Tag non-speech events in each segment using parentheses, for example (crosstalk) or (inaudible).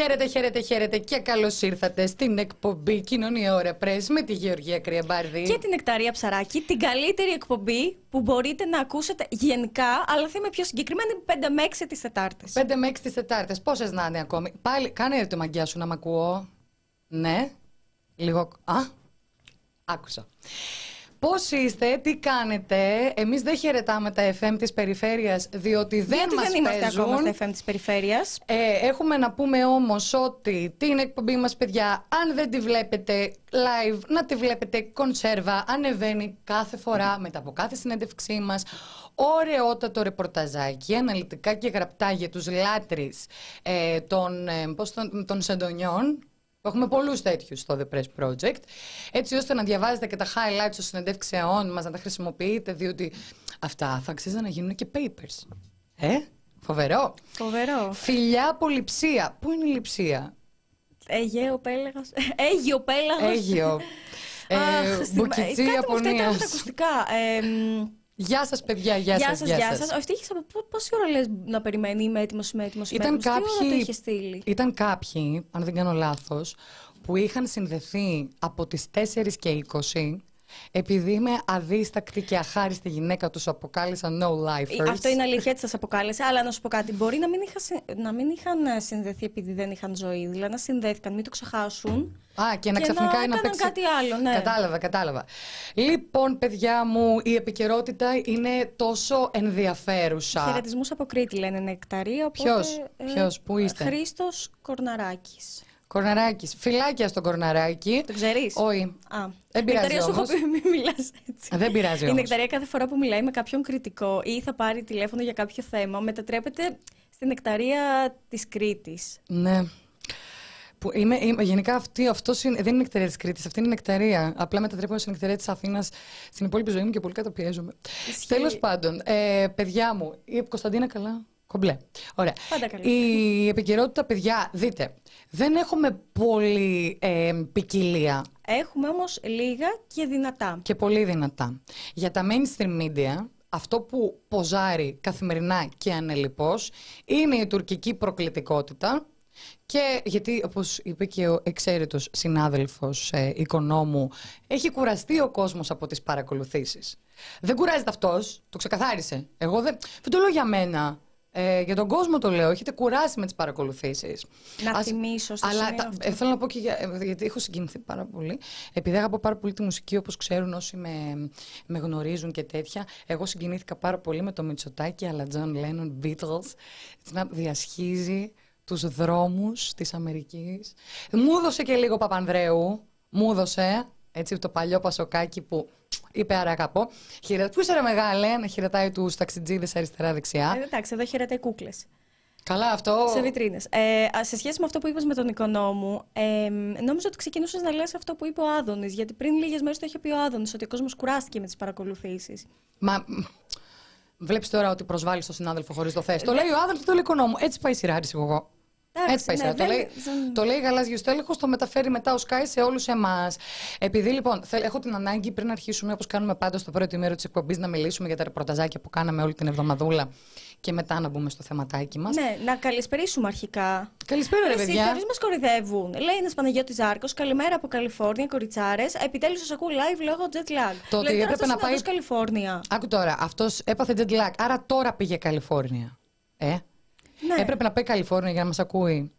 Χαίρετε, χαίρετε, χαίρετε και καλώς ήρθατε στην εκπομπή Κοινωνία Ωρα Πρέσ με τη Γεωργία Κρυαμπάρδη. Και την Εκταρία Ψαράκη, την καλύτερη εκπομπή που μπορείτε να ακούσετε γενικά, αλλά θα είμαι πιο συγκεκριμένη 5 με 6 τις Τετάρτες. 5 με 6 τις Τετάρτες. Πόσες να είναι ακόμη; Πάλι, κάνε το μαγκιά σου να μ' ακούω. Ναι. Λίγο. Α, άκουσα. Πώς είστε, τι κάνετε; Εμείς δεν χαιρετάμε τα FM της περιφέρειας, διότι δεν Γιατί μας δεν είμαστε παίζουν. ακόμα στα FM της περιφέρειας; Ε, έχουμε να πούμε όμως ότι την εκπομπή μας παιδιά αν δεν τη βλέπετε live να τη βλέπετε κονσέρβα ανεβαίνει κάθε φορά μετά από κάθε συνέντευξή μας ωραιότατο ρεπορταζάκι αναλυτικά και γραπτά για τους λάτρεις ε, των, ε, πώς, των, των σεντονιών Έχουμε πολλούς τέτοιους στο The Press Project. Έτσι ώστε να διαβάζετε και τα highlights των συνεντεύξεών μας, να τα χρησιμοποιείτε, διότι αυτά θα αξίζαν να γίνουν και papers. Ε, φοβερό. Φοβερό. Φιλιά από λειψία. Πού είναι η λειψία; Αιγαίο πέλαγος. (laughs) Αίγιο πέλαγος. Αίγιο. (laughs) ε, Μπουκιτσί Ιαπωνίας. τα ακουστικά. Ε, μ, Γεια σας παιδιά, γεια, Γεια σας, σας, γεια σας. Ο Ευτύχη, από πο- πόση ώρα λες να περιμένει, είμαι έτοιμος, είμαι έτοιμος. Ήταν Τι ώρα το κάποιοι, είχες στείλει; ήταν κάποιοι, αν δεν κάνω λάθος, που είχαν συνδεθεί από τις 4 και 20 επειδή είμαι αδίστακτη και αχάριστη γυναίκα τους αποκάλυψαν no lifers. Ε, Αυτό είναι αλήθεια, έτσι σας αποκάλεσε. Αλλά να σου πω κάτι. Μπορεί να μην, είχα, συ- να μην είχαν ε, συνδεθεί επειδή δεν είχαν ζωή. Δηλαδή να συνδέθηκαν, μην το ξεχάσουν. Α, και να Και να ξαφνικά να, έκαναν παίξει. κάτι άλλο, ναι. Κατάλαβα, κατάλαβα. Λοιπόν, παιδιά μου, η επικαιρότητα είναι τόσο ενδιαφέρουσα. Χαιρετισμούς από Κρήτη λένε νεκταρία. οπότε, Ποιος; Ποιος; Πού είστε; Χρήστος Κορναράκης. Κορναράκης. Φιλάκια στον Κορναράκη. Το ξέρεις; Όχι. Α, Δεν πειράζει Νεκταρία σου έχω όμως. (laughs) πει, μην μιλάς έτσι. Δεν πειράζει Η όμως. Νεκταρία κάθε φορά που μιλάει με κάποιον κριτικό ή θα πάρει τηλέφωνο για κάποιο θέμα, μετατρέπεται στην Νεκταρία της Κρήτης. Ναι. Που είμαι, είμαι- γενικά αυτή, αυτός είναι, δεν είναι νεκταρία της Κρήτης, αυτή είναι νεκταρία. Απλά μετατρέπομαι στην νεκταρία της Αθήνας στην υπόλοιπη ζωή μου και πολύ καταπιέζομαι. Ισχύει. Τέλος πάντων, ε, παιδιά μου, η Κωνσταντίνα καλά. Κομπλέ. Ωραία. Πάντα καλή. Η επικαιρότητα, παιδιά, δείτε. Δεν έχουμε πολύ ε, ποικιλία Έχουμε όμως λίγα και δυνατά. και πολύ δυνατά. Για τα mainstream media, αυτό που ποζάρει καθημερινά και ανελιπώς είναι η τουρκική προκλητικότητα και γιατί, όπως είπε και ο εξαίρετος συνάδελφος ε, οικονόμου, έχει κουραστεί ο κόσμος από τις παρακολουθήσεις. Δεν κουράζεται αυτός, το ξεκαθάρισε. Εγώ δεν, δεν το λέω για μένα. Ε, για τον κόσμο το λέω, έχετε κουράσει με τις παρακολουθήσεις. Να θυμίσω στο Αλλά σημείο τα- αυτό. ε, θέλω να πω και για, ε, γιατί έχω συγκινηθεί πάρα πολύ. Επειδή αγαπώ πάρα πολύ τη μουσική, όπως ξέρουν όσοι με, με γνωρίζουν και τέτοια. Εγώ συγκινήθηκα πάρα πολύ με το Μητσοτάκι, αλλά John Lennon, Beatles. Έτσι να διασχίζει τους δρόμους της Αμερικής. Μου έδωσε και λίγο Παπανδρέου. Μου έδωσε, έτσι το παλιό πασοκάκι που είπε άρα αγαπώ. Χαιρε... Πού είσαι ρε μεγάλε, να χαιρετάει τους ταξιτζίδες αριστερά-δεξιά. Ε, εντάξει, εδώ χαιρετάει κούκλες. Καλά αυτό. Σε βιτρίνες. Ε, α, σε σχέση με αυτό που είπες με τον οικονόμου, ε, νόμιζα ότι ξεκινούσες να λες αυτό που είπε ο Άδωνης. Γιατί πριν λίγες μέρες το είχε πει ο Άδωνης, ότι ο κόσμος κουράστηκε με τις παρακολουθήσεις. Μα βλέπεις τώρα ότι προσβάλλεις τον συνάδελφο χωρίς το θες. Το λέει ο άδελφο, το λέει ο οικονόμου. Έτσι πάει η σειρά, αριστερό εγώ. Εντάξει, Έτσι πάει η ναι, σειρά. Το δεν- λέει, δεν- το λέει γαλάζιο τέλεχο, το μεταφέρει μετά ο Sky σε όλους εμάς. Επειδή λοιπόν θέλ- έχω την ανάγκη πριν αρχίσουμε, όπως κάνουμε πάντα στο πρώτο ημέρο της εκπομπής, να μιλήσουμε για τα ρεπορταζάκια που κάναμε όλη την εβδομαδούλα και μετά να μπούμε στο θεματάκι μας. Ναι, να καλησπερίσουμε αρχικά. Καλησπέρα, ρε Εσύ, παιδιά. χωρίς μας κορυδεύουν. Λέει ένας Παναγιώτης Ζάρκο, καλημέρα από Καλιφόρνια, κοριτσάρες. Επιτέλους σας ακούω live λόγω jet lag. Το ότι Λέει, τώρα έπρεπε αυτός να είναι πάει- όντως Καλιφόρνια. Άκου τώρα, αυτός έπαθε jet lag, άρα τώρα πήγε Καλιφόρνια. Ε, Ναι. έπρεπε να πάει Καλιφόρνια για να μας ακούει.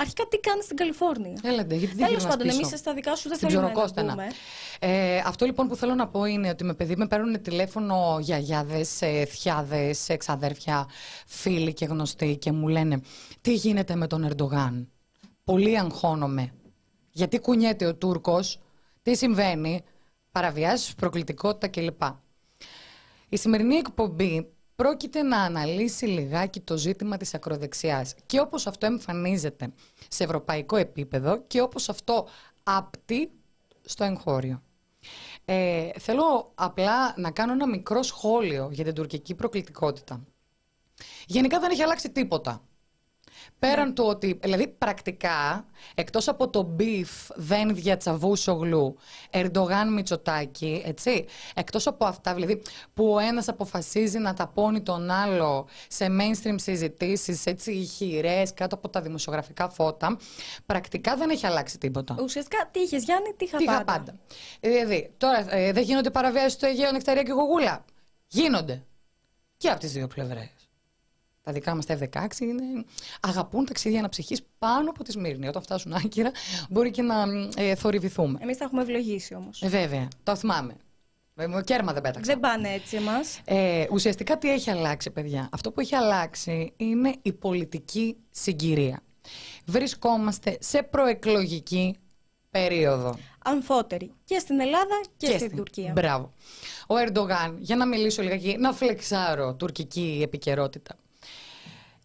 Αρχικά τι κάνεις στην Καλιφόρνια; Έλατε, γιατί δεν Τέλος γυρνάς πάντων, πίσω. εμείς στα δικά σου δεν Στην θέλουμε να ψωροκόστενα. μπούμε. Ε, αυτό λοιπόν που θέλω να πω είναι ότι με παιδί με παίρνουν τηλέφωνο γιαγιάδες, ε, θιάδες, εξαδέρφια, φίλοι και γνωστοί και μου λένε τι γίνεται με τον Ερντογάν; Πολύ αγχώνομαι. Γιατί κουνιέται ο Τούρκος, τι συμβαίνει, παραβιάσεις, προκλητικότητα κλπ. Η σημερινή εκπομπή πρόκειται να αναλύσει λιγάκι το ζήτημα της ακροδεξιάς και όπως αυτό εμφανίζεται σε ευρωπαϊκό επίπεδο και όπως αυτό άπτει στο εγχώριο. Ε, θέλω απλά να κάνω ένα μικρό σχόλιο για την τουρκική προκλητικότητα. Γενικά δεν έχει αλλάξει τίποτα. Πέραν Ναι. του ότι, δηλαδή πρακτικά, εκτός από το beef δεν διατσαβούσογλου Ερντογάν Μητσοτάκη, έτσι, εκτός από αυτά, δηλαδή που ο ένας αποφασίζει να ταπώνει τον άλλο σε mainstream συζητήσεις, έτσι ηχηρές, κάτω από τα δημοσιογραφικά φώτα, πρακτικά δεν έχει αλλάξει τίποτα. Ουσιαστικά τι είχες, Γιάννη, τι είχα Τι είχα πάντα. πάντα. Δηλαδή, τώρα ε, δεν γίνονται παραβιάσεις στο Αιγαίο, Νεκταρία και Γογούλα. Γίνονται. Και από τις δύο πλευρές. Τα δικά μας τα F-16 είναι, αγαπούν ταξίδια αναψυχής πάνω από τη Σμύρνη. Όταν φτάσουν άκυρα μπορεί και να ε, θορυβηθούμε. Εμείς τα έχουμε ευλογήσει όμως. Ε, βέβαια, το θυμάμαι. Ε, μου κέρμα δεν πέταξα. Δεν πάνε έτσι εμάς. Ε, ουσιαστικά τι έχει αλλάξει, παιδιά; Αυτό που έχει αλλάξει είναι η πολιτική συγκυρία. Βρισκόμαστε σε προεκλογική περίοδο. Αμφότεροι. Και στην Ελλάδα και, στην Τουρκία. Μπράβο. Ο Ερντογάν, για να μιλήσω λιγάκι, να φλεξάρω τουρκική επικαιρότητα.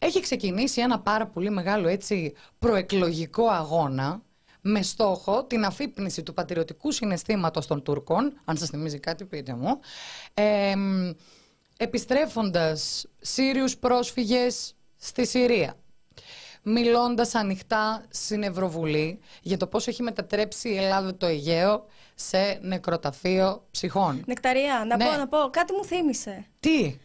Έχει ξεκινήσει ένα πάρα πολύ μεγάλο έτσι προεκλογικό αγώνα με στόχο την αφύπνιση του πατριωτικού συναισθήματος των Τούρκων, αν σας θυμίζει κάτι πείτε μου, ε, επιστρέφοντας Σύριους πρόσφυγες στη Συρία μιλώντας ανοιχτά στην Ευρωβουλή για το πώς έχει μετατρέψει η Ελλάδα το Αιγαίο σε νεκροταφείο ψυχών. Νεκταρία, να Ναι. πω, να πω. Κάτι μου θύμισε. Τι,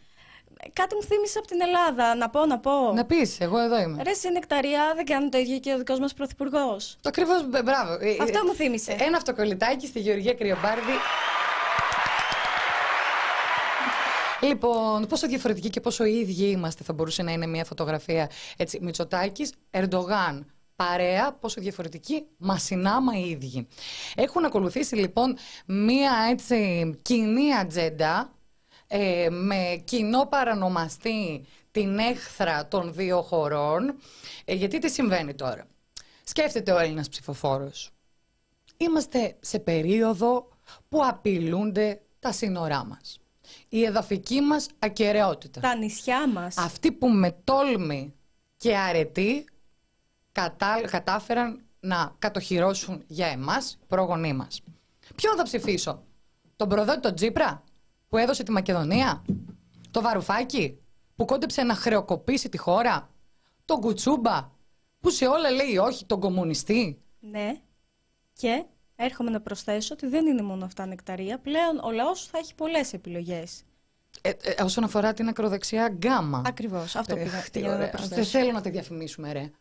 Κάτι μου θύμισε από την Ελλάδα. Να πω, να πω. να πεις, εγώ εδώ είμαι. Ρε, εσύ Νεκταρία, δεν κάνει το ίδιο και ο δικός μας πρωθυπουργός. Το ακριβώς, μπράβο. Ε, Αυτό ε, μου θύμισε. Ένα αυτοκολλητάκι στη Γεωργία Κρυομπάρδη. Λοιπόν, πόσο διαφορετικοί και πόσο ίδιοι είμαστε θα μπορούσε να είναι μια φωτογραφία έτσι, Μητσοτάκης, Ερντογάν, παρέα, πόσο διαφορετικοί, μα συνάμα οι ίδιοι. Έχουν ακολουθήσει λοιπόν μια έτσι κοινή ατζέντα ε, με κοινό παρανομαστή την έχθρα των δύο χωρών. Ε, γιατί τι συμβαίνει τώρα; Σκέφτεται ο Έλληνας ψηφοφόρος. Είμαστε σε περίοδο που απειλούνται τα σύνορά μας. Η εδαφική μας ακαιρεότητα. Τα νησιά μας. Αυτοί που με τόλμη και αρετή κατα... κατάφεραν να κατοχυρώσουν για εμάς, οι πρόγονοί μας. Ποιον θα ψηφίσω, τον προδότη τον Τζίπρα; Που έδωσε τη Μακεδονία, το Βαρουφάκι που κόντεψε να χρεοκοπήσει τη χώρα, τον Κουτσούμπα που σε όλα λέει όχι, τον κομμουνιστή. Ναι. Και έρχομαι να προσθέσω ότι δεν είναι μόνο αυτά νεκταρία. Πλέον ο λαός θα έχει πολλές επιλογές. Ε, ε, όσον αφορά την ακροδεξιά γκάμα. Ακριβώς. Αυτό Ε, πήγα, τι πήγα να ωραία. προσθέσω. Δεν θέλω να τη διαφημίσουμε, ρε.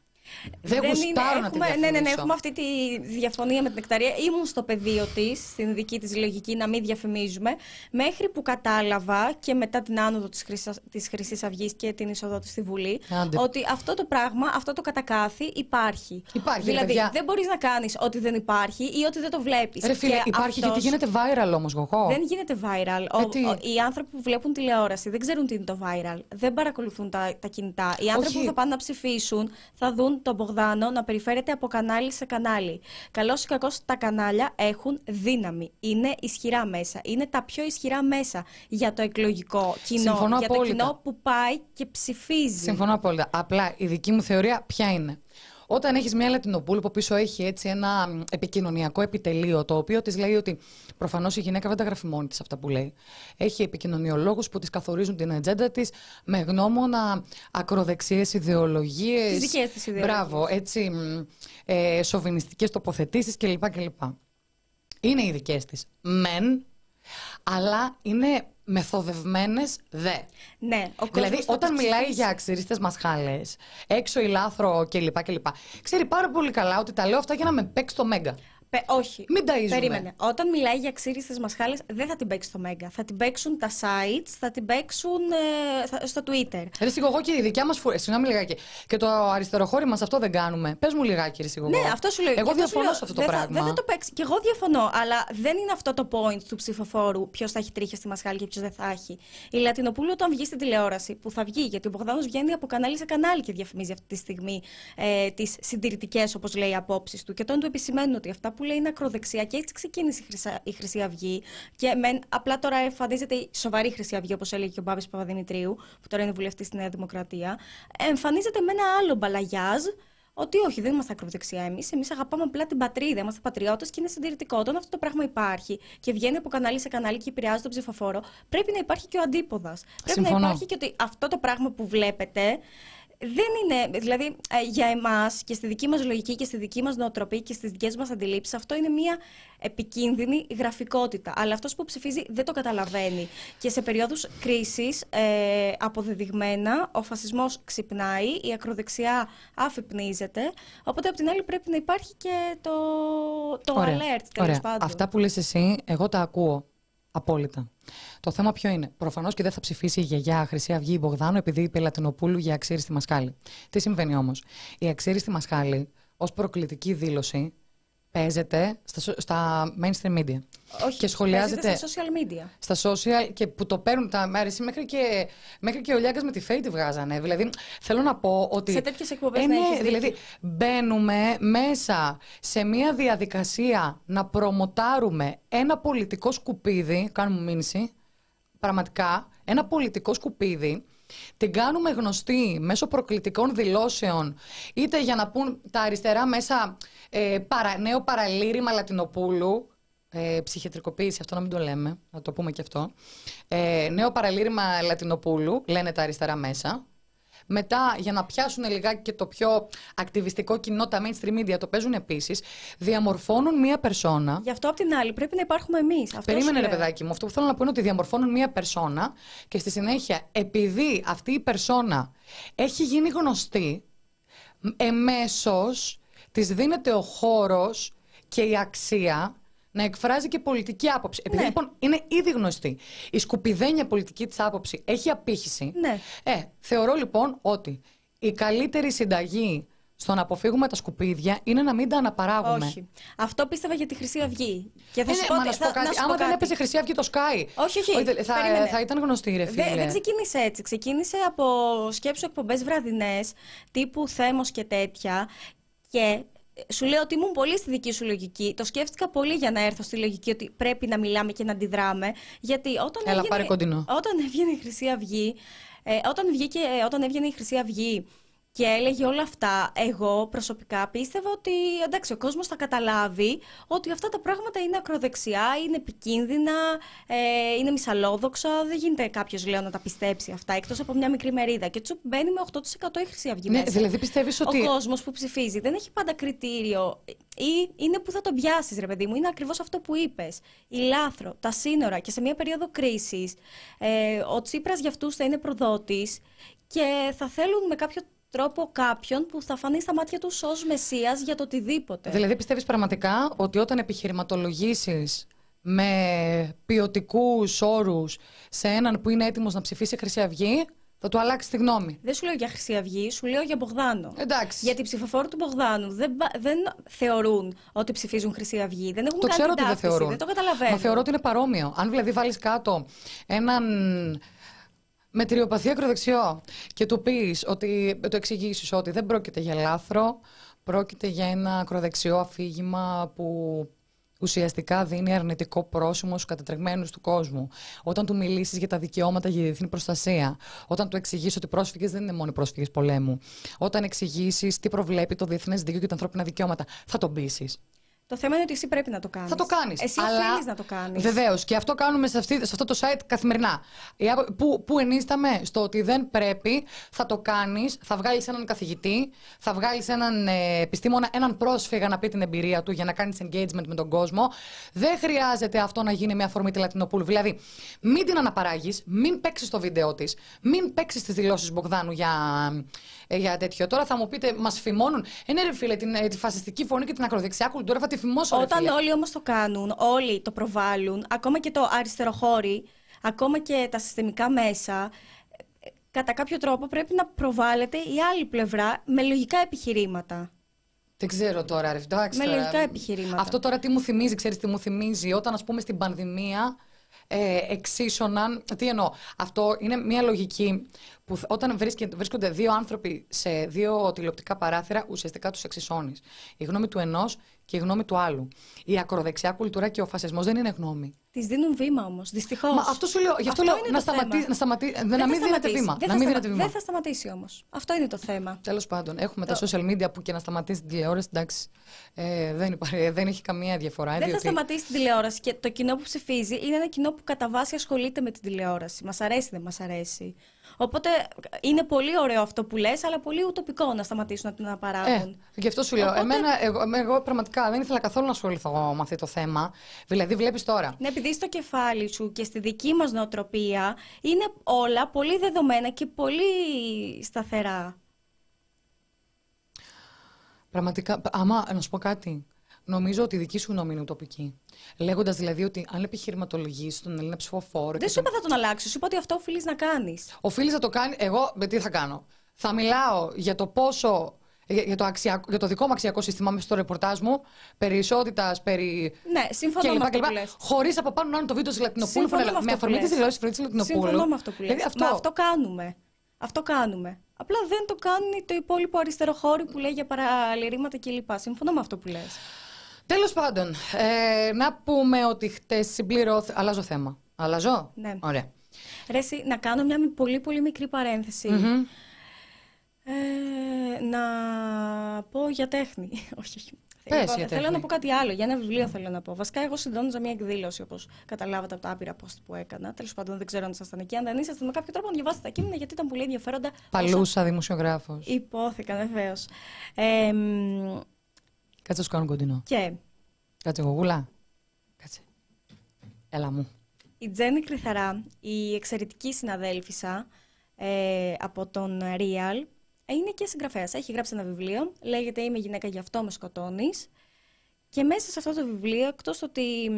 Δεν, είναι- γουστάρω να τη έχουμε, διαφημίσω. Ναι, ναι, ναι, έχουμε αυτή τη διαφωνία με την Νεκταρία. Ήμουν στο πεδίο της, στην δική της λογική, να μην διαφημίζουμε, μέχρι που κατάλαβα και μετά την άνοδο της της Χρυσής Αυγής και την είσοδό της στη Βουλή, Άντε. ότι αυτό το πράγμα, αυτό το κατακάθι υπάρχει. Υπάρχει, ρε Δηλαδή, παιδιά. δεν μπορείς να κάνεις ότι δεν υπάρχει ή ότι δεν το βλέπεις. Ρε φίλε, υπάρχει γιατί γίνεται viral όμως, γογό. Δεν γίνεται viral. Ε, Ο- τι; ο- οι άνθρωποι που βλέπουν τηλεόραση δεν ξέρουν τι είναι το viral. Δεν παρακολουθούν τα, τα κινητά. Οι άνθρωποι Όχι. που θα πάνε να ψηφίσουν θα δουν τον Μπογδάνο να περιφέρεται από κανάλι σε κανάλι. Καλός ή κακός, τα κανάλια έχουν δύναμη. Είναι ισχυρά μέσα. Είναι τα πιο ισχυρά μέσα για το εκλογικό κοινό. Συμφωνώ για απόλυτα. το κοινό που πάει και ψηφίζει. Συμφωνώ απόλυτα. Απλά η δική μου θεωρία ποια είναι. Όταν έχεις μια Λατινοπούλου που πίσω έχει έτσι ένα μ, επικοινωνιακό επιτελείο, το οποίο της λέει ότι προφανώς η γυναίκα δεν τα γράφει μόνη της αυτά που λέει. Έχει επικοινωνιολόγους που της καθορίζουν την ατζέντα της με γνώμονα ακροδεξιέ ιδεολογίες. Τις δικές της ιδεολογίες. Μπράβο, έτσι. μ, Ε, Σοβινιστικές τοποθετήσεις κλπ. κλπ. Είναι οι δικές της. Μεν, αλλά είναι μεθοδευμένες δε. Ναι, ο Δηλαδή, κόσμος θα όταν τις μιλάει ψηφίσει. για αξιρίστε μασχάλε, έξω ηλάθρο κλπ. κλπ. Ξέρει πάρα πολύ καλά ότι τα λέω αυτά για να με παίξει το μέγκα. Πε- όχι. Μην ταΐζουμε. Περίμενε. Όταν μιλάει για ξύριστε μασχάλες, δεν θα την παίξει στο Μέγκα. Θα την παίξουν τα sites, θα την παίξουν ε, θα- στο Twitter. Ρε Σιγογό και η δικιά μας φουρ... Συγγνώμη λιγάκι. Και το αριστεροχώρι μας αυτό δεν κάνουμε. Πες μου λιγάκι, Ρε Σιγογό. Ναι, αυτό σου λέω. Εγώ Και αυτό σου διαφωνώ λέω. σε αυτό το δεν θα- πράγμα. δεν θα το παίξει. Και εγώ διαφωνώ. Αλλά δεν είναι αυτό το point του ψηφοφόρου ποιος θα έχει τρίχια στη μασχάλη και ποιος δεν θα έχει. Η Λατινοπούλου όταν βγει στην τηλεόραση, που θα βγει, γιατί ο Μπογδάνος βγαίνει από κανάλι σε κανάλι και διαφημίζει αυτή τη στιγμή ε, τις συντηρητικές, όπως λέει, απόψεις του. Και όταν του επισημαίνουν ότι αυτά που λέει είναι ακροδεξιά και έτσι ξεκίνησε η, Χρυσά- η Χρυσή Αυγή. Και μεν, απλά τώρα εμφανίζεται η σοβαρή Χρυσή Αυγή, όπως έλεγε και ο Μπάμπης Παπαδημητρίου, που τώρα είναι βουλευτής στη Νέα Δημοκρατία. Εμφανίζεται με ένα άλλο μπαλαγιάζ ότι όχι, δεν είμαστε ακροδεξιά εμείς. Εμείς αγαπάμε απλά την πατρίδα. Είμαστε πατριώτες και είναι συντηρητικό. Όταν αυτό το πράγμα υπάρχει και βγαίνει από κανάλι σε κανάλι και επηρεάζει τον ψηφοφόρο, πρέπει να υπάρχει και ο αντίποδας. Πρέπει Συμφωνώ. να υπάρχει και ότι αυτό το πράγμα που βλέπετε δεν είναι, δηλαδή ε, για εμάς και στη δική μας λογική και στη δική μας νοοτροπία και στις δικές μας αντιλήψεις αυτό είναι μια επικίνδυνη γραφικότητα. Αλλά αυτός που ψηφίζει δεν το καταλαβαίνει. Και σε περίοδους κρίσης ε, αποδεδειγμένα ο φασισμός ξυπνάει, η ακροδεξιά αφυπνίζεται, οπότε από την άλλη πρέπει να υπάρχει και το, το alert τέλος Ωραία. πάντων. Αυτά που λες εσύ, εγώ τα ακούω απόλυτα. Το θέμα ποιο είναι; Προφανώς και δεν θα ψηφίσει η γιαγιά Χρυσή Αυγή ή Μπογδάνο επειδή είπε Λατινοπούλου για αξίριστη μασχάλη. Τι συμβαίνει όμως; Η αξίριστη μασχάλη ως προκλητική δήλωση παίζεται στα, σο- στα mainstream media. Όχι, και σχολιάζεται παίζεται στα social media. στα social και που το παίρνουν τα μέρη μέχρι και, μέχρι και ο Λιάγκας με τη Φέη τη βγάζανε. Δηλαδή, θέλω να πω ότι. Σε τέτοιες εκπομπές Ε, να ναι, έχεις δίκιο. δηλαδή, μπαίνουμε μέσα σε μια διαδικασία να προμοτάρουμε ένα πολιτικό σκουπίδι. Κάνουμε μήνυση. Πραγματικά, ένα πολιτικό σκουπίδι. Την κάνουμε γνωστή μέσω προκλητικών δηλώσεων, είτε για να πούν τα αριστερά μέσα ε, παρα, νέο παραλήρημα Λατινοπούλου, ε, ψυχιατρικοποίηση, αυτό να μην το λέμε, να το πούμε και αυτό. Ε, νέο παραλήρημα Λατινοπούλου, λένε τα αριστερά μέσα. Μετά, για να πιάσουν λιγάκι και το πιο ακτιβιστικό κοινό, τα mainstream media το παίζουν επίσης, διαμορφώνουν μία περσόνα. Γι' αυτό απ' την άλλη πρέπει να υπάρχουμε εμείς. Περίμενε, ρε παιδάκι μου. Αυτό που θέλω να πω είναι ότι διαμορφώνουν μία περσόνα και στη συνέχεια, επειδή αυτή η περσόνα έχει γίνει γνωστή, εμέσως της δίνεται ο χώρος και η αξία να εκφράζει και πολιτική άποψη. Επειδή Ναι. λοιπόν είναι ήδη γνωστή η σκουπιδένια πολιτική της άποψη έχει απήχηση. Ναι. Ε, θεωρώ λοιπόν ότι η καλύτερη συνταγή στο να αποφύγουμε τα σκουπίδια είναι να μην τα αναπαράγουμε. Όχι. Αυτό πίστευα για τη Χρυσή Αυγή. Και θα Ε, σου ναι, πω, μα τε- να σου θα- πω κάτι. να σου Άμα πω δεν κάτι. έπαιζε Χρυσή Αυγή το Sky. Όχι, όχι. δεν- θα, Περίμενε. θα ήταν γνωστή, ρε φίλε. Δεν, δεν ξεκίνησε έτσι. Ξεκίνησε από σκέψου εκπομπές βραδινές, τύπου Θέμος και τέτοια. Και σου λέω ότι ήμουν πολύ στη δική σου λογική. Το σκέφτηκα πολύ για να έρθω στη λογική ότι πρέπει να μιλάμε και να αντιδράμε. Γιατί όταν, Έλα, έβγαινε, πάρε κοντινό. όταν έβγαινε η Χρυσή Αυγή, ε, όταν, βγήκε, όταν έβγαινε η Χρυσή Αυγή και έλεγε όλα αυτά, εγώ προσωπικά πίστευα ότι εντάξει, ο κόσμος θα καταλάβει ότι αυτά τα πράγματα είναι ακροδεξιά, είναι επικίνδυνα, ε, είναι μυσαλόδοξα. Δεν γίνεται κάποιος λέω να τα πιστέψει αυτά, εκτός από μια μικρή μερίδα. Και τσουπ μπαίνει με 8% η Χρυσή Αυγή Ναι, μέσα. δηλαδή πιστεύεις ότι. Ο κόσμος που ψηφίζει δεν έχει πάντα κριτήριο. Ή είναι που θα τον πιάσεις, ρε παιδί μου. Είναι ακριβώς αυτό που είπες. Η λάθρο, τα σύνορα και σε μια περίοδο κρίσης, ε, ο Τσίπρας για αυτούς θα είναι προδότης και θα θέλουν με κάποιο τρόπο κάποιον που θα φανεί στα μάτια τους ως μεσία για το οτιδήποτε. Δηλαδή πιστεύεις πραγματικά ότι όταν επιχειρηματολογήσεις με ποιοτικούς όρους σε έναν που είναι έτοιμος να ψηφίσει Χρυσή Αυγή, θα του αλλάξει τη γνώμη. Δεν σου λέω για Χρυσή Αυγή, σου λέω για Μπογδάνο. Εντάξει. Γιατί οι ψηφοφόροι του Μπογδάνου δεν, μπα- δεν θεωρούν ότι ψηφίζουν Χρυσή Αυγή. Δεν έχουν Το κάνει ξέρω ότι δεν ταύτιση, θεωρούν. Δεν το καταλαβαίνω. Μα θεωρώ ότι είναι παρόμοιο. Αν δηλαδή βάλεις κάτω έναν μετριοπαθή ακροδεξιό και του πεις ότι το εξηγήσεις ότι δεν πρόκειται για λάθρο, πρόκειται για ένα ακροδεξιό αφήγημα που ουσιαστικά δίνει αρνητικό πρόσημο στους κατατρεγμένους του κόσμου. Όταν του μιλήσεις για τα δικαιώματα για διεθνή προστασία, όταν του εξηγήσει ότι οι πρόσφυγες δεν είναι μόνο οι πρόσφυγες πολέμου, όταν εξηγήσεις τι προβλέπει το διεθνές δίκαιο και τα ανθρώπινα δικαιώματα, θα τον πείσεις. Το θέμα είναι ότι εσύ πρέπει να το κάνεις. Θα το κάνεις. Εσύ οφείλει να το κάνεις. Βεβαίως. Και αυτό κάνουμε σε, αυτή, σε αυτό το site καθημερινά. Η άπο- Πού, πού ενίσταμε στο ότι δεν πρέπει, θα το κάνεις, θα βγάλεις έναν καθηγητή, θα βγάλεις έναν ε, επιστήμονα, έναν πρόσφυγα να πει την εμπειρία του για να κάνεις engagement με τον κόσμο. Δεν χρειάζεται αυτό να γίνει με αφορμή τη Λατινοπούλου. Δηλαδή, μην την αναπαράγεις, μην παίξεις το βίντεο της, μην παίξεις τις δηλώσεις Μπογδάνου για, ε, για τέτοιο. Τώρα θα μου πείτε, μας φημώνουν. Ε, ναι, ρε φίλε, την, ε, τη φασιστική φωνή και την ακροδεξιά κουλτούρα θα τη φημώσω. ρε Όταν φίλε. όλοι όμως το κάνουν, όλοι το προβάλλουν, ακόμα και το αριστεροχώρι, ακόμα και τα συστημικά μέσα, ε, κατά κάποιο τρόπο πρέπει να προβάλλεται η άλλη πλευρά με λογικά επιχειρήματα. Δεν ξέρω τώρα, ρε. Εντάξει, Με τώρα. λογικά επιχειρήματα. Αυτό τώρα τι μου θυμίζει, ξέρεις τι μου θυμίζει. Όταν, ας πούμε, στην πανδημία ε, εξίσωναν. Τι εννοώ. Αυτό είναι μια λογική που θ- όταν βρίσκε- βρίσκονται δύο άνθρωποι σε δύο τηλεοπτικά παράθυρα, ουσιαστικά τους εξισώνεις. Η γνώμη του ενός και η γνώμη του άλλου. Η ακροδεξιά κουλτούρα και ο φασισμός δεν είναι γνώμη. Της δίνουν βήμα όμως. Δυστυχώς. Μα αυτό σου λέω. Γι' αυτό, λέω να, σταματήσει, να, σταματήσει, να μην δίνετε βήμα. Δεν, να μην δίνετε βήμα. δεν θα σταματήσει όμως. Αυτό είναι το θέμα. Τέλος πάντων, έχουμε το... τα social media που και να σταματήσει την τηλεόραση. Εντάξει, ε, δεν, υπάρχει, δεν έχει καμία διαφορά. Δεν διότι... θα σταματήσει την τηλεόραση και το κοινό που ψηφίζει είναι ένα κοινό που κατά βάση ασχολείται με την τηλεόραση. Μας αρέσει, δεν μας αρέσει. Οπότε είναι πολύ ωραίο αυτό που λες, αλλά πολύ ουτοπικό να σταματήσουν να την αναπαράγουν. Ε, γι' αυτό σου λέω. Οπότε... Εμένα, εγώ, εγώ, πραγματικά δεν ήθελα καθόλου να ασχοληθώ με αυτό το θέμα. Δηλαδή, βλέπεις τώρα. Ναι, επειδή στο κεφάλι σου και στη δική μας νοοτροπία είναι όλα πολύ δεδομένα και πολύ σταθερά. Πραγματικά, άμα να σου πω κάτι. Νομίζω ότι η δική σου γνώμη είναι ουτοπική. Λέγοντας δηλαδή ότι αν επιχειρηματολογήσει τον Έλληνα ψηφοφόρο. Δεν σου είπα θα τον αλλάξεις, σου είπα ότι αυτό οφείλεις να κάνεις. Οφείλεις να το κάνεις. Εγώ με τι θα κάνω. Θα μιλάω για το πόσο. Για, το, αξιακό, για το δικό μου αξιακό σύστημα μέσα στο ρεπορτάζ μου, περί ισότητας, περί. Ναι, συμφωνώ με αυτό που λες. Χωρίς από πάνω να είναι το βίντεο της Λατινοπούλου. Με αφορμή της δηλώση τη Λατινοπούλου. Συμφωνώ με αυτό που λες. Δηλαδή, αυτό... Μα αυτό κάνουμε. Αυτό κάνουμε. Απλά δεν το κάνει το υπόλοιπο αριστεροχώρι που λέει για παραλυρήματα κλπ. Συμφωνώ με αυτό που λες. Τέλος πάντων, ε, να πούμε ότι χτες συμπληρώθη. Αλλάζω θέμα. Αλλάζω; Ναι. Ωραία. Ρε, να κάνω μια πολύ πολύ μικρή παρένθεση. Mm-hmm. Ε, να πω για τέχνη. (laughs) όχι, όχι. Πες για θέλω να πω κάτι άλλο. Για ένα βιβλίο θέλω να πω. Βασικά, εγώ συντόνιζα μια εκδήλωση, όπως καταλάβατε από τα άπειρα post που έκανα. Τέλος πάντων, δεν ξέρω αν ήσασταν εκεί. Αν δεν ήσασταν, με κάποιο τρόπο να διαβάσετε τα κείμενα, γιατί ήταν πολύ ενδιαφέροντα. Παλούσα όσο... δημοσιογράφος. Υπόθηκαν, βεβαίως. Ε, Κάτσε να σου κάνω κοντινό. Και. Κάτσε γουλά. Κάτσε. Έλα μου. Η Τζέννη Κρυθαρά, η εξαιρετική συναδέλφισσα ε, από τον Real, είναι και συγγραφέας. Έχει γράψει ένα βιβλίο, λέγεται Είμαι γυναίκα γι' αυτό με σκοτώνεις. Και μέσα σε αυτό το βιβλίο, εκτός ότι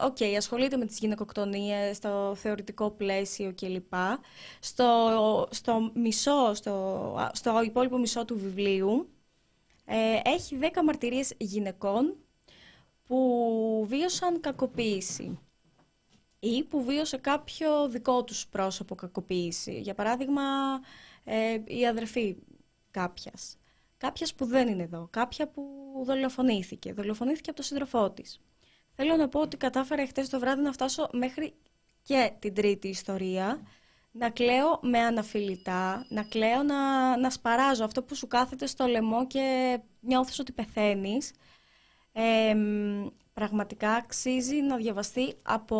OK, okay, ασχολείται με τις γυναικοκτονίες, στο θεωρητικό πλαίσιο κλπ. Στο, στο μισό, στο, στο υπόλοιπο μισό του βιβλίου, ε, έχει 10 μαρτυρίες γυναικών που βίωσαν κακοποίηση ή που βίωσε κάποιο δικό τους πρόσωπο κακοποίηση. Για παράδειγμα, ε, η αδερφή κάποιας. Κάποιας που δεν είναι εδώ. Κάποια που δολοφονήθηκε. Δολοφονήθηκε από τον σύντροφό της. Θέλω να πω ότι κατάφερα χτες το βράδυ να φτάσω μέχρι και την τρίτη ιστορία να κλαίω με αναφιλητά, να κλαίω να, να σπαράζω αυτό που σου κάθεται στο λαιμό και νιώθεις ότι πεθαίνεις. Πραγματικά αξίζει να διαβαστεί από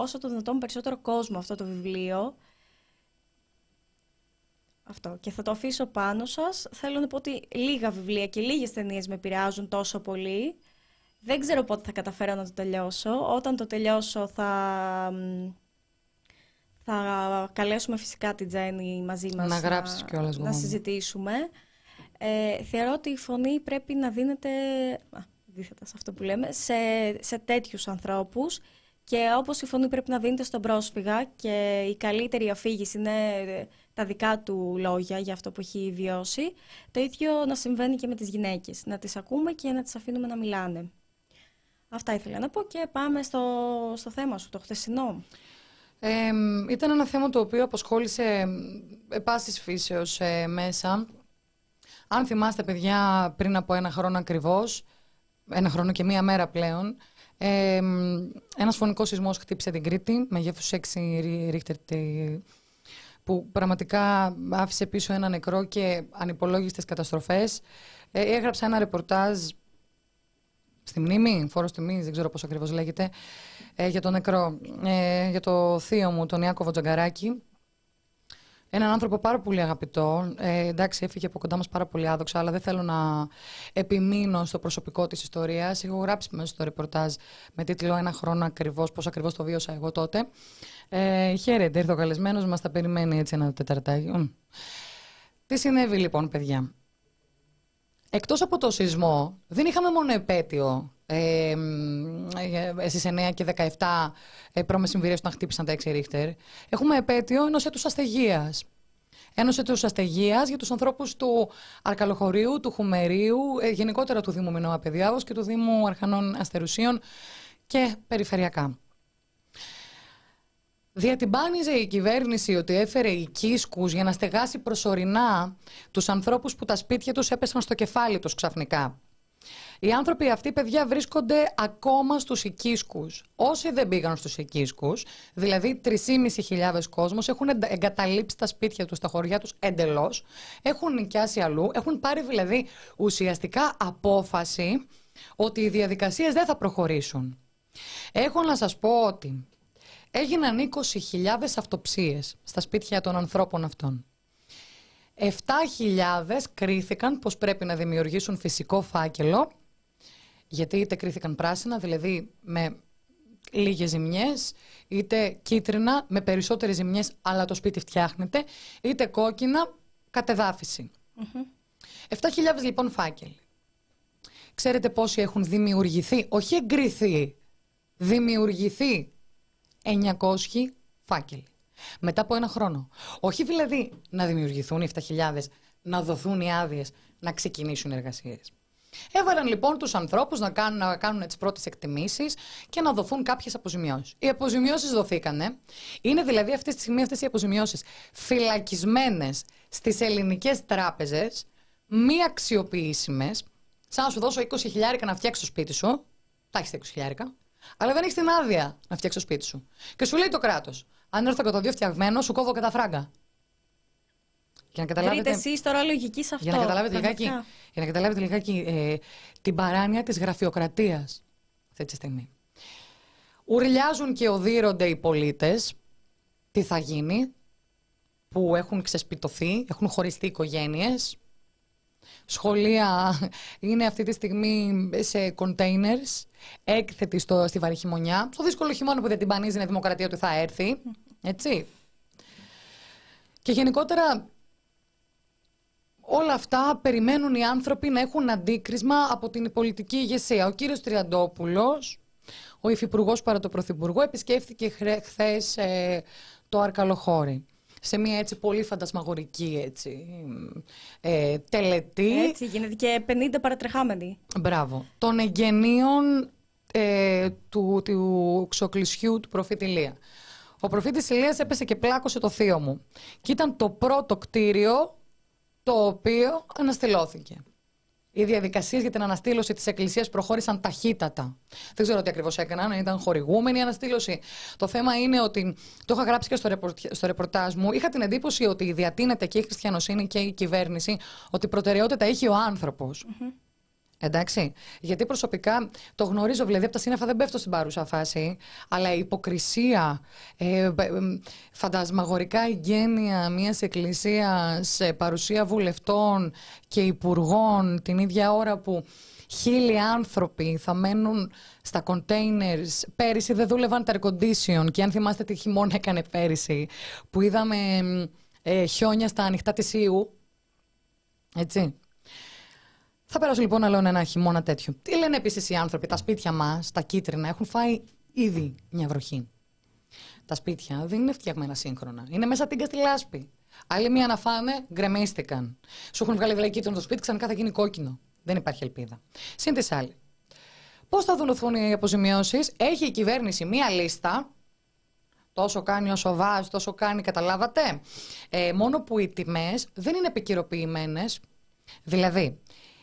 όσο το δυνατόν περισσότερο κόσμο αυτό το βιβλίο. Αυτό. Και θα το αφήσω πάνω σας. Θέλω να πω ότι λίγα βιβλία και λίγες ταινίες με επηρεάζουν τόσο πολύ. Δεν ξέρω πότε θα καταφέρω να το τελειώσω. Όταν το τελειώσω θα θα καλέσουμε φυσικά την Τζέννη μαζί μας να, γράψεις να, να συζητήσουμε. Ε, θεωρώ ότι η φωνή πρέπει να δίνεται, αντίθετα σε αυτό που λέμε, σε, σε τέτοιους ανθρώπους και όπως η φωνή πρέπει να δίνεται στον πρόσφυγα και η καλύτερη αφήγηση είναι τα δικά του λόγια για αυτό που έχει βιώσει, το ίδιο να συμβαίνει και με τις γυναίκες. Να τις ακούμε και να τις αφήνουμε να μιλάνε. Αυτά ήθελα να πω και πάμε στο, στο θέμα σου, το χθεσινό. Ε, ήταν ένα θέμα το οποίο αποσχόλησε πάσης φύσεως ε, μέσα. Αν θυμάστε παιδιά πριν από ένα χρόνο ακριβώς, ένα χρόνο και μία μέρα πλέον, ε, ένας φωνικός σεισμός χτύπησε την Κρήτη με γέφους 6 ρίχτερ που πραγματικά άφησε πίσω ένα νεκρό και ανυπολόγιστες καταστροφές. Ε, έγραψα ένα ρεπορτάζ στη μνήμη, φόρος τιμής, δεν ξέρω πώς ακριβώς λέγεται, ε, για τον νεκρό, ε, για το θείο μου, τον Ιάκωβο Τζαγκαράκη. Έναν άνθρωπο πάρα πολύ αγαπητό. Ε, εντάξει, έφυγε από κοντά μας πάρα πολύ άδοξα, αλλά δεν θέλω να επιμείνω στο προσωπικό της ιστορίας. Έχω γράψει μέσα στο ρεπορτάζ με τίτλο Ένα χρόνο ακριβώς, πώς ακριβώς το βίωσα εγώ τότε. Ε, χαίρετε, ήρθε ο καλεσμένος μας, τα περιμένει έτσι ένα τεταρτάκι. Τι συνέβη λοιπόν, παιδιά; Εκτός από το σεισμό, δεν είχαμε μόνο επέτειο ε, στις 9 και 17 ε, προμεσημβηρίες όταν χτύπησαν τα 6 ρίχτερ. Έχουμε επέτειο ενός έτους αστεγίας. Ένος έτους αστεγίας για τους ανθρώπους του Αρκαλοχωρίου, του Χουμερίου, ε, γενικότερα του Δήμου Μινώα Παιδιάβος και του Δήμου Αρχανών Αστερουσίων και περιφερειακά. Διατυμπάνιζε η κυβέρνηση ότι έφερε οικίσκους για να στεγάσει προσωρινά τους ανθρώπους που τα σπίτια τους έπεσαν στο κεφάλι τους ξαφνικά. Οι άνθρωποι αυτοί, παιδιά, βρίσκονται ακόμα στους οικίσκους. Όσοι δεν πήγαν στους οικίσκους, δηλαδή 3.500 κόσμος, έχουν εγκαταλείψει τα σπίτια τους, τα χωριά τους εντελώς, έχουν νοικιάσει αλλού, έχουν πάρει δηλαδή ουσιαστικά απόφαση ότι οι διαδικασίες δεν θα προχωρήσουν. Έχω να σας πω ότι έγιναν 20.000 αυτοψίες στα σπίτια των ανθρώπων αυτών. 7.000 κρίθηκαν πως πρέπει να δημιουργήσουν φυσικό φάκελο, γιατί είτε κρίθηκαν πράσινα, δηλαδή με λίγες ζημιές, είτε κίτρινα με περισσότερες ζημιές, αλλά το σπίτι φτιάχνεται, είτε κόκκινα, κατεδάφιση. 7.000 λοιπόν φάκελοι. Ξέρετε πόσοι έχουν δημιουργηθεί, όχι εγκριθεί, δημιουργηθεί 900 φάκελοι. Μετά από ένα χρόνο. Όχι δηλαδή να δημιουργηθούν οι 7.000, να δοθούν οι άδειες, να ξεκινήσουν οι εργασίες. Έβαλαν λοιπόν τους ανθρώπους να κάνουν, να κάνουν τις πρώτες εκτιμήσεις και να δοθούν κάποιες αποζημιώσεις. Οι αποζημιώσεις δοθήκανε. Είναι δηλαδή αυτή τη στιγμή αυτές οι αποζημιώσεις φυλακισμένες στις ελληνικές τράπεζες, μη αξιοποιήσιμες, σαν να σου δώσω 20 χιλιάρικα να φτιάξεις το σπίτι σου. Τα έχεις τα 20 χιλιάρικα. Αλλά δεν έχεις την άδεια να φτιάξεις το σπίτι σου. Και σου λέει το κράτος. Αν έρθω και το δύο φτιαγμένο, σου κόβω και τα φράγκα. Για να καταλάβετε. Βρείτε εσείς τώρα λογική σε αυτό. Για να καταλάβετε λιγάκι, για να καταλάβετε λιγάκι ε, την παράνοια της γραφειοκρατίας αυτή τη στιγμή. Ουρλιάζουν και οδύρονται οι πολίτες. Τι θα γίνει, που έχουν ξεσπιτωθεί, έχουν χωριστεί οικογένειες, σχολεία είναι αυτή τη στιγμή σε containers, έκθετη στο, στη βαρύ χειμωνιά. Στο δύσκολο χειμώνα που δεν την πανίζει η δημοκρατία ότι θα έρθει. Έτσι. Και γενικότερα όλα αυτά περιμένουν οι άνθρωποι να έχουν αντίκρισμα από την πολιτική ηγεσία. Ο κύριος Τριαντόπουλος, ο υφυπουργός παρά το πρωθυπουργό, επισκέφθηκε χθες ε, το Αρκαλοχώρι σε μια έτσι πολύ φαντασμαγορική έτσι, ε, τελετή. Έτσι, γίνεται και 50 παρατρεχάμενοι. Μπράβο. Των εγγενείων ε, του, του ξοκλησιού του προφήτη Ηλία. Ο προφήτης Ηλίας έπεσε και πλάκωσε το θείο μου. Και ήταν το πρώτο κτίριο το οποίο αναστηλώθηκε. Οι διαδικασίες για την αναστήλωση της Εκκλησίας προχώρησαν ταχύτατα. Δεν ξέρω τι ακριβώς έκαναν, αν ήταν χορηγούμενη η αναστήλωση. Το θέμα είναι ότι. Το είχα γράψει και στο, στο ρεπορτάζ μου. Είχα την εντύπωση ότι διατείνεται και η χριστιανοσύνη και η κυβέρνηση ότι προτεραιότητα έχει ο άνθρωπος. Εντάξει. Γιατί προσωπικά το γνωρίζω, δηλαδή από τα σύννεφα δεν πέφτω στην παρούσα φάση, αλλά η υποκρισία, ε, φαντασμαγορικά γένεια μιας εκκλησίας, παρουσία βουλευτών και υπουργών την ίδια ώρα που χίλιοι άνθρωποι θα μένουν στα containers. Πέρυσι δεν δούλευαν τα air condition και αν θυμάστε τι χειμώνα έκανε πέρυσι, που είδαμε ε, χιόνια στα ανοιχτά της Ιού. Έτσι. Θα περάσω λοιπόν άλλο ένα χειμώνα τέτοιο. Τι λένε επίσης οι άνθρωποι, τα σπίτια μας, τα κίτρινα, έχουν φάει ήδη μια βροχή. Τα σπίτια δεν είναι φτιαγμένα σύγχρονα. Είναι μέσα την καστιλάσπη. Άλλοι μία να φάνε, γκρεμίστηκαν. Σου έχουν βγάλει δηλαδή κίτρινο το σπίτι, ξανά θα γίνει κόκκινο. Δεν υπάρχει ελπίδα. Συν της άλλη. Πώς θα δουλωθούν οι αποζημιώσεις, έχει η κυβέρνηση μία λίστα. Τόσο κάνει όσο βάζεις, τόσο κάνει, καταλάβατε; Ε, μόνο που οι τιμές δεν είναι επικυροποιημένες. Δηλαδή,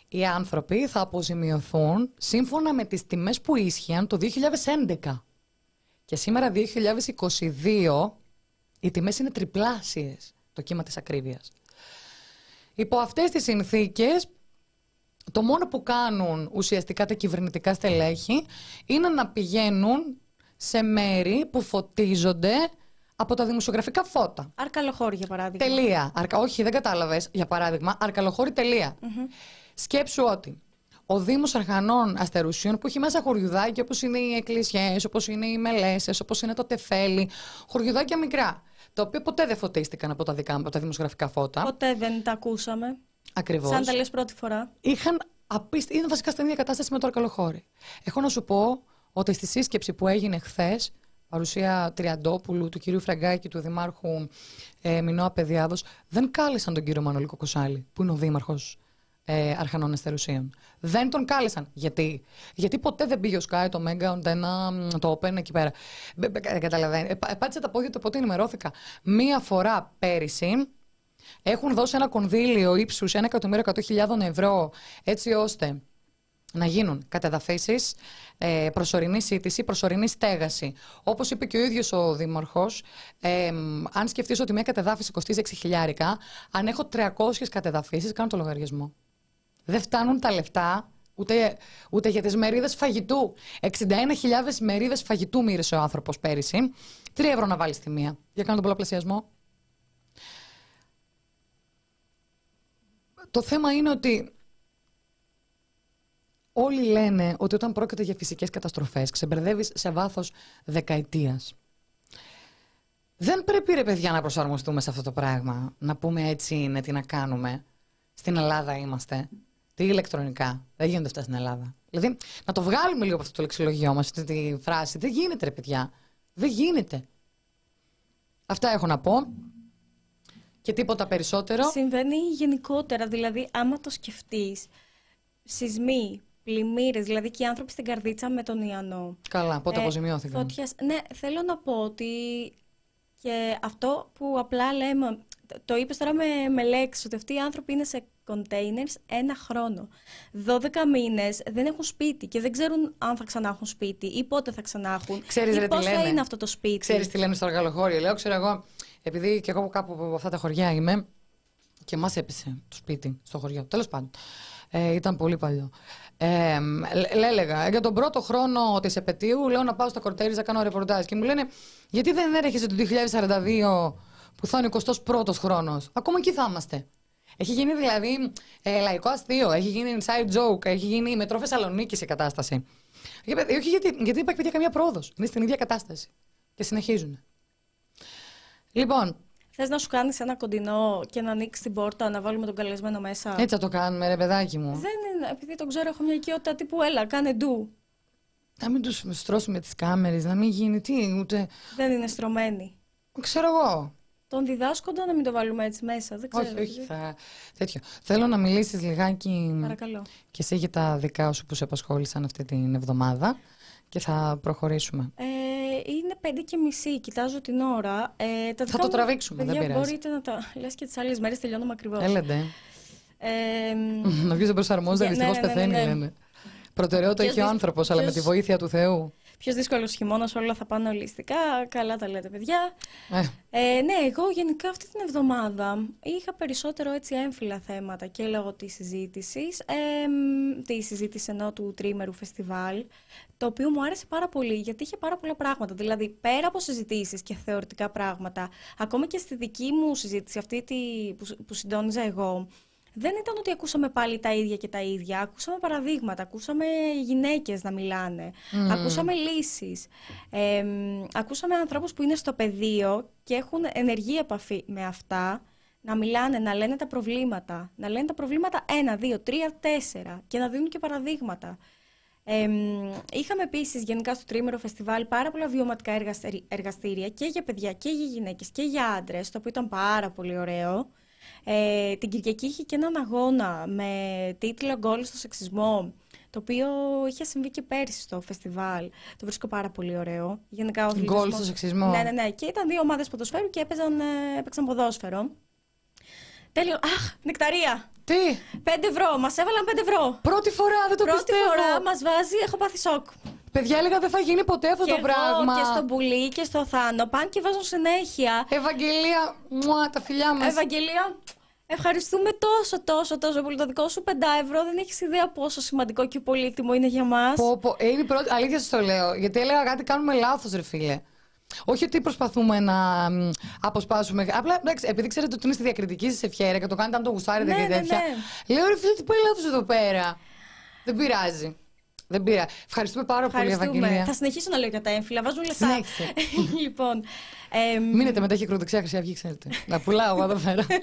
οι άνθρωποι θα αποζημιωθούν σύμφωνα με τις τιμές που ίσχυαν το 2011. Και σήμερα 2022 οι τιμές είναι τριπλάσιες, το κύμα της ακρίβειας. Υπό αυτές τις συνθήκες, το μόνο που κάνουν ουσιαστικά τα κυβερνητικά στελέχη είναι να πηγαίνουν σε μέρη που φωτίζονται από τα δημοσιογραφικά φώτα. Αρκαλοχώρη, για παράδειγμα. Τελεία. Αρκα... Όχι, δεν κατάλαβες, για παράδειγμα. Αρκαλοχώρη, Σκέψου ότι ο Δήμος Αρχανών Αστερουσίων που έχει μέσα χωριουδάκια όπως είναι οι εκκλησιές, όπως είναι οι μελέσσε, όπως είναι το τεφέλι, χωριουδάκια μικρά, τα οποία ποτέ δεν φωτίστηκαν από τα, δικά, από τα δημοσιογραφικά φώτα. Ποτέ δεν τα ακούσαμε. Ακριβώς. Σαν τα λες πρώτη φορά. Είχαν απίστη... Είναι βασικά στην ίδια κατάσταση με το Αρκαλοχώρι. Έχω να σου πω ότι στη σύσκεψη που έγινε χθες, παρουσία Τριαντόπουλου, του κυρίου Φραγκάκη, του Δημάρχου ε, Μινώα Παιδιάδος, δεν κάλεσαν τον κύριο Μανολίκο Κοσάλη, που είναι ο Δήμαρχος ε, αρχανών εστερουσίων. Δεν τον κάλεσαν. Γιατί, Γιατί ποτέ δεν πήγε ο Sky, το Mega, ένα, το Open εκεί πέρα. Καταλαβαίνετε. Πάτησε τα πόδια του, οπότε ενημερώθηκα. Μία φορά πέρυσι έχουν δώσει ένα κονδύλιο ύψους 1.100.000 ευρώ έτσι ώστε να γίνουν κατεδαφίσεις, ε, προσωρινή σύντηση, προσωρινή στέγαση. Όπως είπε και ο ίδιος ο Δήμαρχος, ε, αν σκεφτείς ότι μια κατεδάφιση κοστίζει 6 χιλιάρικα, αν έχω 300 κατεδαφίσεις, κάνω το λογαριασμό. Δεν φτάνουν τα λεφτά ούτε, ούτε για τις μερίδες φαγητού. 61.000 μερίδες φαγητού μοίρασε ο άνθρωπος πέρυσι. 3 ευρώ να βάλεις τη μία. Για κάνω τον πολλαπλασιασμό. Το θέμα είναι ότι Όλοι λένε ότι όταν πρόκειται για φυσικές καταστροφές ξεμπερδεύεις σε βάθος δεκαετίας. Δεν πρέπει ρε παιδιά να προσαρμοστούμε σε αυτό το πράγμα. Να πούμε έτσι είναι, τι να κάνουμε. Στην Ελλάδα είμαστε. Τι ηλεκτρονικά. Δεν γίνονται αυτά στην Ελλάδα. Δηλαδή, να το βγάλουμε λίγο από αυτό το λεξιλογιό μας, αυτή τη φράση. Δεν γίνεται, ρε παιδιά. Δεν γίνεται. Αυτά έχω να πω. Και τίποτα περισσότερο. Συμβαίνει γενικότερα. Δηλαδή, άμα το σκεφτείς, σεισμοί, πλημμύρες, δηλαδή και οι άνθρωποι στην καρδίτσα με τον Ιαννό. Καλά, πότε ε, αποζημιώθηκαν. Φωτιάς... Ναι, θέλω να πω ότι και αυτό που απλά λέμε, το είπες τώρα με, με λέξεις, ότι αυτοί οι άνθρωποι είναι σε containers ένα χρόνο. 12 μήνες δεν έχουν σπίτι και δεν ξέρουν αν θα ξανά έχουν σπίτι ή πότε θα ξανά έχουν. Ξέρεις, ή πώ θα είναι αυτό το σπίτι. Ξέρεις τι λένε στο αργαλοχώριο. Λέω, ξέρω εγώ, επειδή και εγώ κάπου από αυτά τα χωριά είμαι και μας έπεσε το σπίτι στο χωριό. Τέλος πάντων. Ε, ήταν πολύ παλιό. Ε, έλεγα, για τον πρώτο χρόνο της επαιτίου, λέω να πάω στα κορτέρι να κάνω ρεπορτάζ. Και μου λένε, γιατί δεν έρχεσαι το 2042 που θα είναι ο 21ο χρόνος. Ακόμα εκεί θα είμαστε. Έχει γίνει δηλαδή ε, λαϊκό αστείο, έχει γίνει inside joke, έχει γίνει μετρό Θεσσαλονίκη σε κατάσταση. Όχι γιατί, γιατί υπάρχει παιδιά καμία πρόοδος. Είναι στην ίδια κατάσταση. Και συνεχίζουν. Λοιπόν, Θες να σου κάνεις ένα κοντινό και να ανοίξεις την πόρτα, να βάλουμε τον καλεσμένο μέσα; Έτσι θα το κάνουμε, ρε παιδάκι μου. Δεν είναι, επειδή τον ξέρω, έχω μια οικειότητα τύπου έλα, κάνε ντου. Να μην τους στρώσουμε τις κάμερες, να μην γίνει τι, ούτε. Δεν είναι στρωμένοι. Ξέρω εγώ. Τον διδάσκοντα να μην το βάλουμε έτσι μέσα. Δεν ξέρω. Όχι, όχι. Θα... Τέτοιο. Θέλω να μιλήσεις λιγάκι. Παρακαλώ. Και εσύ για τα δικά σου που σε απασχόλησαν αυτή την εβδομάδα και θα προχωρήσουμε. Ε, είναι πέντε και μισή, κοιτάζω την ώρα. Ε, τα θα το τραβήξουμε, δεν πειράζει. Μπορείτε να τα (laughs) λες και τις άλλες μέρες τελειώνουμε ακριβώς. Έλετε. Ε, (laughs) να βγεις δεν προσαρμόζεται, δυστυχώς ναι, ναι, ναι, πεθαίνει, ναι, λένε. Προτεραιότητα έχει ο άνθρωπος, αλλά με τη βοήθεια του Θεού. Πιο δύσκολος χειμώνας, όλα θα πάνε ολιστικά. Καλά τα λέτε, παιδιά. Ε. Ε, ναι, εγώ γενικά αυτή την εβδομάδα είχα περισσότερο έτσι έμφυλα θέματα και λόγω της συζήτησης. Ε, τη συζήτηση ενώ του τρίμερου φεστιβάλ. Το οποίο μου άρεσε πάρα πολύ γιατί είχε πάρα πολλά πράγματα. Δηλαδή, πέρα από συζητήσεις και θεωρητικά πράγματα, ακόμα και στη δική μου συζήτηση, αυτή τη, που, που συντόνιζα εγώ, δεν ήταν ότι ακούσαμε πάλι τα ίδια και τα ίδια. Ακούσαμε παραδείγματα, ακούσαμε γυναίκες να μιλάνε, ακούσαμε λύσεις. Ε, ακούσαμε ανθρώπους που είναι στο πεδίο και έχουν ενεργή επαφή με αυτά, να μιλάνε, να λένε τα προβλήματα. Να λένε τα προβλήματα ένα, δύο, τρία, τέσσερα και να δίνουν και παραδείγματα. Ε, είχαμε επίσης γενικά στο τρίμερο φεστιβάλ πάρα πολλά βιωματικά εργαστήρια και για παιδιά και για γυναίκες και για άντρες, το οποίο ήταν πάρα πολύ ωραίο. Ε, την Κυριακή είχε και έναν αγώνα με τίτλο «Γκολ στο σεξισμό», το οποίο είχε συμβεί και πέρσι στο φεστιβάλ. Το βρίσκω πάρα πολύ ωραίο. Γενικά, ο Γκολ στο σεξισμό. Ναι, ναι, ναι. Και ήταν δύο ομάδες ποδοσφαίρου και έπαιζαν, ε, έπαιξαν ποδόσφαιρο. Τέλειο. Αχ, νεκταρία. Τι; 5 ευρώ. Μας έβαλαν 5 ευρώ. Πρώτη φορά, δεν το Πρώτη πιστεύω. Πρώτη φορά μας βάζει, έχω πάθει σοκ. Παιδιά έλεγα δεν θα γίνει ποτέ αυτό και το πράγμα. Και στο Πουλί και στο Θάνο πάνε και βάζουν συνέχεια. Ευαγγελία, μουά, τα φιλιά μας. Ευαγγελία, Ευχαριστούμε τόσο, τόσο, τόσο πολύ. Το δικό σου 5 ευρώ δεν έχεις ιδέα πόσο σημαντικό και πολύτιμο είναι για μας. Πω, πω. Ε, είναι η πρώτη. Αλήθεια σας το λέω. Γιατί έλεγα κάτι κάνουμε λάθος, ρε φίλε. Όχι ότι προσπαθούμε να αποσπάσουμε. Απλά εντάξει, επειδή ξέρετε ότι είναι στη διακριτική σας ευχαίρεια και το κάνετε αν το γουστάρετε ναι, και ναι, τέτοια. Ναι, Λέω ρε φίλε, τι πάει λάθος εδώ πέρα. Δεν πειράζει. Δεν πήρα. Ευχαριστούμε πάρα πολύ, Ευαγγελία. Θα συνεχίσω να λέω για τα έμφυλα. Βάζουν λεφτά. (laughs) λοιπόν. Ε, Μείνετε μετά έχει κροδεξιά Χρυσή Αυγή, ξέρετε. να πουλάω εγώ εδώ πέρα. (laughs)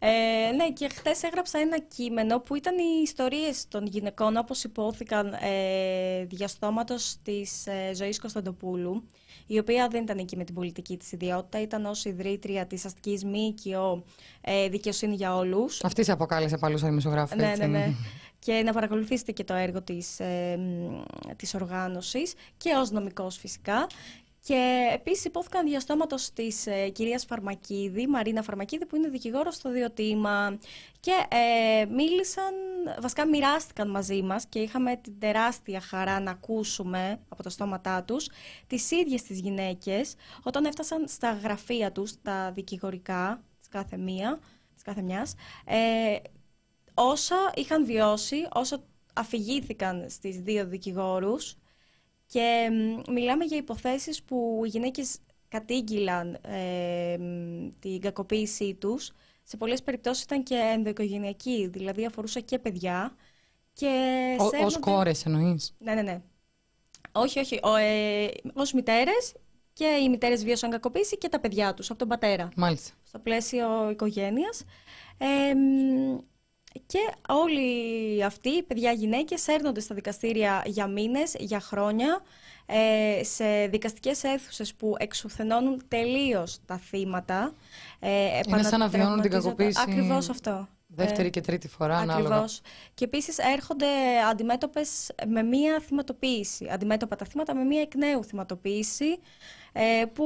Ε, ναι, και χθες έγραψα ένα κείμενο που ήταν οι ιστορίες των γυναικών όπως υπόθηκαν ε, διαστόματος της ε, ζωής Κωνσταντοπούλου, η οποία δεν ήταν εκεί με την πολιτική της ιδιότητα, ήταν ως ιδρύτρια της αστικής ΜΚΟ ε, Δικαιοσύνη για Όλους. Αυτή σε αποκάλεσε παλούς δημοσιογράφου. Ναι, ναι, ναι (laughs) και να παρακολουθήσετε και το έργο της, ε, της οργάνωσης και ως νομικός φυσικά. Και επίσης υπόθηκαν διαστόματος της ε, κυρίας Φαρμακίδη, Μαρίνα Φαρμακίδη, που είναι δικηγόρος στο Διοτήμα. Και ε, μίλησαν, βασικά μοιράστηκαν μαζί μας και είχαμε την τεράστια χαρά να ακούσουμε από τα στόματά τους τις ίδιες τις γυναίκες όταν έφτασαν στα γραφεία τους, τα δικηγορικά, της κάθε μία, της κάθε μιας, ε, όσα είχαν βιώσει, όσα αφηγήθηκαν στις δύο δικηγόρους και μιλάμε για υποθέσεις που οι γυναίκες κατήγγυλαν ε, την κακοποίησή τους. Σε πολλές περιπτώσεις ήταν και ενδοοικογενειακή, δηλαδή αφορούσε και παιδιά. Και Ο, σέρνονται... Ως κόρες εννοείς. Ναι, ναι, ναι. Όχι, όχι. Ο, ε, ως μητέρες και οι μητέρες βίωσαν κακοποίηση και τα παιδιά τους από τον πατέρα. Μάλιστα. Στο πλαίσιο οικογένειας. Ε, και όλοι αυτοί, παιδιά γυναίκες, έρνονται στα δικαστήρια για μήνες, για χρόνια, ε, σε δικαστικές αίθουσες που εξουθενώνουν τελείως τα θύματα. Ε, Είναι σαν να βιώνουν την κακοποίηση. Ακριβώς αυτό. Δεύτερη ε, και τρίτη φορά, Ακριβώς. ανάλογα. Και επίσης έρχονται αντιμέτωπες με μία θυματοποίηση. Αντιμέτωπα τα θύματα με μία εκ νέου θυματοποίηση ε, που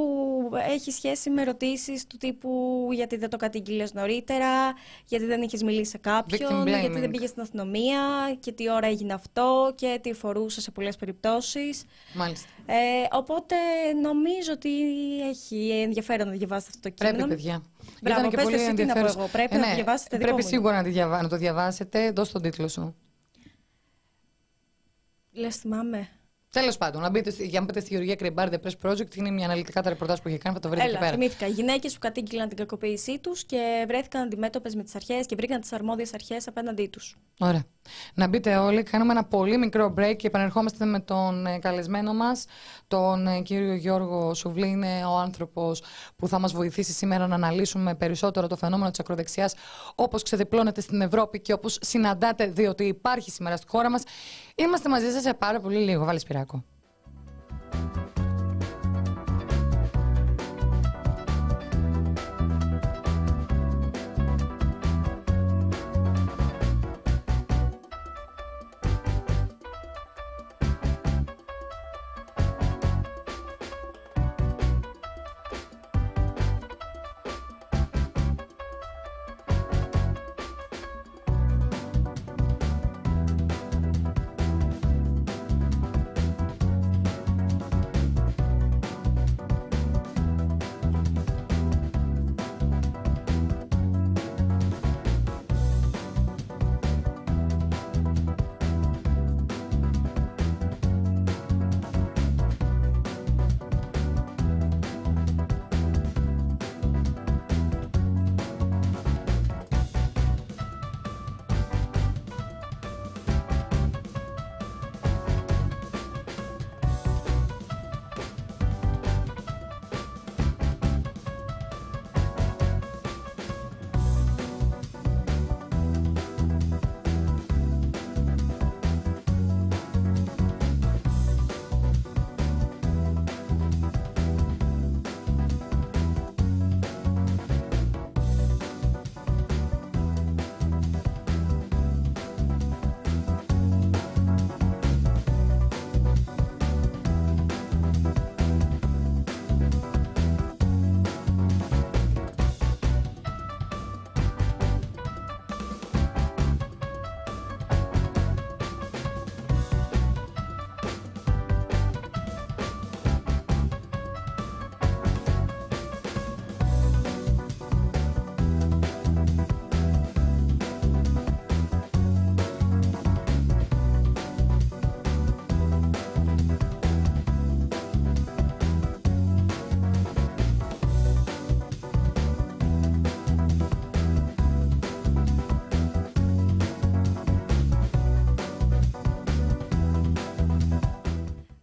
έχει σχέση με ερωτήσεις του τύπου γιατί δεν το κατήγγειλες νωρίτερα, γιατί δεν είχες μιλήσει σε κάποιον, γιατί δεν πήγες στην αστυνομία; Και τι ώρα έγινε αυτό; Και τι φορούσε σε πολλές περιπτώσεις. Μάλιστα. Ε, οπότε νομίζω ότι έχει ενδιαφέρον να διαβάσετε αυτό το κείμενο. Πρέπει, παιδιά. Μπράβο, Ήταν και πολύ ενδιαφέρον. Πρέπει ε, ναι, να διαβάσετε Πρέπει σίγουρα να, διαβα... να το διαβάσετε. Δώσ' τον τίτλο σου. Λες θυμάμαι. Τέλος πάντων, να μπείτε, για να μπείτε στη Γεωργία Κρεμπάρ The Press Project, είναι μια αναλυτικά τα ρεπορτάζ που έχει κάνει, θα το βρείτε Έλα, εκεί πέρα. Θυμήθηκα. Γυναίκες που κατήγγυλαν την κακοποίησή τους και βρέθηκαν αντιμέτωπες με τις αρχές και βρήκαν τις αρμόδιες αρχές απέναντί τους. Ωραία. Να μπείτε όλοι, κάνουμε ένα πολύ μικρό break και επανερχόμαστε με τον ε, καλεσμένο μας, τον ε, κύριο Γιώργο Σουβλή. Είναι ο άνθρωπος που θα μας βοηθήσει σήμερα να αναλύσουμε περισσότερο το φαινόμενο της ακροδεξιάς, όπως ξεδιπλώνεται στην Ευρώπη και όπως συναντάτε, διότι υπάρχει σήμερα στη χώρα μας. Είμαστε μαζί σας σε πάρα πολύ λίγο. Βάλει πειράκο.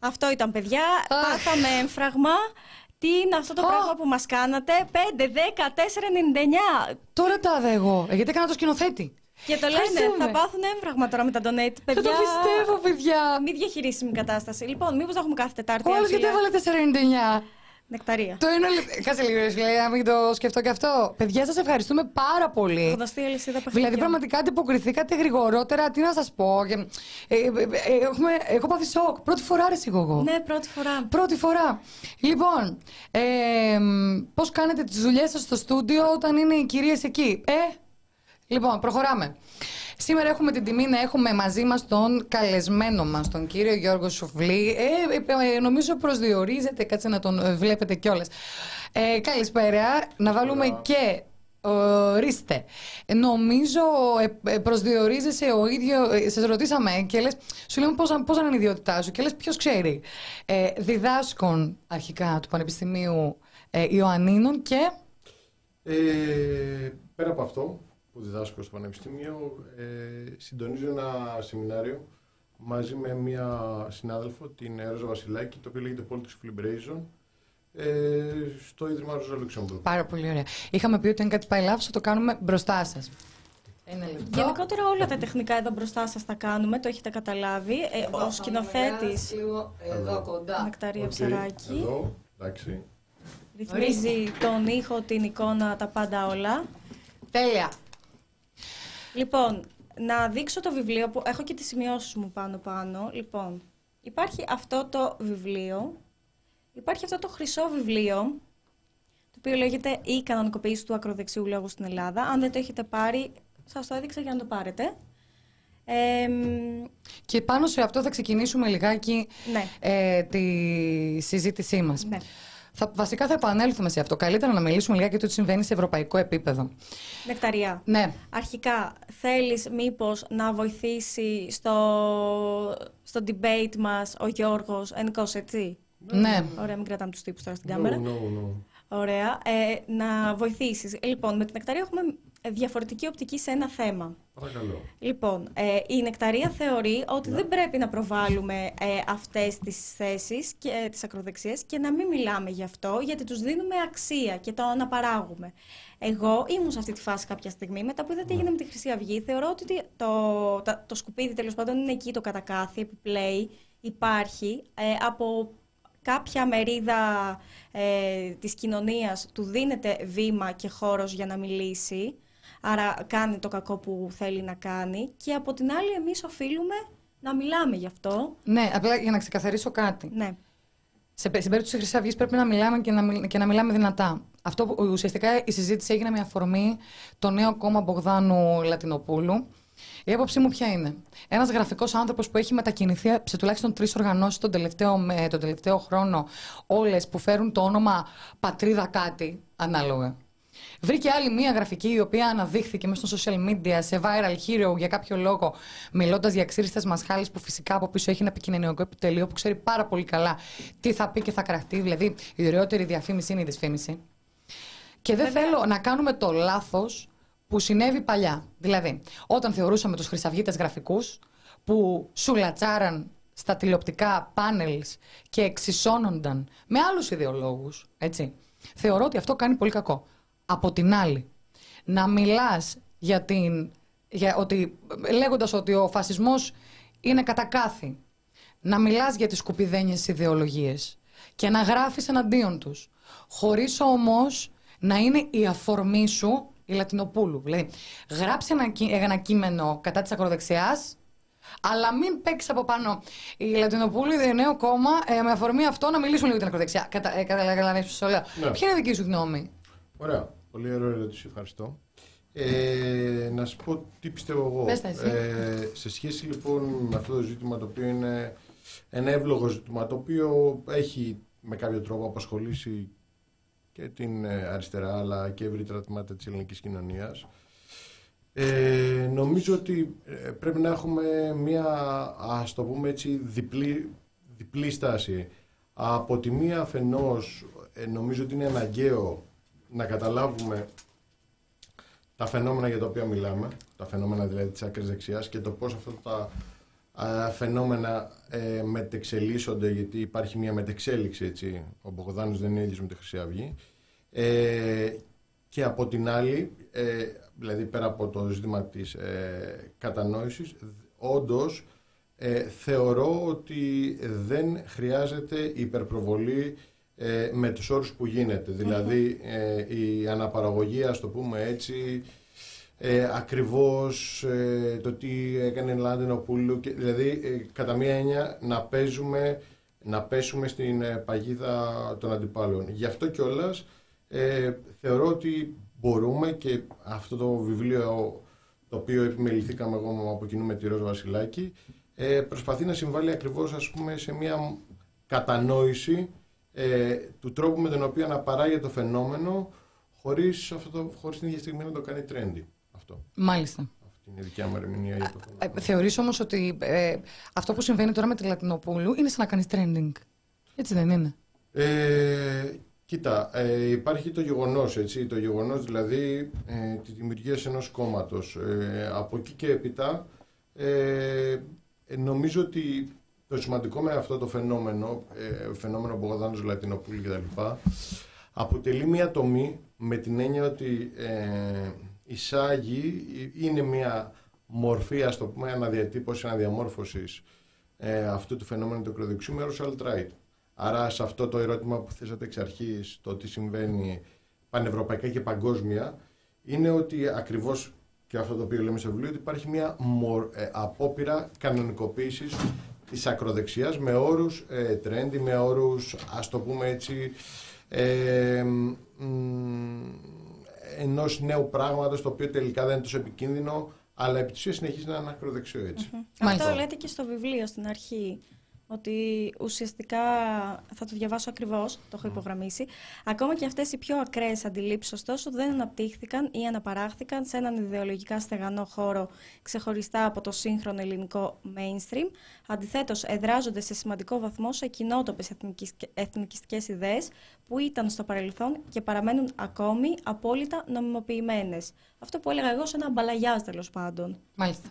Αυτό ήταν, παιδιά. Πάθαμε έμφραγμα. Τι είναι αυτό το πράγμα που μας κάνατε; 5, 10, 4, 99. Τώρα τα είδα εγώ. Ε, γιατί έκανα το σκηνοθέτη. Και το λένε, θα πάθουν έμφραγμα τώρα με τα donate. Παιδιά, δεν το πιστεύω, παιδιά. Μη διαχειρίσιμη κατάσταση. Λοιπόν, μήπως το έχουμε κάθε Τετάρτη. Όλο γιατί έβαλε 4,99. Νεκταρία. Το ένα λεπτό. Κάτσε λίγο, ρε, λέει, να μην το σκεφτώ και αυτό. Παιδιά, σας ευχαριστούμε πάρα πολύ. Γνωστή αλυσίδα Δηλαδή, παιχνιδιών. πραγματικά αντιποκριθήκατε γρηγορότερα. Τι να σας πω. Και, ε, ε, ε, έχουμε, έχω πάθει σοκ. Πρώτη φορά, ρε, εγώ. Ναι, πρώτη φορά. Πρώτη φορά. Λοιπόν, ε, πώς κάνετε τις δουλειές σας στο στούντιο όταν είναι οι κυρίες εκεί. Ε, λοιπόν, προχωράμε. Σήμερα έχουμε την τιμή να έχουμε μαζί μας τον καλεσμένο μας, τον κύριο Γιώργο Σουφλή. Ε, ε, ε, νομίζω προσδιορίζεται, κάτσε να τον ε, βλέπετε κιόλας. Ε, καλησπέρα. Να βάλουμε και Ορίστε. Ε, Νομίζω ε, ε, προσδιορίζεσαι ο ίδιο. Ε, σε ρωτήσαμε και λες, σου λέμε πώς, πώς είναι η ιδιότητά σου και λες, ποιος ξέρει. Ε, διδάσκων αρχικά του Πανεπιστημίου ε, Ιωαννίνων και. Ε, πέρα από αυτό που διδάσκω στο Πανεπιστήμιο, ε, συντονίζω ένα σεμινάριο μαζί με μια συνάδελφο, την Ρόζα Βασιλάκη, το οποίο λέγεται Politics of Liberation, ε, στο Ίδρυμα Ρόζα Λουξεμβούργου. Πάρα πολύ ωραία. Είχαμε πει ότι αν κάτι πάει λάθος, θα το κάνουμε μπροστά σας. Ένα λεπτό. Γενικότερα όλα τα τεχνικά εδώ μπροστά σας τα κάνουμε, το έχετε καταλάβει. Ε, ο σκηνοθέτης Λίγο εδώ κοντά. Νεκταρία Οκ, Ψαράκη Εδώ, εντάξει. ρυθμίζει τον ήχο, την εικόνα, τα πάντα όλα. Τέλεια. Λοιπόν, να δείξω το βιβλίο που έχω και τις σημειώσεις μου πάνω-πάνω. Λοιπόν, υπάρχει αυτό το βιβλίο. Υπάρχει αυτό το χρυσό βιβλίο, το οποίο λέγεται «Η κανονικοποίηση του ακροδεξιού λόγου στην Ελλάδα». Αν δεν το έχετε πάρει, σας το έδειξα για να το πάρετε. Ε, μ, Και πάνω σε αυτό θα ξεκινήσουμε λιγάκι ναι, ε, τη συζήτησή μας. ναι. Θα, βασικά θα επανέλθουμε σε αυτό. Καλύτερα να μιλήσουμε λιγάκι για το τι συμβαίνει σε ευρωπαϊκό επίπεδο. Νεκταρία. Ναι. Αρχικά, θέλεις μήπως να βοηθήσει στο, στο debate μας ο Γιώργος Ενικός, έτσι; Ναι. Ωραία, μην κρατάμε τους τύπους τώρα στην No, κάμερα. no, no. Ωραία. Ε, να βοηθήσεις. Λοιπόν, με την Νεκταρία έχουμε διαφορετική οπτική σε ένα θέμα. Παρακαλώ. Λοιπόν, ε, η Νεκταρία θεωρεί ότι δεν πρέπει να προβάλλουμε ε, αυτές τις θέσεις και ε, τις ακροδεξίες και να μην μιλάμε γι' αυτό, γιατί τους δίνουμε αξία και το αναπαράγουμε. Εγώ ήμουν σε αυτή τη φάση κάποια στιγμή, μετά που είδα τι έγινε με τη Χρυσή Αυγή, θεωρώ ότι το, τα- το σκουπίδι τέλος πάντων είναι εκεί το κατακάθι, επιπλέει, υπάρχει, ε, από κάποια μερίδα ε, της κοινωνίας του δίνεται βήμα και χώρος για να μιλήσει, άρα κάνει το κακό που θέλει να κάνει και από την άλλη εμείς οφείλουμε να μιλάμε γι' αυτό. Ναι, απλά για να ξεκαθαρίσω κάτι. Ναι, Σε, στην περίπτωση της Χρυσής Αυγής πρέπει να μιλάμε και να, μιλ- και να μιλάμε δυνατά. Αυτό που ουσιαστικά η συζήτηση έγινε με αφορμή το νέο κόμμα Μπογδάνου Λατινοπούλου. Η άποψή μου ποια είναι; Ένας γραφικός άνθρωπος που έχει μετακινηθεί σε τουλάχιστον τρεις οργανώσεις τον τελευταίο, με- τον τελευταίο χρόνο, όλες που φέρουν το όνομα Πατρίδα κάτι, ανάλογα. Βρήκε άλλη μία γραφική η οποία αναδείχθηκε μέσα στο social media σε viral hero για κάποιο λόγο, μιλώντας για ξύριστες μασχάλες που φυσικά από πίσω έχει ένα επικοινωνιακό επιτελείο που ξέρει πάρα πολύ καλά τι θα πει και θα κραχτεί. Δηλαδή, η ωραιότερη διαφήμιση είναι η δυσφήμιση. Και δεν θέλω να κάνουμε το λάθος που συνέβη παλιά. Δηλαδή, όταν θεωρούσαμε τους χρυσαυγίτες γραφικούς που σουλατσάραν στα τηλεοπτικά πάνελς και εξισώνονταν με άλλους ιδεολόγους, έτσι. Θεωρώ ότι αυτό κάνει πολύ κακό. Από την άλλη, να μιλάς για την... Για ότι, λέγοντας ότι ο φασισμός είναι κατακάθι, να μιλάς για τις σκουπιδένιες ιδεολογίες και να γράφεις εναντίον τους, χωρίς όμως να είναι η αφορμή σου η Λατινοπούλου. Δηλαδή, γράψε ένα, κεί- ένα κείμενο κατά της ακροδεξιάς, αλλά μην παίξεις από πάνω η Λατινοπούλου, η νέο κόμμα, ε, με αφορμή αυτό να μιλήσουμε λίγο για την ακροδεξιά. Κατα, ε, καταλαβαίνεις τι σου λέω. Ναι. Ποια είναι η δική σου γνώμη; Ωραία. Πολύ ωραία ερώτηση. Ευχαριστώ. Ε, να σου πω τι πιστεύω εγώ. Πες τα εσύ. Ε, σε σχέση λοιπόν με αυτό το ζήτημα το οποίο είναι ένα εύλογο ζήτημα το οποίο έχει με κάποιο τρόπο απασχολήσει και την ε, αριστερά αλλά και ευρύτερα τμήματα της ελληνικής κοινωνίας. Ε, νομίζω ότι ε, πρέπει να έχουμε μία, ας το πούμε έτσι, διπλή, διπλή στάση. Από τη μία αφενός ε, νομίζω ότι είναι αναγκαίο να καταλάβουμε τα φαινόμενα για τα οποία μιλάμε, τα φαινόμενα δηλαδή της άκρης δεξιάς και το πώς αυτά τα α, φαινόμενα ε, μετεξελίσσονται, γιατί υπάρχει μια μετεξέλιξη, έτσι. Ο Μπογδάνος δεν είναι ίδιος με τη Χρυσή Αυγή. Ε, και από την άλλη, ε, δηλαδή πέρα από το ζήτημα της ε, κατανόησης, όντως ε, θεωρώ ότι δεν χρειάζεται υπερπροβολή ε, με τους όρους που γίνεται. Δηλαδή ε, η αναπαραγωγή, ας το πούμε έτσι, ε, ακριβώς ε, το τι έκανε η Πούλου, και, δηλαδή ε, κατά μία έννοια να παίζουμε, να πέσουμε στην ε, παγίδα των αντιπάλων. Γι' αυτό κιόλας ε, θεωρώ ότι μπορούμε και αυτό το βιβλίο το οποίο επιμεληθήκαμε εγώ από κοινού με τη Ρώζα Βασιλάκη ε, προσπαθεί να συμβάλλει ακριβώς ας πούμε σε μια κατανόηση ε, του τρόπου με τον οποίο να παράγει το φαινόμενο χωρίς, αυτό το, χωρίς την ίδια στιγμή να το κάνει trendy. Αυτό. Μάλιστα. Αυτή είναι η δικιά μου ερμηνεία για το φαινόμενο. Ε, θεωρείς όμως ότι ε, αυτό που συμβαίνει τώρα με τη Λατινοπούλου είναι σαν να κάνεις trending. Έτσι δεν είναι; Ε, κοίτα, ε, υπάρχει το γεγονός, έτσι, το γεγονός δηλαδή ε, τη δημιουργίας ενός κόμματος. Ε, από εκεί και έπειτα ε, νομίζω ότι το σημαντικό με αυτό το φαινόμενο, ε, φαινόμενο Μπογδάνος Λατινοπούλου κτλ. αποτελεί μια τομή με την έννοια ότι ε, εισάγει, είναι μια μορφή, ας το πούμε, αναδιατύπωση, αναδιαμόρφωσης ε, αυτού του φαινόμενου του ακροδεξιού με όρους alt-right. Άρα σε αυτό το ερώτημα που θέσατε εξ αρχής, το τι συμβαίνει πανευρωπαϊκά και παγκόσμια, είναι ότι ακριβώς και αυτό το οποίο λέμε στο βιβλίο, ότι υπάρχει μια μορ, ε, απόπειρα κανονικοποίησης της ακροδεξιάς με όρους ε, trendy, με όρους ας το πούμε έτσι ε, ενός νέου πράγματος το οποίο τελικά δεν είναι τόσο επικίνδυνο αλλά επί της συνεχίζει να είναι ακροδεξιό έτσι. Αυτό λέτε και στο βιβλίο στην αρχή ότι ουσιαστικά θα το διαβάσω ακριβώς, το έχω υπογραμμίσει. Ακόμα και αυτές οι πιο ακραίες αντιλήψεις, ωστόσο, δεν αναπτύχθηκαν ή αναπαράχθηκαν σε έναν ιδεολογικά στεγανό χώρο ξεχωριστά από το σύγχρονο ελληνικό mainstream. Αντιθέτως, εδράζονται σε σημαντικό βαθμό σε κοινότοπες εθνικιστικές ιδέες που ήταν στο παρελθόν και παραμένουν ακόμη απόλυτα νομιμοποιημένες. Αυτό που έλεγα εγώ σε ένα μπαλαγιά τέλος πάντων. Μάλιστα.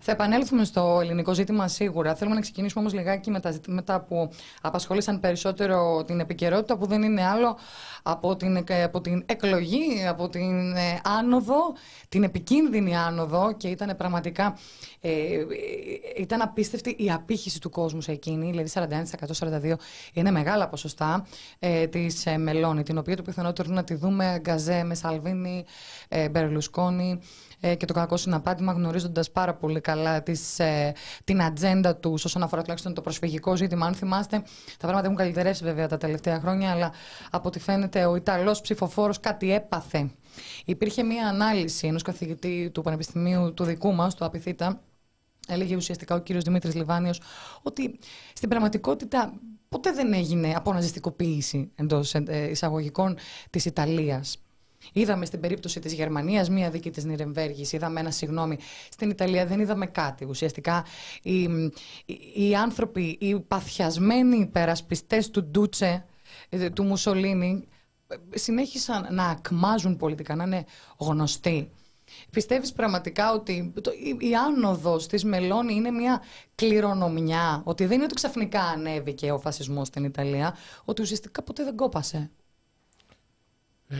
Θα επανέλθουμε στο ελληνικό ζήτημα σίγουρα. Θέλουμε να ξεκινήσουμε όμως λιγάκι με τα ζητήματα που απασχόλησαν περισσότερο την επικαιρότητα, που δεν είναι άλλο από την, από την εκλογή, από την ε, άνοδο, την επικίνδυνη άνοδο και ήταν πραγματικά ε, ε, ήταν απίστευτη η απήχηση του κόσμου σε εκείνη, δηλαδή 41%, 42% είναι μεγάλα ποσοστά ε, της ε, Μελώνη, την οποία το πιθανότερο είναι να τη δούμε γκαζέ με Σαλβίνη, ε, Μπερλουσκόνη, ε, και το κακό συναπάτημα, γνωρίζοντας πάρα πολύ καλά τις, ε, την ατζέντα τους όσον αφορά τουλάχιστον το προσφυγικό ζήτημα. Αν θυμάστε, τα πράγματα έχουν καλυτερεύσει βέβαια τα τελευταία χρόνια, αλλά από ό,τι φαίνεται ο Ιταλός ψηφοφόρος κάτι έπαθε. Υπήρχε μία ανάλυση ενός καθηγητή του Πανεπιστημίου του δικού μας, του Απιθύτα, Έλεγε ουσιαστικά ο κύριος Δημήτρης Λιβάνιος ότι στην πραγματικότητα ποτέ δεν έγινε αποναζιστικοποίηση εντός ε, εισαγωγικών της Ιταλίας. Είδαμε στην περίπτωση της Γερμανίας μία δίκη της Νιρεμβέργης, είδαμε ένα συγγνώμη. Στην Ιταλία δεν είδαμε κάτι. Ουσιαστικά οι, οι, άνθρωποι, οι παθιασμένοι υπερασπιστές του Ντούτσε, ε, του Μουσολίνη, ε, συνέχισαν να ακμάζουν πολιτικά, να είναι γνωστοί. Πιστεύεις πραγματικά ότι το, η, η άνοδος της Μελώνη είναι μια κληρονομιά, ότι δεν είναι ότι ξαφνικά ανέβηκε ο φασισμός στην Ιταλία, ότι ουσιαστικά ποτέ δεν κόπασε; Ε,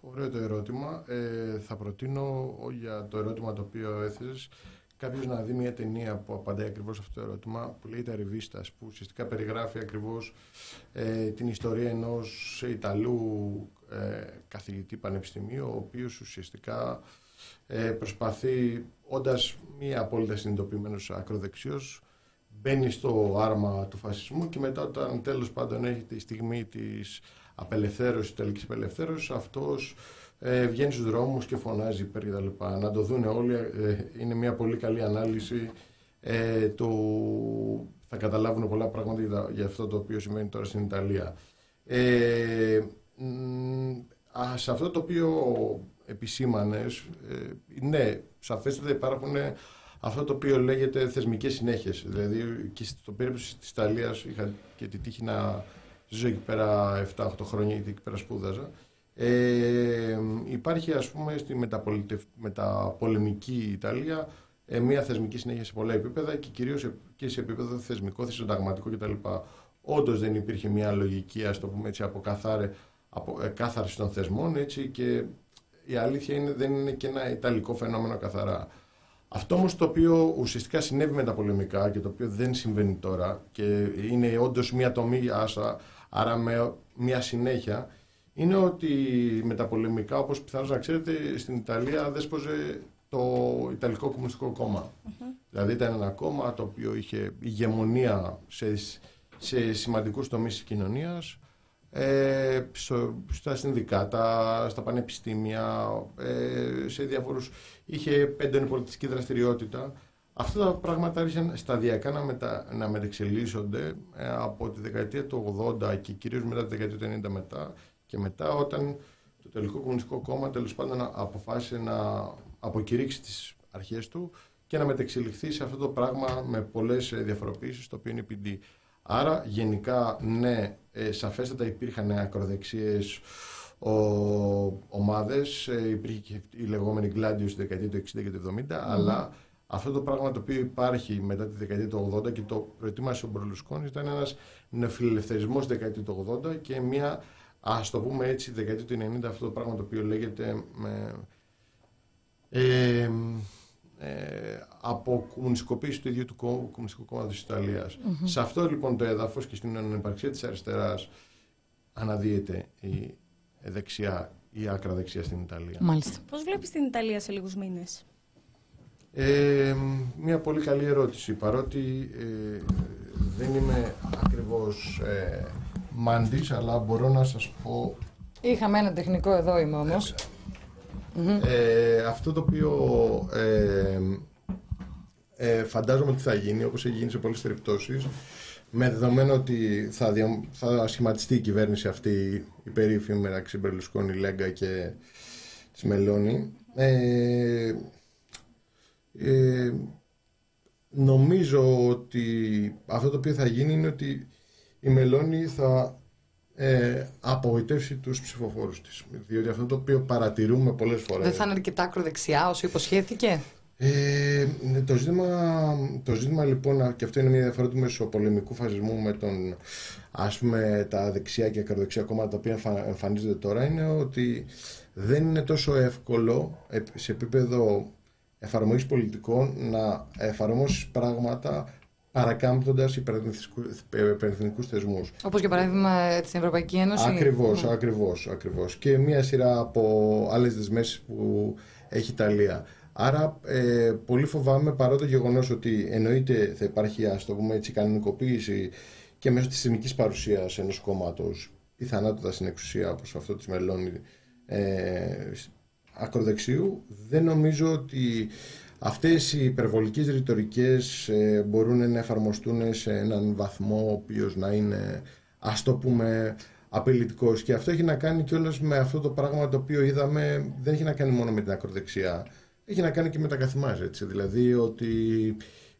Ωραίο το ερώτημα. Ε, θα προτείνω για το ερώτημα το οποίο έθεσες κάποιος να δει μια ταινία που απαντάει ακριβώς αυτό το ερώτημα που λέγεται Ρεβίστας που ουσιαστικά περιγράφει ακριβώς ε, την ιστορία ενός Ιταλού ε, καθηγητή πανεπιστημίου ο οποίος ουσιαστικά ε, προσπαθεί όντας μία απόλυτα συνειδητοποιημένος ακροδεξιός μπαίνει στο άρμα του φασισμού και μετά όταν τέλος πάντων έχει τη στιγμή της απελευθέρωσης, τελικής απελευθέρωσης, αυτός ε, βγαίνει στους δρόμους και φωνάζει υπέρ και τα λοιπά. Να το δούνε όλοι, ε, είναι μια πολύ καλή ανάλυση ε, το, θα καταλάβουν πολλά πράγματα για, για, αυτό το οποίο συμβαίνει τώρα στην Ιταλία. Ε, α, σε αυτό το οποίο επισήμανες, ε, ναι, σαφέστατα υπάρχουν αυτό το οποίο λέγεται θεσμικές συνέχειες. Δηλαδή και στο περίπτωση της Ιταλίας είχα και τη τύχη να Ζω εκεί πέρα 7-8 χρόνια, γιατί εκεί πέρα σπούδαζα. Ε, υπάρχει ας πούμε στη μεταπολεμική Ιταλία ε, μια θεσμική συνέχεια σε πολλά επίπεδα και κυρίως και σε επίπεδο θεσμικό, συνταγματικό κτλ. Όντως δεν υπήρχε μια λογική, ας το πούμε έτσι, από, καθάρε, από ε, κάθαρση των θεσμών έτσι, και η αλήθεια είναι δεν είναι και ένα ιταλικό φαινόμενο καθαρά. Αυτό όμως το οποίο ουσιαστικά συνέβη με τα πολεμικά και το οποίο δεν συμβαίνει τώρα και είναι όντως μια τομή άσα Άρα με μια συνέχεια είναι ότι με τα πολεμικά, όπως πιθανώς να ξέρετε, στην Ιταλία δέσποζε το Ιταλικό Κομμουνιστικό Δηλαδή ήταν ένα κόμμα το οποίο είχε ηγεμονία σε, σε σημαντικούς τομείς της κοινωνίας, ε, στα συνδικάτα, στα πανεπιστήμια, ε, σε διάφορους... Είχε έντονη πολιτιστική δραστηριότητα. Αυτά τα πράγματα άρχισαν σταδιακά να, μετα, να μετεξελίσσονται ε, από τη δεκαετία του 80 και κυρίως μετά τη δεκαετία του 90 μετά και μετά όταν το τελικό κομμουνιστικό κόμμα τέλος πάντων αποφάσισε να αποκηρύξει τις αρχές του και να μετεξελιχθεί σε αυτό το πράγμα με πολλές διαφοροποιήσεις το οποίο είναι PD. Άρα γενικά ναι, ε, σαφέστατα υπήρχαν ακροδεξίες ο, ομάδες, ε, υπήρχε και η λεγόμενη Gladius στη δεκαετία του 60 και του 70, αλλά αυτό το πράγμα το οποίο υπάρχει μετά τη δεκαετία του 80 και το προετοίμασε ο Μπρολουσκόνη ήταν ένας νεοφιλελευθερισμός στη δεκαετία του 80 και μια, ας το πούμε έτσι, τη δεκαετία του 90 αυτό το πράγμα το οποίο λέγεται με, ε, ε, από κομμουνιστικοποίηση του ίδιου του Κομμουνιστικού Κόμματος της Ιταλίας. Σε αυτό λοιπόν το έδαφος και στην ανεπαρξία της αριστεράς αναδύεται η δεξιά ή άκρα δεξιά στην Ιταλία. Μάλιστα. Πώς βλέπεις την Ιταλία σε λίγους μήνες; Ε, μια πολύ καλή ερώτηση, παρότι ε, δεν είμαι ακριβώς ε, μάντης, αλλά μπορώ να σας πω... Είχαμε ένα τεχνικό εδώ είμαι όμως. Ε, αυτό το οποίο ε, ε, φαντάζομαι ότι θα γίνει, όπως έχει γίνει σε πολλές περιπτώσεις, με δεδομένο ότι θα, θα σχηματιστεί η κυβέρνηση αυτή η περίφημη μεταξύ Μπερλουσκόνη, Λέγκα και της Μελώνη, ε, ε, νομίζω ότι αυτό το οποίο θα γίνει είναι ότι η Μελώνη θα ε, απογοητεύσει τους ψηφοφόρους της. Διότι αυτό το οποίο παρατηρούμε πολλές φορές... Δεν θα είναι αρκετά ακροδεξιά όσο υποσχέθηκε. Ε, το, ζήτημα, το ζήτημα λοιπόν, και αυτό είναι μια διαφορά του μεσοπολεμικού φασισμού με τον, ας πούμε, τα δεξιά και ακροδεξιά κόμματα τα οποία εμφανίζονται τώρα, είναι ότι δεν είναι τόσο εύκολο σε επίπεδο εφαρμογής πολιτικών να εφαρμόσεις πράγματα παρακάμπτοντας υπερεθνικού θεσμούς. Όπως για παράδειγμα την Ευρωπαϊκή Ένωση. Ακριβώς, mm. ακριβώς. Ακριβώς. Και μία σειρά από άλλες δεσμεύσεις που έχει η Ιταλία. Άρα, ε, πολύ φοβάμαι παρά το γεγονός ότι εννοείται θα υπάρχει ας το πούμε έτσι, κανονικοποίηση και μέσω της εθνική παρουσίας ενός κόμματος πιθανότατα στην εξουσία όπως αυτό της Μελώνη ε, ακροδεξιού, δεν νομίζω ότι Αυτές οι υπερβολικές ρητορικές ε, μπορούν να εφαρμοστούν σε έναν βαθμό ο οποίος να είναι ας το πούμε απειλητικός. Και αυτό έχει να κάνει κιόλας με αυτό το πράγμα το οποίο είδαμε δεν έχει να κάνει μόνο με την ακροδεξιά. Έχει να κάνει και με τα καθημάς έτσι. Δηλαδή ότι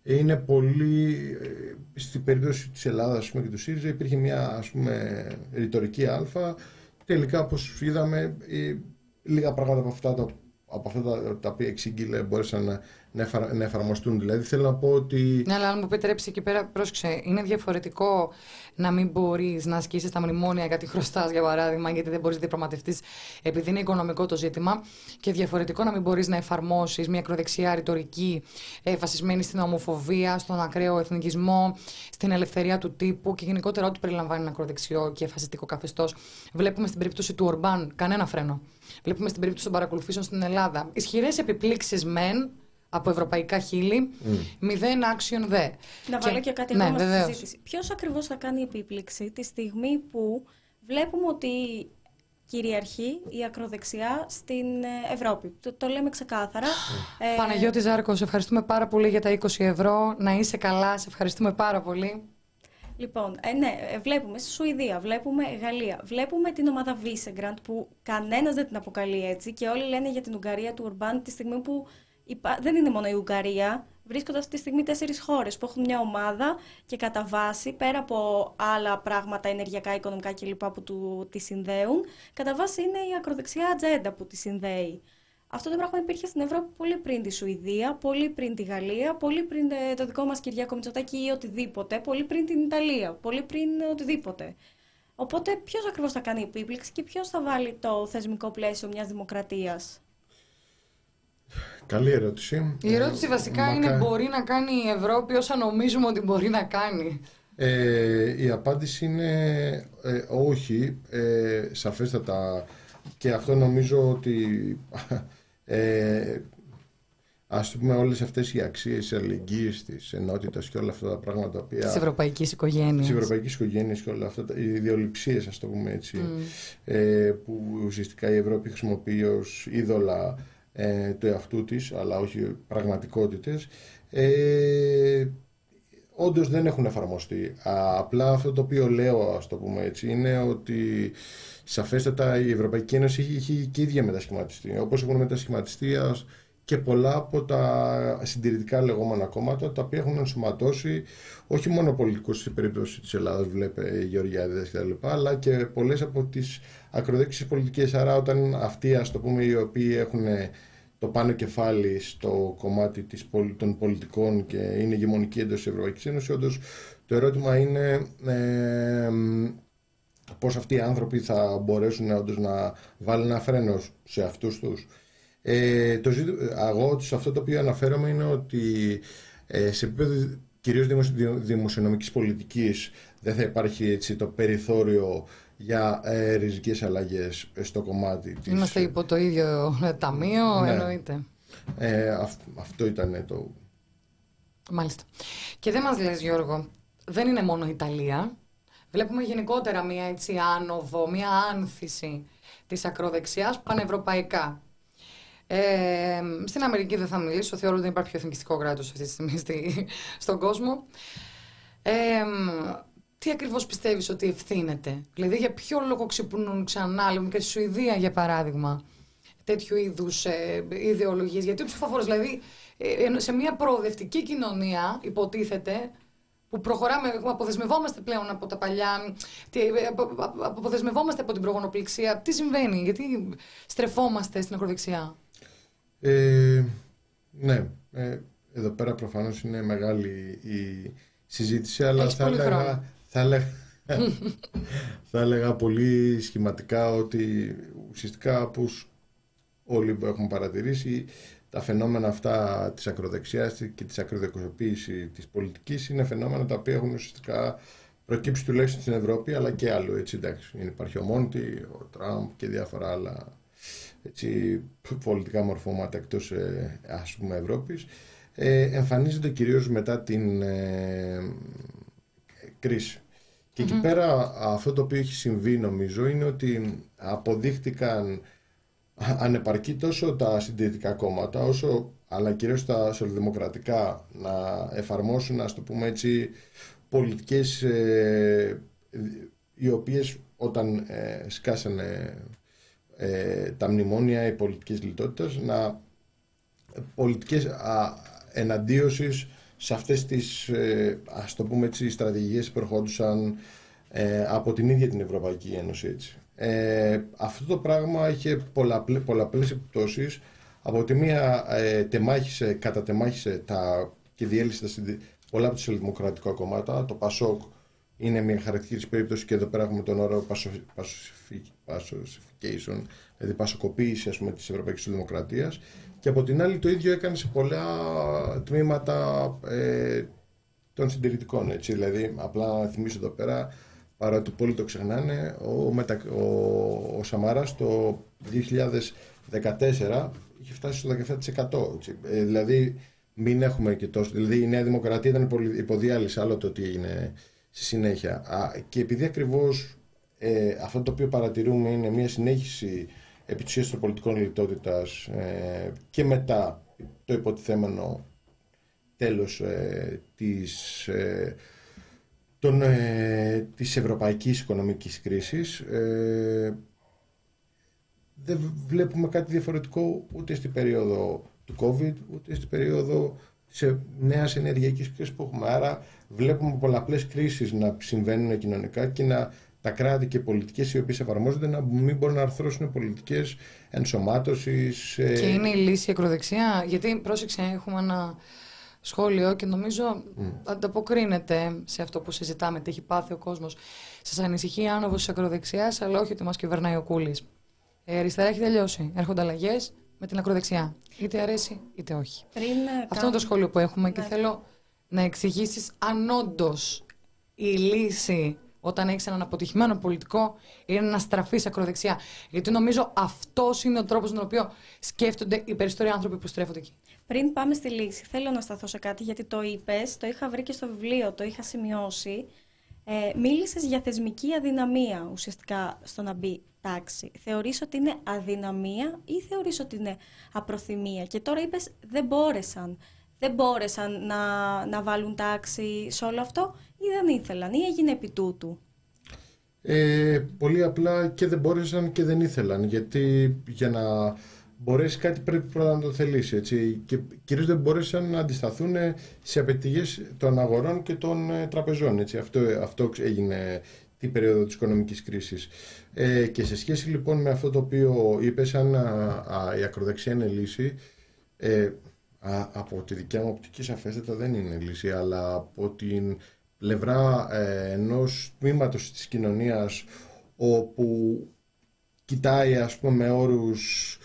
είναι πολύ ε, στην περίπτωση της Ελλάδας πούμε, και του ΣΥΡΙΖΑ υπήρχε μια ας πούμε ρητορική α. Τελικά όπως είδαμε ε, λίγα πράγματα από αυτά τα από αυτά τα, τα οποία εξήγηλε μπόρεσαν να, να, να, εφαρμοστούν. Δηλαδή θέλω να πω ότι. Ναι, αλλά αν μου επιτρέψει εκεί πέρα, πρόσεξε, είναι διαφορετικό να μην μπορείς να ασκήσεις τα μνημόνια γιατί χρωστάς, για παράδειγμα, γιατί δεν μπορείς να διαπραγματευτείς επειδή είναι οικονομικό το ζήτημα. Και διαφορετικό να μην μπορείς να εφαρμόσεις μια ακροδεξιά ρητορική ε, βασισμένη στην ομοφοβία, στον ακραίο εθνικισμό, στην ελευθερία του τύπου και γενικότερα ό,τι περιλαμβάνει ένα ακροδεξιό και φασιστικό καθεστώς. Βλέπουμε στην περίπτωση του Ορμπάν κανένα φρένο. Βλέπουμε στην περίπτωση των παρακολουθήσεων στην Ελλάδα. Ισχυρές επιπλήξεις μεν από ευρωπαϊκά χείλη, mm. μηδέν action δε. Να βάλω και κάτι ναι, ακόμα στη συζήτηση. Ποιος ακριβώς θα κάνει επίπληξη τη στιγμή που βλέπουμε ότι κυριαρχεί η ακροδεξιά στην ε, Ευρώπη; Το, το λέμε ξεκάθαρα. (sighs) ε... Παναγιώτη Ζάρκος, σε ευχαριστούμε πάρα πολύ για τα 20 ευρώ. Να είσαι καλά, σε ευχαριστούμε πάρα πολύ. Λοιπόν, ε, ναι, ε, βλέπουμε στη Σουηδία, βλέπουμε Γαλλία, βλέπουμε την ομάδα Βίσεγκραντ που κανένας δεν την αποκαλεί έτσι και όλοι λένε για την Ουγγαρία του Ορμπάν τη στιγμή που δεν είναι μόνο η Ουγγαρία, βρίσκονται αυτή τη στιγμή τέσσερις χώρες που έχουν μια ομάδα και κατά βάση, πέρα από άλλα πράγματα ενεργειακά, οικονομικά κλπ. που του, τη συνδέουν, κατά βάση είναι η ακροδεξιά ατζέντα που τη συνδέει. Αυτό το πράγμα υπήρχε στην Ευρώπη πολύ πριν τη Σουηδία, πολύ πριν τη Γαλλία, πολύ πριν ε, το δικό μας Κυριάκο Μητσοτάκη ή οτιδήποτε, πολύ πριν την Ιταλία, πολύ πριν οτιδήποτε. Οπότε ποιος ακριβώς θα κάνει επίπληξη και ποιος θα βάλει το θεσμικό πλαίσιο μιας δημοκρατίας; Καλή ερώτηση. Η ερώτηση βασικά είναι μπορεί να κάνει η Ευρώπη όσα νομίζουμε ότι μπορεί να κάνει; Ε, η απάντηση είναι ε, όχι, ε, σαφέστατα. Και αυτό νομίζω ότι ε, ας πούμε όλες αυτές οι αξίες της αλληλεγγύης, της ενότητας και όλα αυτά τα πράγματα τα οποία... Της ευρωπαϊκής οικογένειας. Της ευρωπαϊκής οικογένειας και όλα αυτά τα, οι ιδεολειψίες ας το πούμε έτσι ε, που ουσιαστικά η Ευρώπη χρησιμοποιεί ως είδωλα ε, του εαυτού της αλλά όχι πραγματικότητες ε, όντως δεν έχουν εφαρμοστεί. Απλά αυτό το οποίο λέω, ας το πούμε έτσι, είναι ότι σαφέστατα η Ευρωπαϊκή Ένωση έχει, και ίδια μετασχηματιστεί. Όπως έχουν μετασχηματιστεί και πολλά από τα συντηρητικά λεγόμενα κόμματα τα οποία έχουν ενσωματώσει όχι μόνο πολιτικούς στην περίπτωση της Ελλάδας βλέπε Γεωργιάδες και τα λοιπά αλλά και πολλές από τις ακροδέξεις πολιτικές άρα όταν αυτοί ας το πούμε οι οποίοι έχουν το πάνω κεφάλι στο κομμάτι της, των πολιτικών και είναι ηγεμονική εντός της Ευρωπαϊκής Ένωσης, όντως το ερώτημα είναι ε, πώς αυτοί οι άνθρωποι θα μπορέσουν όντως να βάλουν ένα φρένο σε αυτούς τους. Ε, το εγώ σε αυτό το οποίο αναφέρομαι είναι ότι ε, σε επίπεδο κυρίως δημοσιονομικής πολιτικής δεν θα υπάρχει έτσι, το περιθώριο για ε, ριζικές αλλαγές στο κομμάτι της... Είμαστε υπό το ίδιο ταμείο, ναι. εννοείται. Ε, αυτό ήταν το... Μάλιστα. Και δεν μας λες Γιώργο, δεν είναι μόνο η Ιταλία. Βλέπουμε γενικότερα μια έτσι άνοδο, μια άνθηση της ακροδεξιάς πανευρωπαϊκά. Ε, στην Αμερική δεν θα μιλήσω, θεωρώ ότι δεν υπάρχει πιο εθνικιστικό κράτος αυτή τη στιγμή στον κόσμο. Ε, τι ακριβώς πιστεύεις ότι ευθύνεται; Δηλαδή, για ποιο λόγο ξυπνούν ξανά, λέμε και στη Σουηδία για παράδειγμα, τέτοιου είδους ε, ιδεολογίες; Γιατί ο ψηφοφόρος, δηλαδή, ε, σε μια προοδευτική κοινωνία, υποτίθεται, που προχωράμε, αποδεσμευόμαστε πλέον από τα παλιά, τι, ε, αποδεσμευόμαστε από την προγονοπληξία. Τι συμβαίνει, γιατί στρεφόμαστε στην ακροδεξιά; Ε, ναι, ε, εδώ πέρα προφανώς είναι μεγάλη η συζήτηση, αλλά θα έλεγα, θα έλεγα, (laughs) θα έλεγα πολύ σχηματικά ότι ουσιαστικά όπως όλοι που έχουμε παρατηρήσει τα φαινόμενα αυτά της ακροδεξιάς και της ακροδεξιοποίηση της πολιτικής είναι φαινόμενα τα οποία έχουν ουσιαστικά προκύψει τουλάχιστον στην Ευρώπη αλλά και άλλο έτσι εντάξει. Υπάρχει ο Μόντι, ο Τραμπ και διάφορα άλλα έτσι, πολιτικά μορφώματα εκτός ε, ας πούμε Ευρώπης ε, εμφανίζονται κυρίως μετά την ε, κρίση. Και εκεί πέρα αυτό το οποίο έχει συμβεί νομίζω είναι ότι αποδείχτηκαν ανεπαρκή τόσο τα συντηρητικά κόμματα όσο αλλά κυρίως τα σοσιαλδημοκρατικά να εφαρμόσουν ας το πούμε έτσι πολιτικές ε, οι οποίες όταν ε, σκάσανε ε, τα μνημόνια οι πολιτικές λιτότητας να πολιτικές α, εναντίωσης σε αυτές τις, ε, ας το πούμε έτσι, στρατηγικές που προχώρησαν ε, από την ίδια την Ευρωπαϊκή Ένωση. Έτσι. Ε, αυτό το πράγμα είχε πολλαπλέ, πολλαπλές επιπτώσεις. Από τη μία ε, τεμάχισε, κατατεμάχισε τα, και διέλυσε τα, πολλά από τα δημοκρατικά κομμάτα. Το ΠΑΣΟΚ είναι μια χαρακτηριστική περίπτωση και εδώ πέρα έχουμε τον όρο pacification, δηλαδή πασοκοποίηση ας πούμε, της Ευρωπαϊκής Δημοκρατίας και από την άλλη το ίδιο έκανε σε πολλά τμήματα ε, των συντηρητικών. Έτσι. Δηλαδή, απλά να θυμίσω εδώ πέρα, παρότι πολλοί το ξεχνάνε, ο, μετα... ο, ο Σαμάρας το 2014 είχε φτάσει στο 17%. Έτσι. Ε, δηλαδή, μην έχουμε και τόσο. Δηλαδή, η Νέα Δημοκρατία ήταν υποδιάλυση, άλλο το τι έγινε στη συνέχεια. Α, και επειδή ακριβώς ε, αυτό το οποίο παρατηρούμε είναι μια συνέχιση επί της των πολιτικών λιτότητας ε, και μετά το υποτιθέμενο τέλος ε, της, ε, των, ε, της ευρωπαϊκής οικονομικής κρίσης ε, δεν βλέπουμε κάτι διαφορετικό ούτε στην περίοδο του COVID ούτε στην περίοδο της νέας ενεργειακής κρίσης που έχουμε. Άρα βλέπουμε πολλαπλές κρίσεις να συμβαίνουν κοινωνικά και να τα κράτη και οι πολιτικές οι οποίες εφαρμόζονται να μην μπορούν να αρθρώσουν πολιτικές ενσωμάτωσης. Ε, και είναι η λύση η ακροδεξιά. Γιατί πρόσεξε, έχουμε ένα σχόλιο και νομίζω mm. ανταποκρίνεται σε αυτό που συζητάμε, τι έχει πάθει ο κόσμος. Σας ανησυχεί η άνοδος της ακροδεξιάς, αλλά όχι ότι μας κυβερνάει ο Κούλης. Ε, αριστερά έχει τελειώσει. Έρχονται αλλαγές με την ακροδεξιά. Είτε αρέσει είτε όχι. Πριν αυτό είναι το σχόλιο που έχουμε και ναι. θέλω να εξηγήσεις αν όντως η λύση όταν έχεις έναν αποτυχημένο πολιτικό είναι να στραφείς ακροδεξιά. Γιατί νομίζω αυτός είναι ο τρόπος με τον οποίο σκέφτονται οι περισσότεροι άνθρωποι που στρέφονται εκεί. Πριν πάμε στη λύση, θέλω να σταθώ σε κάτι γιατί το είπες, το είχα βρει και στο βιβλίο, το είχα σημειώσει. Ε, μίλησες για θεσμική αδυναμία ουσιαστικά στο να μπει τάξη. Θεωρείς ότι είναι αδυναμία ή θεωρείς ότι είναι απροθυμία; Και τώρα είπες δεν μπόρεσαν. Δεν μπόρεσαν να, να βάλουν τάξη σε όλο αυτό ή δεν ήθελαν ή έγινε επί τούτου; Ε, πολύ απλά και δεν μπόρεσαν και δεν ήθελαν γιατί για να μπορέσει κάτι πρέπει πρώτα να το θελήσει. Έτσι. Και κυρίως δεν μπόρεσαν να αντισταθούν σε απαιτηγές των αγορών και των ε, τραπεζών. Έτσι. Αυτό, αυτό έγινε την περίοδο της οικονομικής κρίσης. Ε, και σε σχέση λοιπόν με αυτό το οποίο είπες σαν η ακροδεξιά είναι λύση, ε, α, από τη δικιά μου οπτική σαφέστατα δεν είναι λύση, αλλά από την πλευρά ε, ενός τμήματος της κοινωνίας όπου κοιτάει ας πούμε με όρους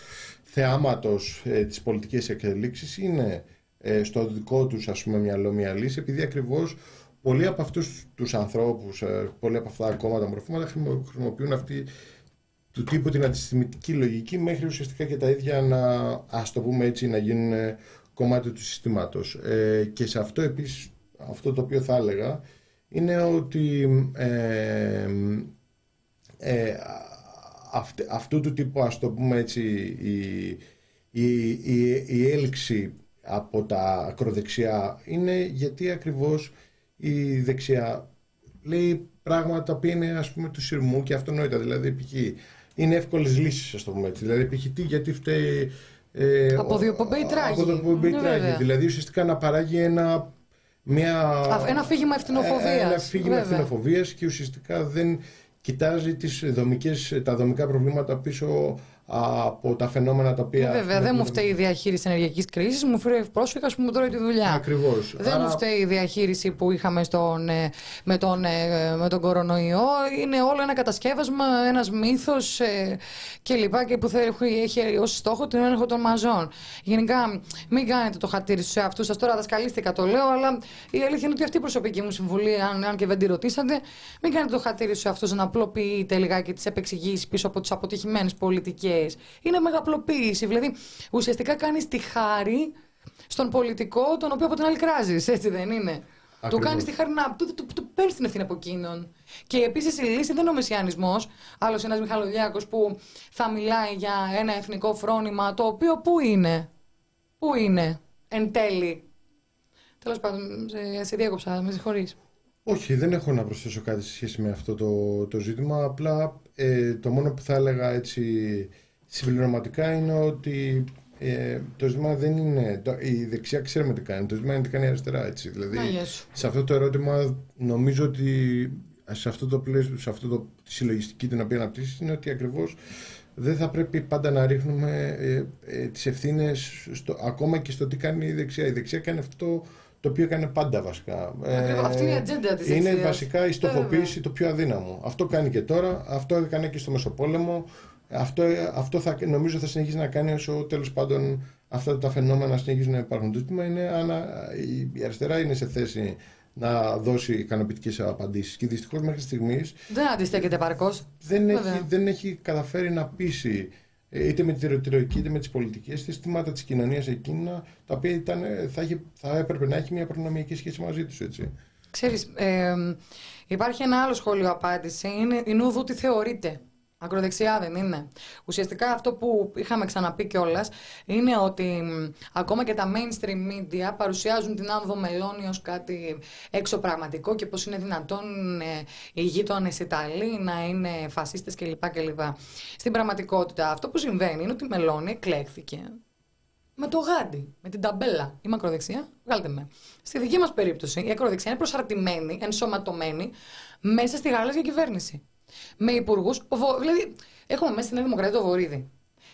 θεάματος ε, της πολιτικής εξελίξης είναι ε, στο δικό τους ας πούμε μυαλό μια λύση επειδή ακριβώς πολλοί από αυτούς τους ανθρώπους, ε, πολλοί από αυτά τα κόμματα μορφώματα χρησιμοποιούν αυτή του τύπου την αντισημιτική λογική μέχρι ουσιαστικά και τα ίδια να ας το πούμε έτσι να γίνουν κομμάτι του συστήματος. Ε, και σε αυτό επίσης αυτό το οποίο θα έλεγα είναι ότι ε, ε, αυτού του τύπου ας το πούμε έτσι η, η, η, η έλξη από τα ακροδεξιά είναι γιατί ακριβώς η δεξιά λέει πράγματα που είναι ας πούμε του σειρμού και αυτονόητα δηλαδή π.χ. είναι εύκολες λύσεις ας το πούμε έτσι δηλαδή π.χ. γιατί φταίει ε, από δύο πομπέι τράγει. Από δύο τράγει. Δηλαδή ουσιαστικά να παράγει ένα μια... Ένα φύγημα ευθυνοφοβίας. Ένα φύγημα ευθυνοφοβίας και ουσιαστικά δεν κοιτάζει τις δομικές, τα δομικά προβλήματα πίσω από τα φαινόμενα τα οποία. Ε, βέβαια, δεν μου φταίει η διαχείριση ενεργειακής κρίσης, μου φταίει πρόσφυγα που μου τρώει τη δουλειά. Ακριβώς. Δεν Άρα... μου φταίει η διαχείριση που είχαμε στον, ε, με, τον, ε, με τον κορονοϊό. Είναι όλο ένα κατασκεύασμα, ένας μύθος κλπ. Και, που έχει, έχει ως στόχο την έλεγχο των μαζών. Γενικά, μην κάνετε το χατήρι στους εαυτούς σας. Τώρα δασκαλίστηκα το λέω, αλλά η αλήθεια είναι ότι αυτή η προσωπική μου συμβουλή, αν, αν και δεν τη ρωτήσατε, μην κάνετε το χατήρι στους εαυτούς να απλοποιείτε λιγάκι τις επεξηγήσεις πίσω από τις αποτυχημένες πολιτικές είναι μεγαπλοποίηση. Δηλαδή, ουσιαστικά κάνεις τη χάρη στον πολιτικό, τον οποίο από την άλλη κράζεις. Έτσι δεν είναι; Του κάνεις τη χάρη να. του, του, του παίρνεις την ευθύνη από εκείνον. Και επίσης η λύση δεν είναι ο μεσιανισμός. Άλλος ένας Μιχαλοδιάκο που θα μιλάει για ένα εθνικό φρόνημα, το οποίο πού είναι; Πού είναι, εν τέλει. Τέλος πάντων, σε, σε διέκοψα, με συγχωρείς. Όχι, δεν έχω να προσθέσω κάτι σε σχέση με αυτό το, το ζήτημα. Απλά ε, το μόνο που θα έλεγα έτσι συμπληρωματικά είναι ότι ε, το ζήτημα δεν είναι. Το, η δεξιά ξέρουμε τι κάνει. Το ζήτημα είναι τι κάνει η αριστερά. Έτσι. Δηλαδή, σε αυτό το ερώτημα, νομίζω ότι σε αυτό το πλαίσιο, σε αυτό το, τη συλλογιστική την οποία αναπτύσσεις, είναι ότι ακριβώς δεν θα πρέπει πάντα να ρίχνουμε ε, ε, τις ευθύνες ακόμα και στο τι κάνει η δεξιά. Η δεξιά κάνει αυτό το οποίο έκανε πάντα βασικά. Ακριβώς, αυτή είναι η ατζέντα της Είναι βασικά η στοχοποίηση το πιο αδύναμο. Αυτό κάνει και τώρα, αυτό έκανε και στο Μεσοπόλεμο, αυτό, αυτό θα, νομίζω θα συνεχίσει να κάνει όσο τέλος πάντων αυτά τα φαινόμενα συνεχίζουν να υπάρχουν. Το ζήτημα είναι αν η αριστερά είναι σε θέση να δώσει ικανοποιητικές απαντήσεις. Και δυστυχώς μέχρι στιγμής. Δεν αντιστέκεται παρκώς. Δεν, έχει, δεν έχει καταφέρει να πείσει ε, είτε με τη ρητορική είτε με τις πολιτικές συστήματα της κοινωνίας εκείνα τα οποία ήταν, θα, είχε, θα έπρεπε να έχει μια προνομιακή σχέση μαζί τους. Ξέρεις, ε, υπάρχει ένα άλλο σχόλιο απάντηση. Είναι η νούδου τι θεωρείται; Ακροδεξιά δεν είναι. Ουσιαστικά αυτό που είχαμε ξαναπεί κιόλας είναι ότι ακόμα και τα mainstream media παρουσιάζουν την άνοδο Μελώνη ως κάτι έξω πραγματικό και πως είναι δυνατόν ε, οι γείτονες Ιταλοί να είναι φασίστες κλπ. κλπ. Στην πραγματικότητα αυτό που συμβαίνει είναι ότι η Μελώνη εκλέχθηκε με το γάντι, με την ταμπέλα. Η μακροδεξιά, βγάλτε με. Στη δική μας περίπτωση, η ακροδεξιά είναι προσαρτημένη, ενσωματωμένη μέσα στη γαλάζια κυβέρνηση με υπουργούς. Δηλαδή, έχουμε μέσα στην Νέα Δημοκρατία τον Βορύδη.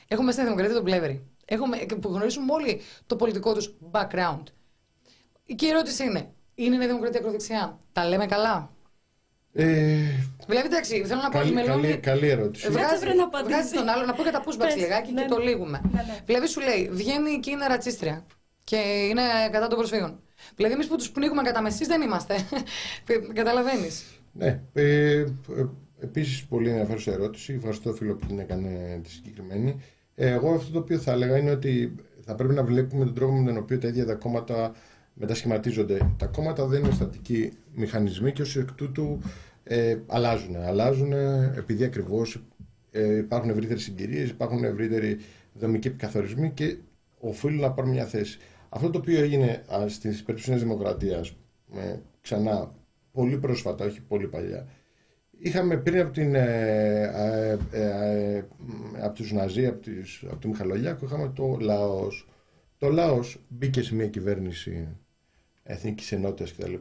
Έχουμε μέσα στην Δημοκρατία τον Πλεύρη. Έχουμε, που γνωρίζουμε όλοι το πολιτικό τους background. Και η ερώτηση είναι, είναι η Νέα Δημοκρατία ακροδεξιά; Τα λέμε καλά; Ε, δηλαδή, εντάξει, θέλω να πω ότι Μελώνη. Καλή, καλή ερώτηση. Βγάζει, βγάζει τον άλλο, να πω για τα pushbacks λιγάκι ναι, και το ναι. λύγουμε. Ναι, ναι. Δηλαδή, σου λέει, βγαίνει και είναι ρατσίστρια. Και είναι κατά των προσφύγων. Δηλαδή, εμείς που τους πνίγουμε κατά μεσής δεν είμαστε. (laughs) Καταλαβαίνεις. Ναι. Ε, ε, Επίσης, πολύ ενδιαφέρουσα ερώτηση. Ευχαριστώ, φίλο, που την έκανε τη συγκεκριμένη. Ε, εγώ αυτό το οποίο θα έλεγα είναι ότι θα πρέπει να βλέπουμε τον τρόπο με τον οποίο τα ίδια τα κόμματα μετασχηματίζονται. Τα κόμματα δεν είναι στατικοί μηχανισμοί και ως εκ τούτου ε, αλλάζουν. Αλλάζουν επειδή ακριβώς ε, υπάρχουν ευρύτερες συγκυρίες, υπάρχουν ευρύτεροι δομικοί καθορισμοί και οφείλουν να πάρουν μια θέση. Αυτό το οποίο έγινε στις περίπτωση της Δημοκρατίας, ε, ξανά πολύ πρόσφατα, όχι πολύ παλιά, είχαμε πριν από, την, ε, ε, ε από τους Ναζί, από, τις, από τον Μιχαλολιάκο, είχαμε το Λαός. Το Λαός μπήκε σε μια κυβέρνηση εθνικής ενότητας κτλ.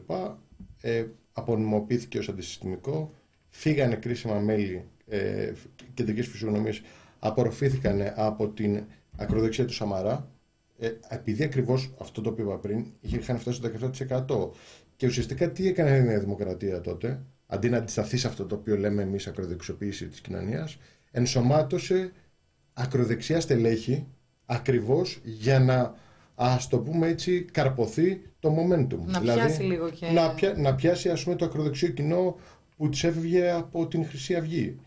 Ε, απονομοποιήθηκε ως αντισυστημικό, φύγανε κρίσιμα μέλη ε, κεντρικής φυσιογνωμίας, απορροφήθηκαν από την ακροδεξιά του Σαμαρά, ε, επειδή ακριβώς αυτό το οποίο είπα πριν, είχαν φτάσει στο 17%. Και ουσιαστικά τι έκανε η Νέα Δημοκρατία τότε, αντί να αντισταθεί σε αυτό το οποίο λέμε εμείς ακροδεξιοποίηση της κοινωνίας, ενσωμάτωσε ακροδεξιά στελέχη ακριβώς για να ας το πούμε έτσι, καρποθεί το momentum. Να δηλαδή, πιάσει λίγο και. Να, να πιάσει ας πούμε, το ακροδεξιό κοινό που της έφευγε από την Χρυσή Αυγή.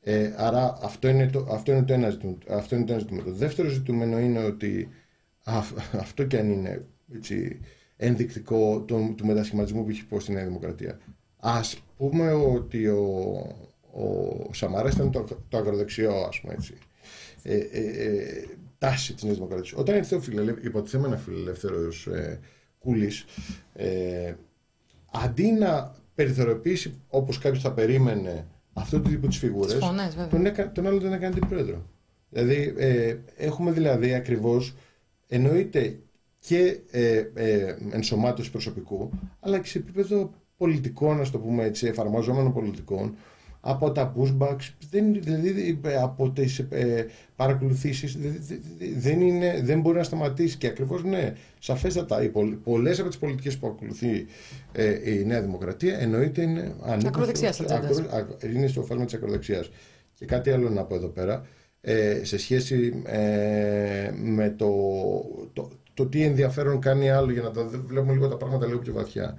Ε, άρα αυτό είναι, το, αυτό, είναι το ένα ζητούμενο. αυτό είναι το ένα ζητούμενο. Το δεύτερο ζητούμενο είναι ότι αυτό και αν είναι έτσι, ενδεικτικό του, του μετασχηματισμού που έχει πω στη Νέα Δημοκρατία. Ας πούμε ότι ο, ο Σαμαράς ήταν το, το αγροδεξιό, ας πούμε έτσι, ε, ε, ε, τάση της Νέας Δημοκρατίας. Όταν ήρθε ο φιλελε, υποτιθέμενα φιλελεύθερος ε, Κούλης, ε, αντί να περιθωριοποιήσει όπως κάποιος θα περίμενε αυτό το τύπο της φιγούρες, τον, έκα, τον άλλο τον έκανε την πρόεδρο. Δηλαδή, ε, έχουμε δηλαδή ακριβώς, εννοείται και ε, ε, ενσωμάτωση προσωπικού, αλλά και σε επίπεδο πολιτικών, να το πούμε έτσι, εφαρμοζόμενων πολιτικών, από τα pushbacks, δεν, δηλαδή από τις ε, παρακολουθήσεις δεν, είναι, δεν μπορεί να σταματήσει και ακριβώς ναι, σαφέστατα οι πολλές από τις πολιτικές που ακολουθεί ε, η Νέα Δημοκρατία εννοείται είναι ακροδεξιάς είναι στο φάσμα της ακροδεξιάς. Και κάτι άλλο να πω εδώ πέρα ε, σε σχέση ε, με το, το, το, τι ενδιαφέρον κάνει άλλο για να τα βλέπουμε λίγο τα πράγματα λίγο πιο βαθιά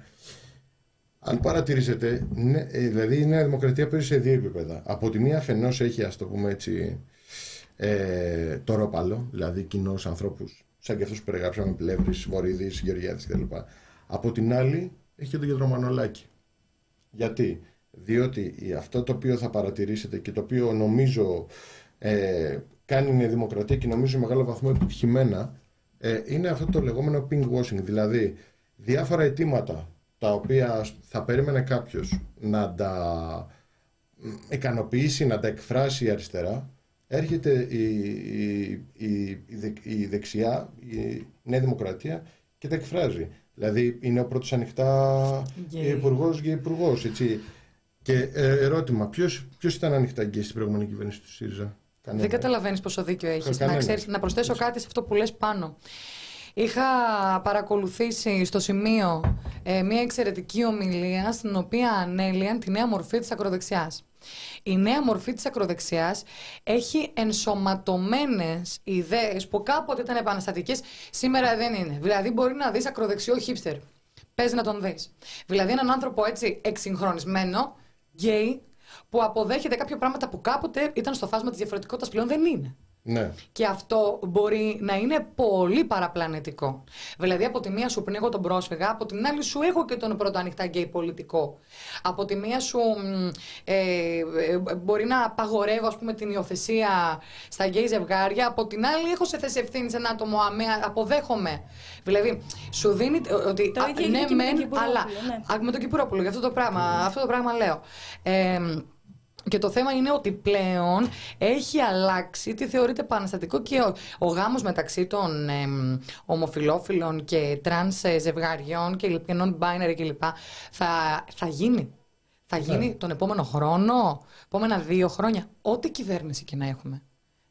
αν παρατηρήσετε, ναι, ε, δηλαδή η Νέα Δημοκρατία παίζει σε δύο επίπεδα. Από τη μία αφενός έχει, ας το πούμε έτσι, ε, το ρόπαλο, δηλαδή κοινούς ανθρώπους σαν και αυτούς που περιγράψαμε, Πλεύρης, Βορύδης, Γεωργιάδης κτλ. Από την άλλη έχει και το Μανολάκη. Γιατί, διότι αυτό το οποίο θα παρατηρήσετε και το οποίο νομίζω ε, κάνει η Νέα Δημοκρατία και νομίζω σε μεγάλο βαθμό επιτυχημένα ε, είναι αυτό το λεγόμενο pink washing, δηλαδή διάφορα αιτήματα τα οποία θα περίμενε κάποιος να τα ικανοποιήσει, να τα εκφράσει η αριστερά, έρχεται η, η, η, δεξιά, η Νέα Δημοκρατία και τα εκφράζει. Δηλαδή είναι ο πρώτος ανοιχτά υπουργός και υπουργός. Και ε, ερώτημα, ποιος, ποιος ήταν ανοιχτά γκέι στην προηγούμενη κυβέρνηση του ΣΥΡΙΖΑ; Δεν καταλαβαίνεις πόσο δίκιο έχεις. Να, να προσθέσω κάτι σε αυτό που λες πάνω. Είχα παρακολουθήσει στο σημείο ε, μια εξαιρετική ομιλία στην οποία ανέλυαν τη νέα μορφή της ακροδεξιάς. Η νέα μορφή της ακροδεξιάς έχει ενσωματωμένες ιδέες που κάποτε ήταν επαναστατικές, σήμερα δεν είναι. Δηλαδή μπορεί να δεις ακροδεξιό χίπστερ. Πες να τον δεις. Δηλαδή έναν άνθρωπο έτσι εκσυγχρονισμένο, γκέι, που αποδέχεται κάποια πράγματα που κάποτε ήταν στο φάσμα της διαφορετικότητας πλέον δεν είναι. Ναι. Και αυτό μπορεί να είναι πολύ παραπλανητικό. Δηλαδή, από τη μία σου πνίγω τον πρόσφυγα, από την άλλη σου έχω και τον πρώτο ανοιχτά γκέι πολιτικό. Από τη μία σου ε, ε, μπορεί να απαγορεύω ας πούμε, την υιοθεσία στα γκέι ζευγάρια, από την άλλη έχω σε θέση ευθύνης σε ένα άτομο, αμέα, αποδέχομαι. Δηλαδή, σου δίνει ότι. Το ίδιο ναι, μεν, αλλά. Ναι. Με τον Κυμπουρόπουλο, για αυτό το πράγμα, αυτό το πράγμα λέω. Ε, και το θέμα είναι ότι πλέον έχει αλλάξει τι θεωρείται επαναστατικό και ο, ο γάμος μεταξύ των ε, ομοφυλόφιλων και τρανς ε, ζευγαριών και λοιπών non binary κλπ. Θα, θα γίνει. Θα γίνει ναι. τον επόμενο χρόνο, επόμενα δύο χρόνια, ό,τι κυβέρνηση και να έχουμε.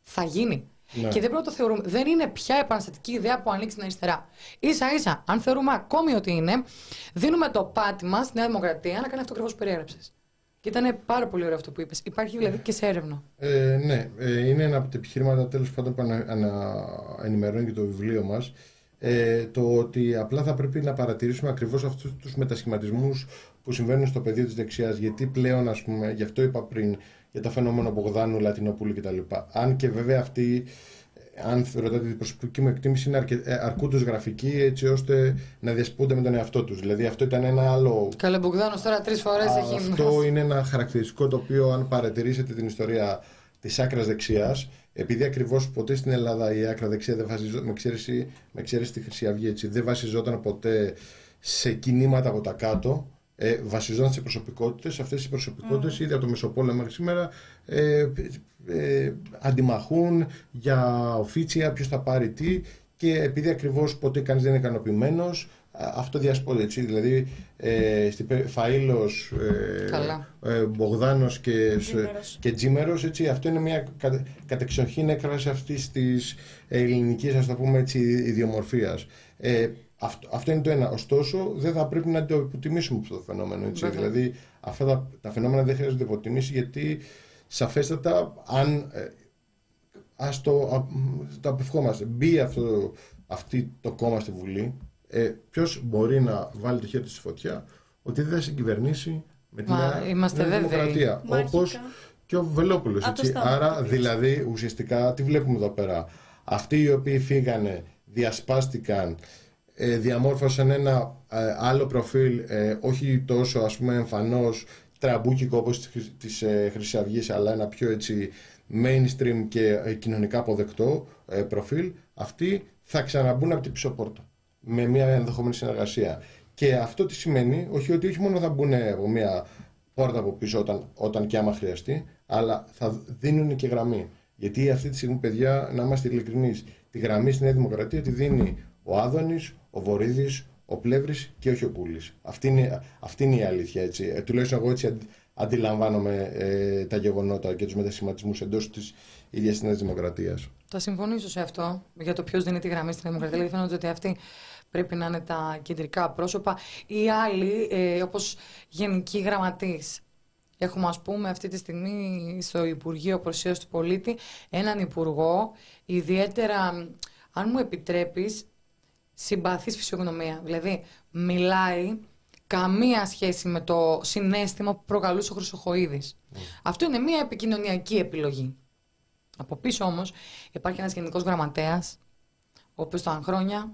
Θα γίνει. Ναι. Και δεν πρέπει να το θεωρούμε. Δεν είναι πια επαναστατική ιδέα που ανοίξει την αριστερά. σα ίσα, αν θεωρούμε ακόμη ότι είναι, δίνουμε το πάτημα στη Νέα Δημοκρατία να κάνει αυτό ακριβώς που περιέγραψες. Και ήταν πάρα πολύ ωραίο αυτό που είπες. Υπάρχει δηλαδή και σε έρευνα. Ε, ναι, ε, είναι ένα από τα επιχείρηματα τέλος πάντων που ανα, ανα, ενημερώνει και το βιβλίο μας. ε, το ότι απλά θα πρέπει να παρατηρήσουμε ακριβώς αυτούς τους μετασχηματισμούς που συμβαίνουν στο πεδίο της δεξιάς γιατί πλέον ας πούμε, γι' αυτό είπα πριν για τα φαινόμενα Μπογδάνου, Λατινοπούλου κτλ. Αν και βέβαια αυτοί αν ρωτάτε την προσωπική μου εκτίμηση, είναι αρκε... Ε, αρκούντω γραφική έτσι ώστε να διασπούνται με τον εαυτό τους. Δηλαδή αυτό ήταν ένα άλλο. Καλέ Μπογδάνος τώρα τρεις φορές έχει Αυτό είναι ένα χαρακτηριστικό το οποίο, αν παρατηρήσετε την ιστορία της άκρας δεξιάς, επειδή ακριβώς ποτέ στην Ελλάδα η άκρα δεξιά δεν βασιζόταν, με εξαίρεση, με εξαίρεση τη Χρυσή Αυγή, έτσι, δεν βασιζόταν ποτέ σε κινήματα από τα κάτω. Ε, βασιζόταν σε προσωπικότητες. Αυτές οι προσωπικότητες mm. ήδη από το Μεσοπόλεμο μέχρι σήμερα ε, ε, αντιμαχούν για οφίτσια, ποιος θα πάρει τι και επειδή ακριβώς ποτέ κανείς δεν είναι ικανοποιημένος, αυτό διασπώνται έτσι. Δηλαδή, ε, Φαΐλος, ε, ε, Μπογδάνος και, και Τζίμερος, έτσι, αυτό είναι μια κα, κατεξοχήν έκφραση αυτής της ελληνικής, ας το πούμε έτσι, ιδιομορφίας. Ε, αυτό, αυτό είναι το ένα. Ωστόσο, δεν θα πρέπει να το υποτιμήσουμε αυτό το φαινόμενο. Έτσι. Δηλαδή, αυτά τα, τα φαινόμενα δεν χρειάζονται υποτιμήσει γιατί σαφέστατα αν ε, ας το, το απευχόμαστε μπει αυτό, αυτή το κόμμα στη Βουλή ε, ποιος μπορεί να βάλει το χέρι του στη φωτιά ότι δεν θα συγκυβερνήσει με την δημοκρατία. όπως και ο Βελόπουλος άρα δηλαδή ουσιαστικά τι βλέπουμε εδώ πέρα. Αυτοί οι οποίοι φύγανε διασπάστηκαν ε, διαμόρφωσαν ένα ε, άλλο προφίλ ε, όχι τόσο ας πούμε εμφανώς τραμπούκικο όπως της ε, Χρυσή Αυγής αλλά ένα πιο έτσι mainstream και ε, κοινωνικά αποδεκτό ε, προφίλ αυτοί θα ξαναμπούν από την πίσω πόρτα με μια ενδεχόμενη συνεργασία. Και αυτό τι σημαίνει όχι ότι όχι μόνο θα μπουν από μια πόρτα από πίσω όταν, όταν και άμα χρειαστεί αλλά θα δίνουν και γραμμή. Γιατί αυτή τη στιγμή παιδιά να είμαστε ειλικρινείς, τη γραμμή στη Νέα Δημοκρατία τη δίνει ο Άδωνης, ο Βορύδης, ο Πλεύρης και όχι ο Κούλης. Αυτή είναι, αυτή είναι η αλήθεια. Έτσι. Ε, τουλάχιστον εγώ έτσι αντιλαμβάνομαι ε, τα γεγονότα και τους μετασχηματισμούς εντός της ίδιας της Νέας Δημοκρατίας. Θα συμφωνήσω σε αυτό για το ποιος δίνει τη γραμμή στην Δημοκρατία. Δηλαδή φαίνεται ότι αυτοί πρέπει να είναι τα κεντρικά πρόσωπα. Οι άλλοι, ε, όπως γενικοί γραμματείς, Έχουμε, ας πούμε, αυτή τη στιγμή στο Υπουργείο Προσίας του Πολίτη έναν υπουργό, ιδιαίτερα, αν μου επιτρέπεις, συμπαθή φυσιογνωμία. Δηλαδή, μιλάει καμία σχέση με το συνέστημα που προκαλούσε ο Χρυσοχοίδης. Mm. Αυτό είναι μια επικοινωνιακή επιλογή. Από πίσω όμως υπάρχει ένας γενικός γραμματέας, ο οποίος ήταν χρόνια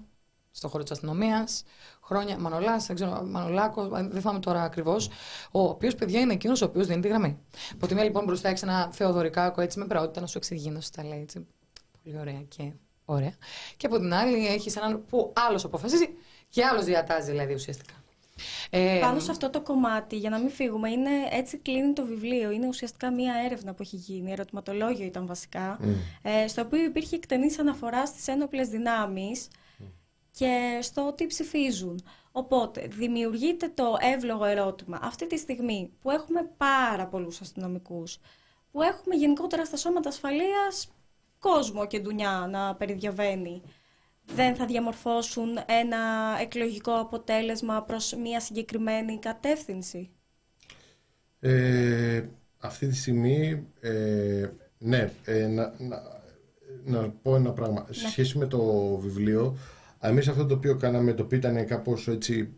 στον χώρο της αστυνομίας, χρόνια Μανολάς, δεν ξέρω, Μανολάκος, δεν θυμάμαι τώρα ακριβώς, ο οποίος παιδιά είναι εκείνος ο οποίος δίνει τη γραμμή. Από τη μία λοιπόν μπροστά έχεις ένα Θεοδωρικάκο έτσι με πραότητα να σου εξηγεί, να σου τα λέει έτσι. Πολύ ωραία και Ωραία. Και από την άλλη έχεις έναν που άλλος αποφασίζει και άλλος διατάζει δηλαδή ουσιαστικά. Ε, Πάνω σε αυτό το κομμάτι, για να μην φύγουμε, είναι έτσι κλείνει το βιβλίο. Είναι ουσιαστικά μία έρευνα που έχει γίνει, ερωτηματολόγιο ήταν βασικά, mm. ε, στο οποίο υπήρχε εκτενής αναφοράς στις ένοπλες δυνάμεις mm. και στο τι ψηφίζουν. Οπότε, δημιουργείται το εύλογο ερώτημα αυτή τη στιγμή που έχουμε πάρα πολλούς αστυνομικούς, που έχουμε γενικότερα στα σώματα ασφαλείας κόσμο και δουλειά να περιδιαβαίνει δεν θα διαμορφώσουν ένα εκλογικό αποτέλεσμα προς μια συγκεκριμένη κατεύθυνση; Ε, αυτή τη στιγμή, ε, ναι, ε, να, να, να, πω ένα πράγμα. Σε ναι. σχέση με το βιβλίο, εμείς αυτό το οποίο κάναμε, το οποίο ήταν κάπως έτσι,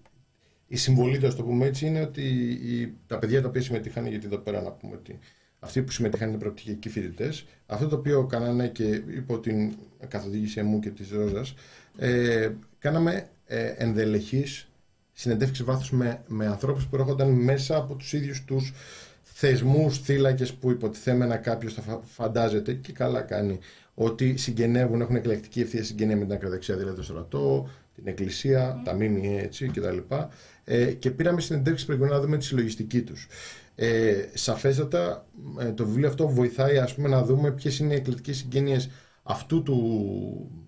η συμβολή του, το πούμε έτσι, είναι ότι οι, τα παιδιά τα οποία συμμετείχαν, γιατί εδώ πέρα να πούμε ότι αυτοί που συμμετείχαν είναι προπτυχιακοί φοιτητές. Αυτό το οποίο κάνανε και υπό την καθοδήγησή μου και της Ρόζας, ε, κάναμε ε, ενδελεχείς συνεντεύξεις βάθου με, με ανθρώπους που έρχονταν μέσα από τους ίδιους τους θεσμούς, θύλακες που υποτιθέμενα κάποιος θα φαντάζεται και καλά κάνει ότι συγγενεύουν, έχουν εκλεκτική ευθεία συγγενεία με την ακροδεξιά, δηλαδή το στρατό, την εκκλησία, τα ΜΜΕ έτσι κτλ. Ε, και πήραμε συνεντεύξεις προκειμένου να δούμε τη συλλογιστική τους. Ε, σαφέστατα ε, το βιβλίο αυτό βοηθάει ας πούμε, να δούμε ποιες είναι οι εκλεκτικές συγγένειες αυτού του,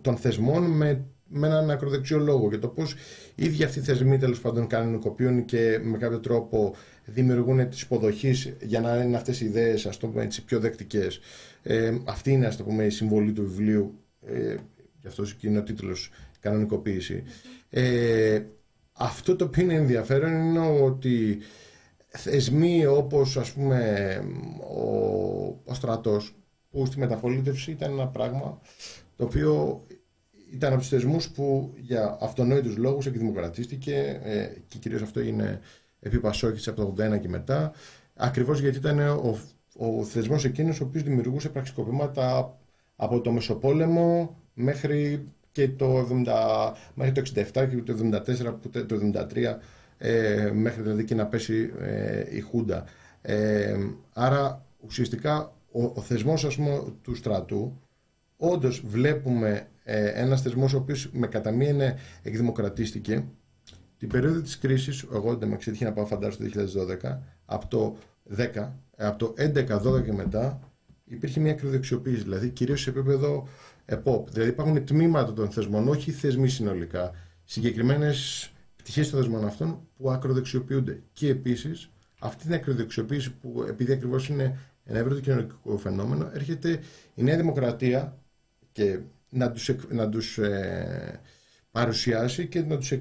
των θεσμών με, με έναν ακροδεξιό λόγο και το πώς οι ίδιοι αυτοί οι θεσμοί τέλος πάντων κάνουν κοπίων και με κάποιο τρόπο δημιουργούν τις υποδοχή για να είναι αυτές οι ιδέες ας το πούμε, έτσι, πιο δεκτικές. Ε, αυτή είναι ας το πούμε, η συμβολή του βιβλίου, ε, γι' αυτός και είναι ο τίτλος «Κανονικοποίηση». Ε, αυτό το οποίο είναι ενδιαφέρον είναι ότι θεσμοί όπως ας πούμε ο, ο στρατός που στη μεταπολίτευση ήταν ένα πράγμα το οποίο ήταν από τους θεσμούς που για αυτονόητους λόγους εκδημοκρατίστηκε ε, και κυρίως αυτό είναι επί Πασόκης από το 81 και μετά ακριβώς γιατί ήταν ο, ο θεσμός εκείνος ο οποίος δημιουργούσε πραξικοπήματα από το Μεσοπόλεμο μέχρι και το, 70, μέχρι το 67 και το 74 το 73 ε, μέχρι δηλαδή και να πέσει ε, η Χούντα. Ε, άρα ουσιαστικά ο, ο θεσμός ας πούμε, του στρατού όντως βλέπουμε ε, ένας θεσμός ο οποίος με κατά μία είναι εκδημοκρατίστηκε την περίοδο της κρίσης, εγώ δεν με ξέτυχε να πάω φαντάζομαι το 2012 από το 10, από το 11-12 και μετά υπήρχε μια ακροδεξιοποίηση, δηλαδή κυρίως σε επίπεδο ΕΠΟΠ. Δηλαδή υπάρχουν τμήματα των θεσμών, όχι θεσμοί συνολικά, συγκεκριμένες πτυχές των θεσμών αυτών που ακροδεξιοποιούνται. Και επίσης αυτή την ακροδεξιοποίηση που επειδή ακριβώς είναι ένα ευρύτερο κοινωνικό φαινόμενο, έρχεται η Νέα Δημοκρατία και να τους, να τους ε, παρουσιάσει και να τους,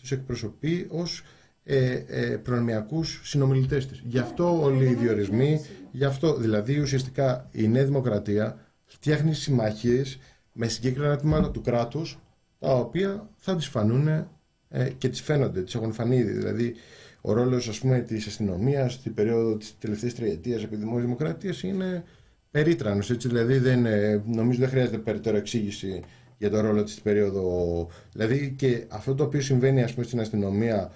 τους εκπροσωπεί ως ε, ε, προνομιακούς συνομιλητές της. Γι' αυτό όλοι οι διορισμοί, γι' αυτό δηλαδή ουσιαστικά η Νέα Δημοκρατία φτιάχνει συμμαχίες με συγκεκριμένα τμήματα του κράτους τα οποία θα τις φανούν ε, και τις φαίνονται, τις έχουν φανεί. Δηλαδή ο ρόλος ας πούμε της αστυνομίας στην περίοδο της τελευταίας τριετίας επί δημοκρατίας είναι περίτρανος. Έτσι, δηλαδή δεν, νομίζω δεν χρειάζεται περαιτέρω εξήγηση για το ρόλο της στην περίοδο. Δηλαδή και αυτό το οποίο συμβαίνει ας πούμε στην αστυνομία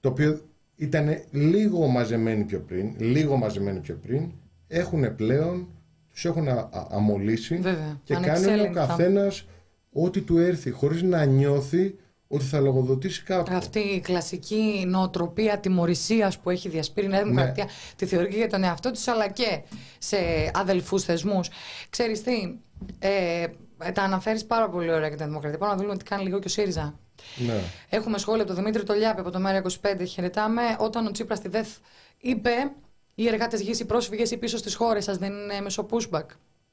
το οποίο ήταν λίγο μαζεμένοι πιο πριν, λίγο μαζεμένοι πιο πριν, έχουν πλέον, τους έχουν αμολύσει και κάνει ο καθένας ό,τι του έρθει, χωρίς να νιώθει ότι θα λογοδοτήσει κάπου. Αυτή η κλασική νοοτροπία τιμωρησία που έχει διασπείρει η Νέα ναι. Δημοκρατία, ναι. τη θεωρεί για τον εαυτό της, αλλά και σε αδελφούς θεσμούς. Ξέρεις τι, ε, τα αναφέρεις πάρα πολύ ωραία για την Δημοκρατία. Πάμε να δούμε τι κάνει λίγο και ο ΣΥΡΙΖΑ. Ναι. Έχουμε σχόλια από τον Δημήτρη Τολιάπη από το ΜΕΡΑ25. Χαιρετάμε. Όταν ο Τσίπρας στη ΔΕΘ είπε οι εργάτες γης, οι πρόσφυγες ή πίσω στις χώρες σας δεν είναι μέσω pushback.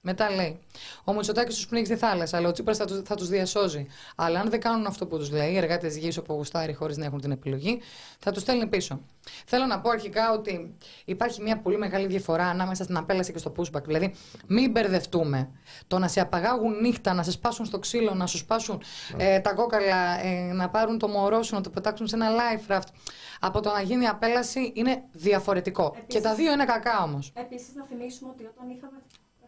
Μετά λέει: Ο Μητσοτάκης τους πνίγει στη θάλασσα, αλλά ο Τσίπρας θα, τους, θα τους διασώζει. Αλλά αν δεν κάνουν αυτό που τους λέει, οι εργάτες γης όπου γουστάρει χωρίς να έχουν την επιλογή, θα τους στέλνει πίσω. Θέλω να πω αρχικά ότι υπάρχει μια πολύ μεγάλη διαφορά ανάμεσα στην απέλαση και στο pushback. Δηλαδή, μην μπερδευτούμε. Το να σε απαγάγουν νύχτα, να σε σπάσουν στο ξύλο, να σου σπάσουν ε, τα κόκαλα, ε, να πάρουν το μωρό σου, να το πετάξουν σε ένα life raft. Από το να γίνει απέλαση είναι διαφορετικό. Επίσης, και τα δύο είναι κακά όμως. Επίσης, να θυμίσουμε ότι όταν είχαμε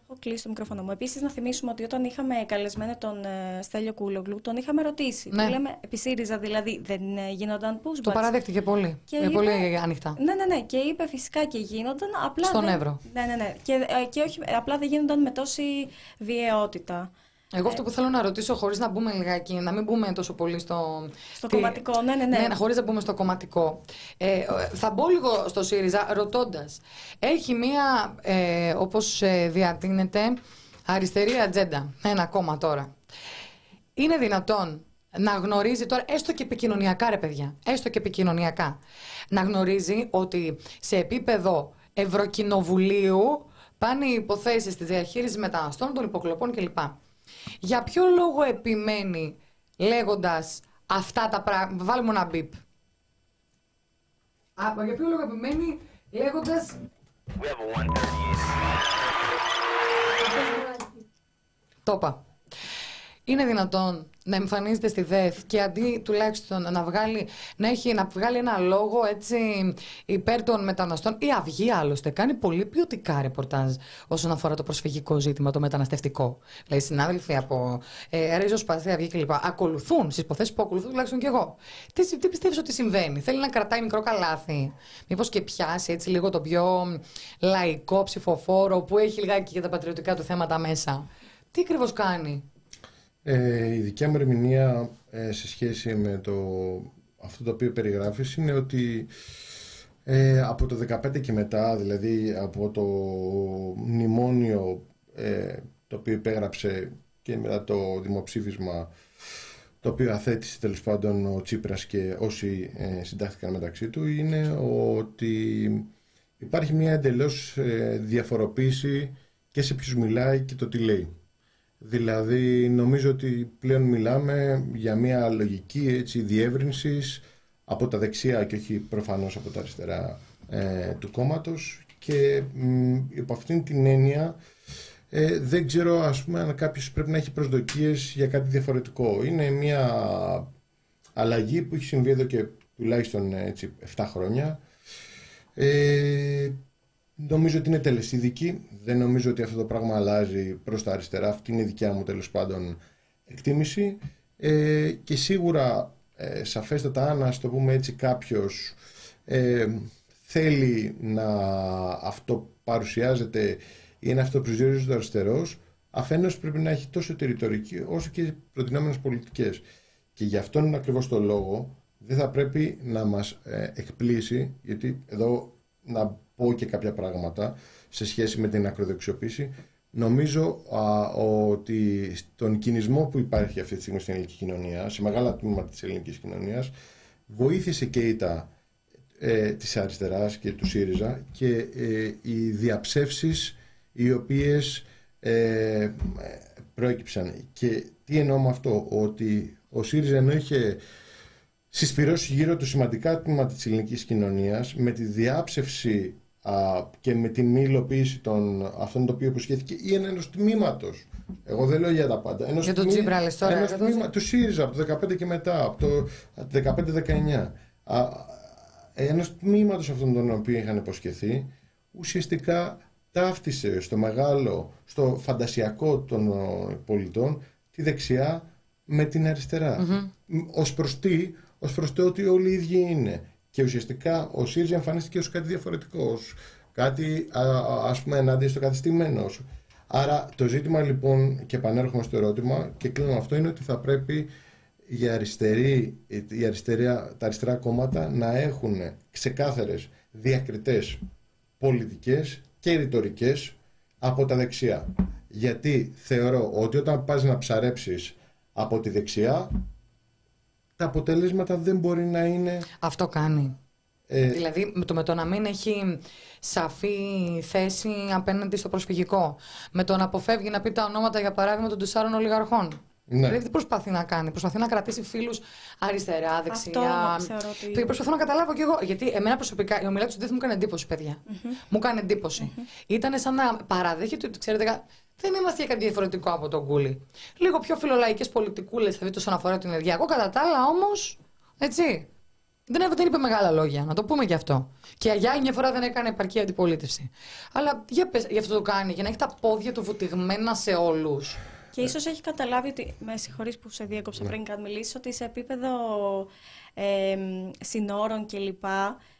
Έχω κλείσει το μικρόφωνο μου. Επίσης, να θυμίσουμε ότι όταν είχαμε καλεσμένο τον ε, Στέλιο Κούλογλου, τον είχαμε ρωτήσει. Ναι. λέμε, επί ΣΥΡΙΖΑ δηλαδή δεν ε, γίνονταν pushbacks. Το παραδέχτηκε πολύ. Και είπε, πολύ ανοιχτά. Ναι, ναι, ναι. Και είπε φυσικά και γίνονταν. Απλά Στον δεν, Εύρο. Ναι, ναι, ναι. Και, ε, και όχι, απλά δεν γίνονταν με τόση βιαιότητα. Εγώ αυτό που θέλω να ρωτήσω, χωρίς να μπούμε λιγάκι, να μην μπούμε τόσο πολύ στο. Στο τι... κομματικό, ναι, ναι. ναι. ναι χωρίς να μπούμε στο κομματικό. Ε, θα μπω λίγο στο ΣΥΡΙΖΑ ρωτώντας. Έχει μία, ε, όπως ε, διατείνεται, αριστερή ατζέντα. Ένα κόμμα τώρα. Είναι δυνατόν να γνωρίζει τώρα, έστω και επικοινωνιακά, ρε παιδιά, έστω και επικοινωνιακά, να γνωρίζει ότι σε επίπεδο Ευρωκοινοβουλίου πάνε οι υποθέσεις της διαχείρισης μεταναστών, των υποκλοπών κλπ. Για ποιο λόγο επιμένει λέγοντας αυτά τα πράγματα. Βάλε μου ένα μπιπ. για ποιο λόγο επιμένει λέγοντας... Το είπα. Είναι δυνατόν να εμφανίζεται στη ΔΕΘ και αντί τουλάχιστον να βγάλει, να έχει, να βγάλει ένα λόγο έτσι υπέρ των μεταναστών. Η Αυγή άλλωστε κάνει πολύ ποιοτικά ρεπορτάζ όσον αφορά το προσφυγικό ζήτημα, το μεταναστευτικό. Δηλαδή, συνάδελφοι από ε, Ρίζος Σπαθή, Αυγή κλπ. ακολουθούν στις υποθέσεις που ακολουθούν τουλάχιστον και εγώ. Τι, τι πιστεύεις ότι συμβαίνει, Θέλει να κρατάει μικρό καλάθι. Μήπως και πιάσει έτσι λίγο το πιο λαϊκό ψηφοφόρο που έχει λιγάκι και τα πατριωτικά του θέματα μέσα. Τι ακριβώς κάνει; Ε, η δικιά μου ερμηνεία ε, σε σχέση με το, αυτό το οποίο περιγράφεις είναι ότι ε, από το 2015 και μετά, δηλαδή από το μνημόνιο ε, το οποίο υπέγραψε και μετά το δημοψήφισμα το οποίο αθέτησε τέλος πάντων ο Τσίπρας και όσοι ε, συντάχθηκαν μεταξύ του είναι ότι υπάρχει μια εντελώς διαφοροποίηση και σε ποιους μιλάει και το τι λέει. Δηλαδή νομίζω ότι πλέον μιλάμε για μια λογική έτσι, διεύρυνσης από τα δεξιά και όχι προφανώς από τα αριστερά ε, του κόμματος και υπό αυτήν την έννοια ε, δεν ξέρω ας πούμε αν κάποιος πρέπει να έχει προσδοκίες για κάτι διαφορετικό. Είναι μια αλλαγή που έχει συμβεί εδώ και τουλάχιστον έτσι, 7 χρόνια. Ε, νομίζω ότι είναι τελεσίδικη. Δεν νομίζω ότι αυτό το πράγμα αλλάζει προς τα αριστερά. Αυτή είναι η δικιά μου τέλος πάντων εκτίμηση. Ε, και σίγουρα ε, σαφέστατα αν ας το πούμε έτσι κάποιος ε, θέλει να αυτό παρουσιάζεται ή να αυτό προσδιορίζεται αριστερός, αφενός πρέπει να έχει τόσο τη ρητορική όσο και προτινόμενες πολιτικές. Και γι' αυτόν ακριβώς το λόγο δεν θα πρέπει να μας ε, εκπλήσει, γιατί εδώ να πω και κάποια πράγματα σε σχέση με την ακροδεξιοποίηση. Νομίζω ότι στον κινησμό που υπάρχει αυτή τη στιγμή στην ελληνική κοινωνία, σε μεγάλα τμήματα της ελληνικής κοινωνίας, βοήθησε και η τα ε, της αριστεράς και του ΣΥΡΙΖΑ και ε, οι διαψεύσεις οι οποίες ε, προέκυψαν. Και τι εννοώ με αυτό, ότι ο ΣΥΡΙΖΑ ενώ είχε συσπηρώσει γύρω του σημαντικά τμήματα της ελληνικής κοινωνίας με τη διάψευση α, και με την μη υλοποίηση των αυτών το οποίο υποσχέθηκε ή ενό τμήματος. Εγώ δεν λέω για τα πάντα. Ενός για τον Τζίμπρα, λες τώρα. Ενός τμήμα, του ΣΥΡΙΖΑ από το 2015 και μετά, από το 2015-19. Ενός τμήματος αυτών των οποίων είχαν υποσχεθεί, ουσιαστικά ταύτισε στο μεγάλο, στο φαντασιακό των πολιτών τη δεξιά με την αριστερά. Mm-hmm. Ως προς τι, ως προς το ότι όλοι οι ίδιοι είναι. Και ουσιαστικά ο ΣΥΡΙΖΑ εμφανίστηκε ως κάτι διαφορετικό, ως κάτι α, ας πούμε ενάντια στο καθιστημένος. Άρα το ζήτημα λοιπόν, και επανέρχομαι στο ερώτημα και κλείνω αυτό, είναι ότι θα πρέπει οι, αριστεροί, οι αριστερά, τα αριστερά κόμματα να έχουν ξεκάθαρες διακριτές πολιτικές και ρητορικές από τα δεξιά. Γιατί θεωρώ ότι όταν πας να ψαρέψεις από τη δεξιά, τα αποτελέσματα δεν μπορεί να είναι... Αυτό κάνει. Ε... Δηλαδή με το, με το να μην έχει σαφή θέση απέναντι στο προσφυγικό. Με το να αποφεύγει να πει τα ονόματα για παράδειγμα των τεσσάρων ολιγαρχών. Ναι. Δηλαδή τι προσπαθεί να κάνει, προσπαθεί να κρατήσει φίλους αριστερά, δεξιά. Αυτό ότι... Προσπαθώ να καταλάβω κι εγώ. Γιατί εμένα προσωπικά η ομιλία του δεν μου έκανε εντύπωση, παιδιά. Mm-hmm. Μου έκανε εντύπωση. Mm-hmm. Ήταν σαν να παραδέχεται ότι ξέρετε, δεν είμαστε για κάτι διαφορετικό από τον Κούλι. Λίγο πιο φιλολαϊκές πολιτικούλες, δηλαδή όσον αφορά την ενεργειακό. Κατά τα άλλα όμως, έτσι. Δεν, δεν είπε μεγάλα λόγια, να το πούμε γι' αυτό. Και για άλλη μια φορά δεν έκανε επαρκή αντιπολίτευση. Αλλά για, πες, για αυτό το κάνει, για να έχει τα πόδια του βουτυγμένα σε όλους. Και ίσως έχει καταλάβει ότι. Με συγχωρείς που σε διέκοψα ναι. πριν καν μιλήσεις, ότι σε επίπεδο ε, συνόρων κλπ.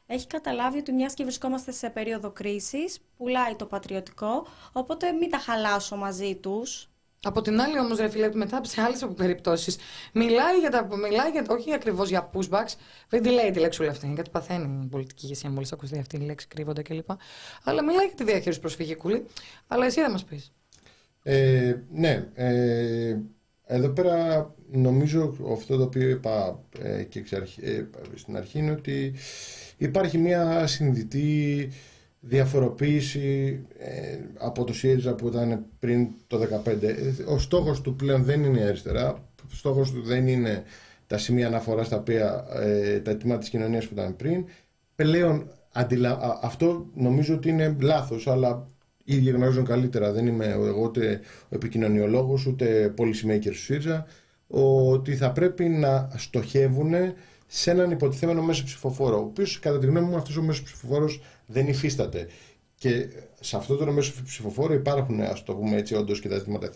Έχει καταλάβει ότι μιας και βρισκόμαστε σε περίοδο κρίσης, πουλάει το πατριωτικό, οπότε μην τα χαλάσω μαζί τους. Από την άλλη όμως, ρε φίλε, μετά σε άλλες περιπτώσεις, μιλάει για τα. Μιλάει για, όχι ακριβώς για pushbacks, δεν τη λέει τη λέξη όλη αυτή, γιατί παθαίνει η πολιτική ηγεσία μόλις ακουστεί αυτή η λέξη, κρύβονται κλπ. Αλλά μιλάει για τη διαχείριση προσφυγικούλη. Αλλά εσύ δεν μας πεις. Ε, ναι, ε, εδώ πέρα νομίζω αυτό το οποίο είπα ε, και ε, στην αρχή είναι ότι υπάρχει μια συνδυτή διαφοροποίηση ε, από το ΣΥΡΙΖΑ που ήταν πριν το 2015. Ο στόχος του πλέον δεν είναι η αριστερά, ο στόχος του δεν είναι τα σημεία αναφορά στα οποία τα αιτήματα της κοινωνίας που ήταν πριν. Πλέον αυτό νομίζω ότι είναι λάθος, αλλά οι ίδιοι γνωρίζουν καλύτερα. Δεν είμαι εγώ ούτε ο επικοινωνιολόγος ούτε policymaker του ΣΥΡΙΖΑ ότι θα πρέπει να στοχεύουν σε έναν υποτιθέμενο μέσο ψηφοφόρο, ο οποίος κατά τη γνώμη μου αυτός ο μέσος ψηφοφόρος δεν υφίσταται. Και σε αυτό το μέσο ψηφοφόρο υπάρχουν, ας το πούμε έτσι, όντως και τα ζητήματα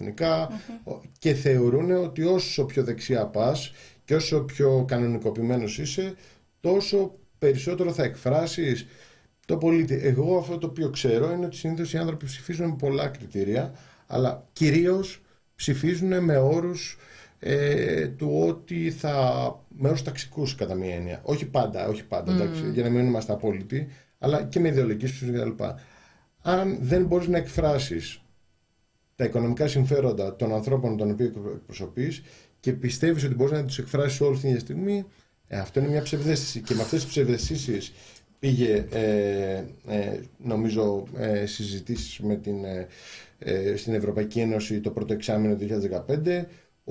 και θεωρούν ότι όσο πιο δεξιά πας και όσο πιο κανονικοποιημένος είσαι, τόσο περισσότερο θα εκφράσεις το πολίτη. Εγώ αυτό το οποίο ξέρω είναι ότι συνήθως οι άνθρωποι ψηφίζουν με πολλά κριτήρια, αλλά κυρίως ψηφίζουν με όρους ε, του ότι θα. με όρου ταξικούς κατά μία έννοια. Όχι πάντα, όχι πάντα, εντάξει, για να μην είμαστε απόλυτοι, αλλά και με ιδεολογικές ψήφους κτλ. Αν δεν μπορείς να εκφράσεις τα οικονομικά συμφέροντα των ανθρώπων των οποίων εκπροσωπείς και πιστεύεις ότι μπορείς να τους εκφράσεις όλου την ίδια στιγμή, ε, αυτό είναι μια ψευδέστηση. Και με αυτές τις ψευδεστήσεις πήγε ε, ε, νομίζω ε, συζητήσεις με την, ε, ε, στην Ευρωπαϊκή Ένωση το πρώτο εξάμεινο του 2015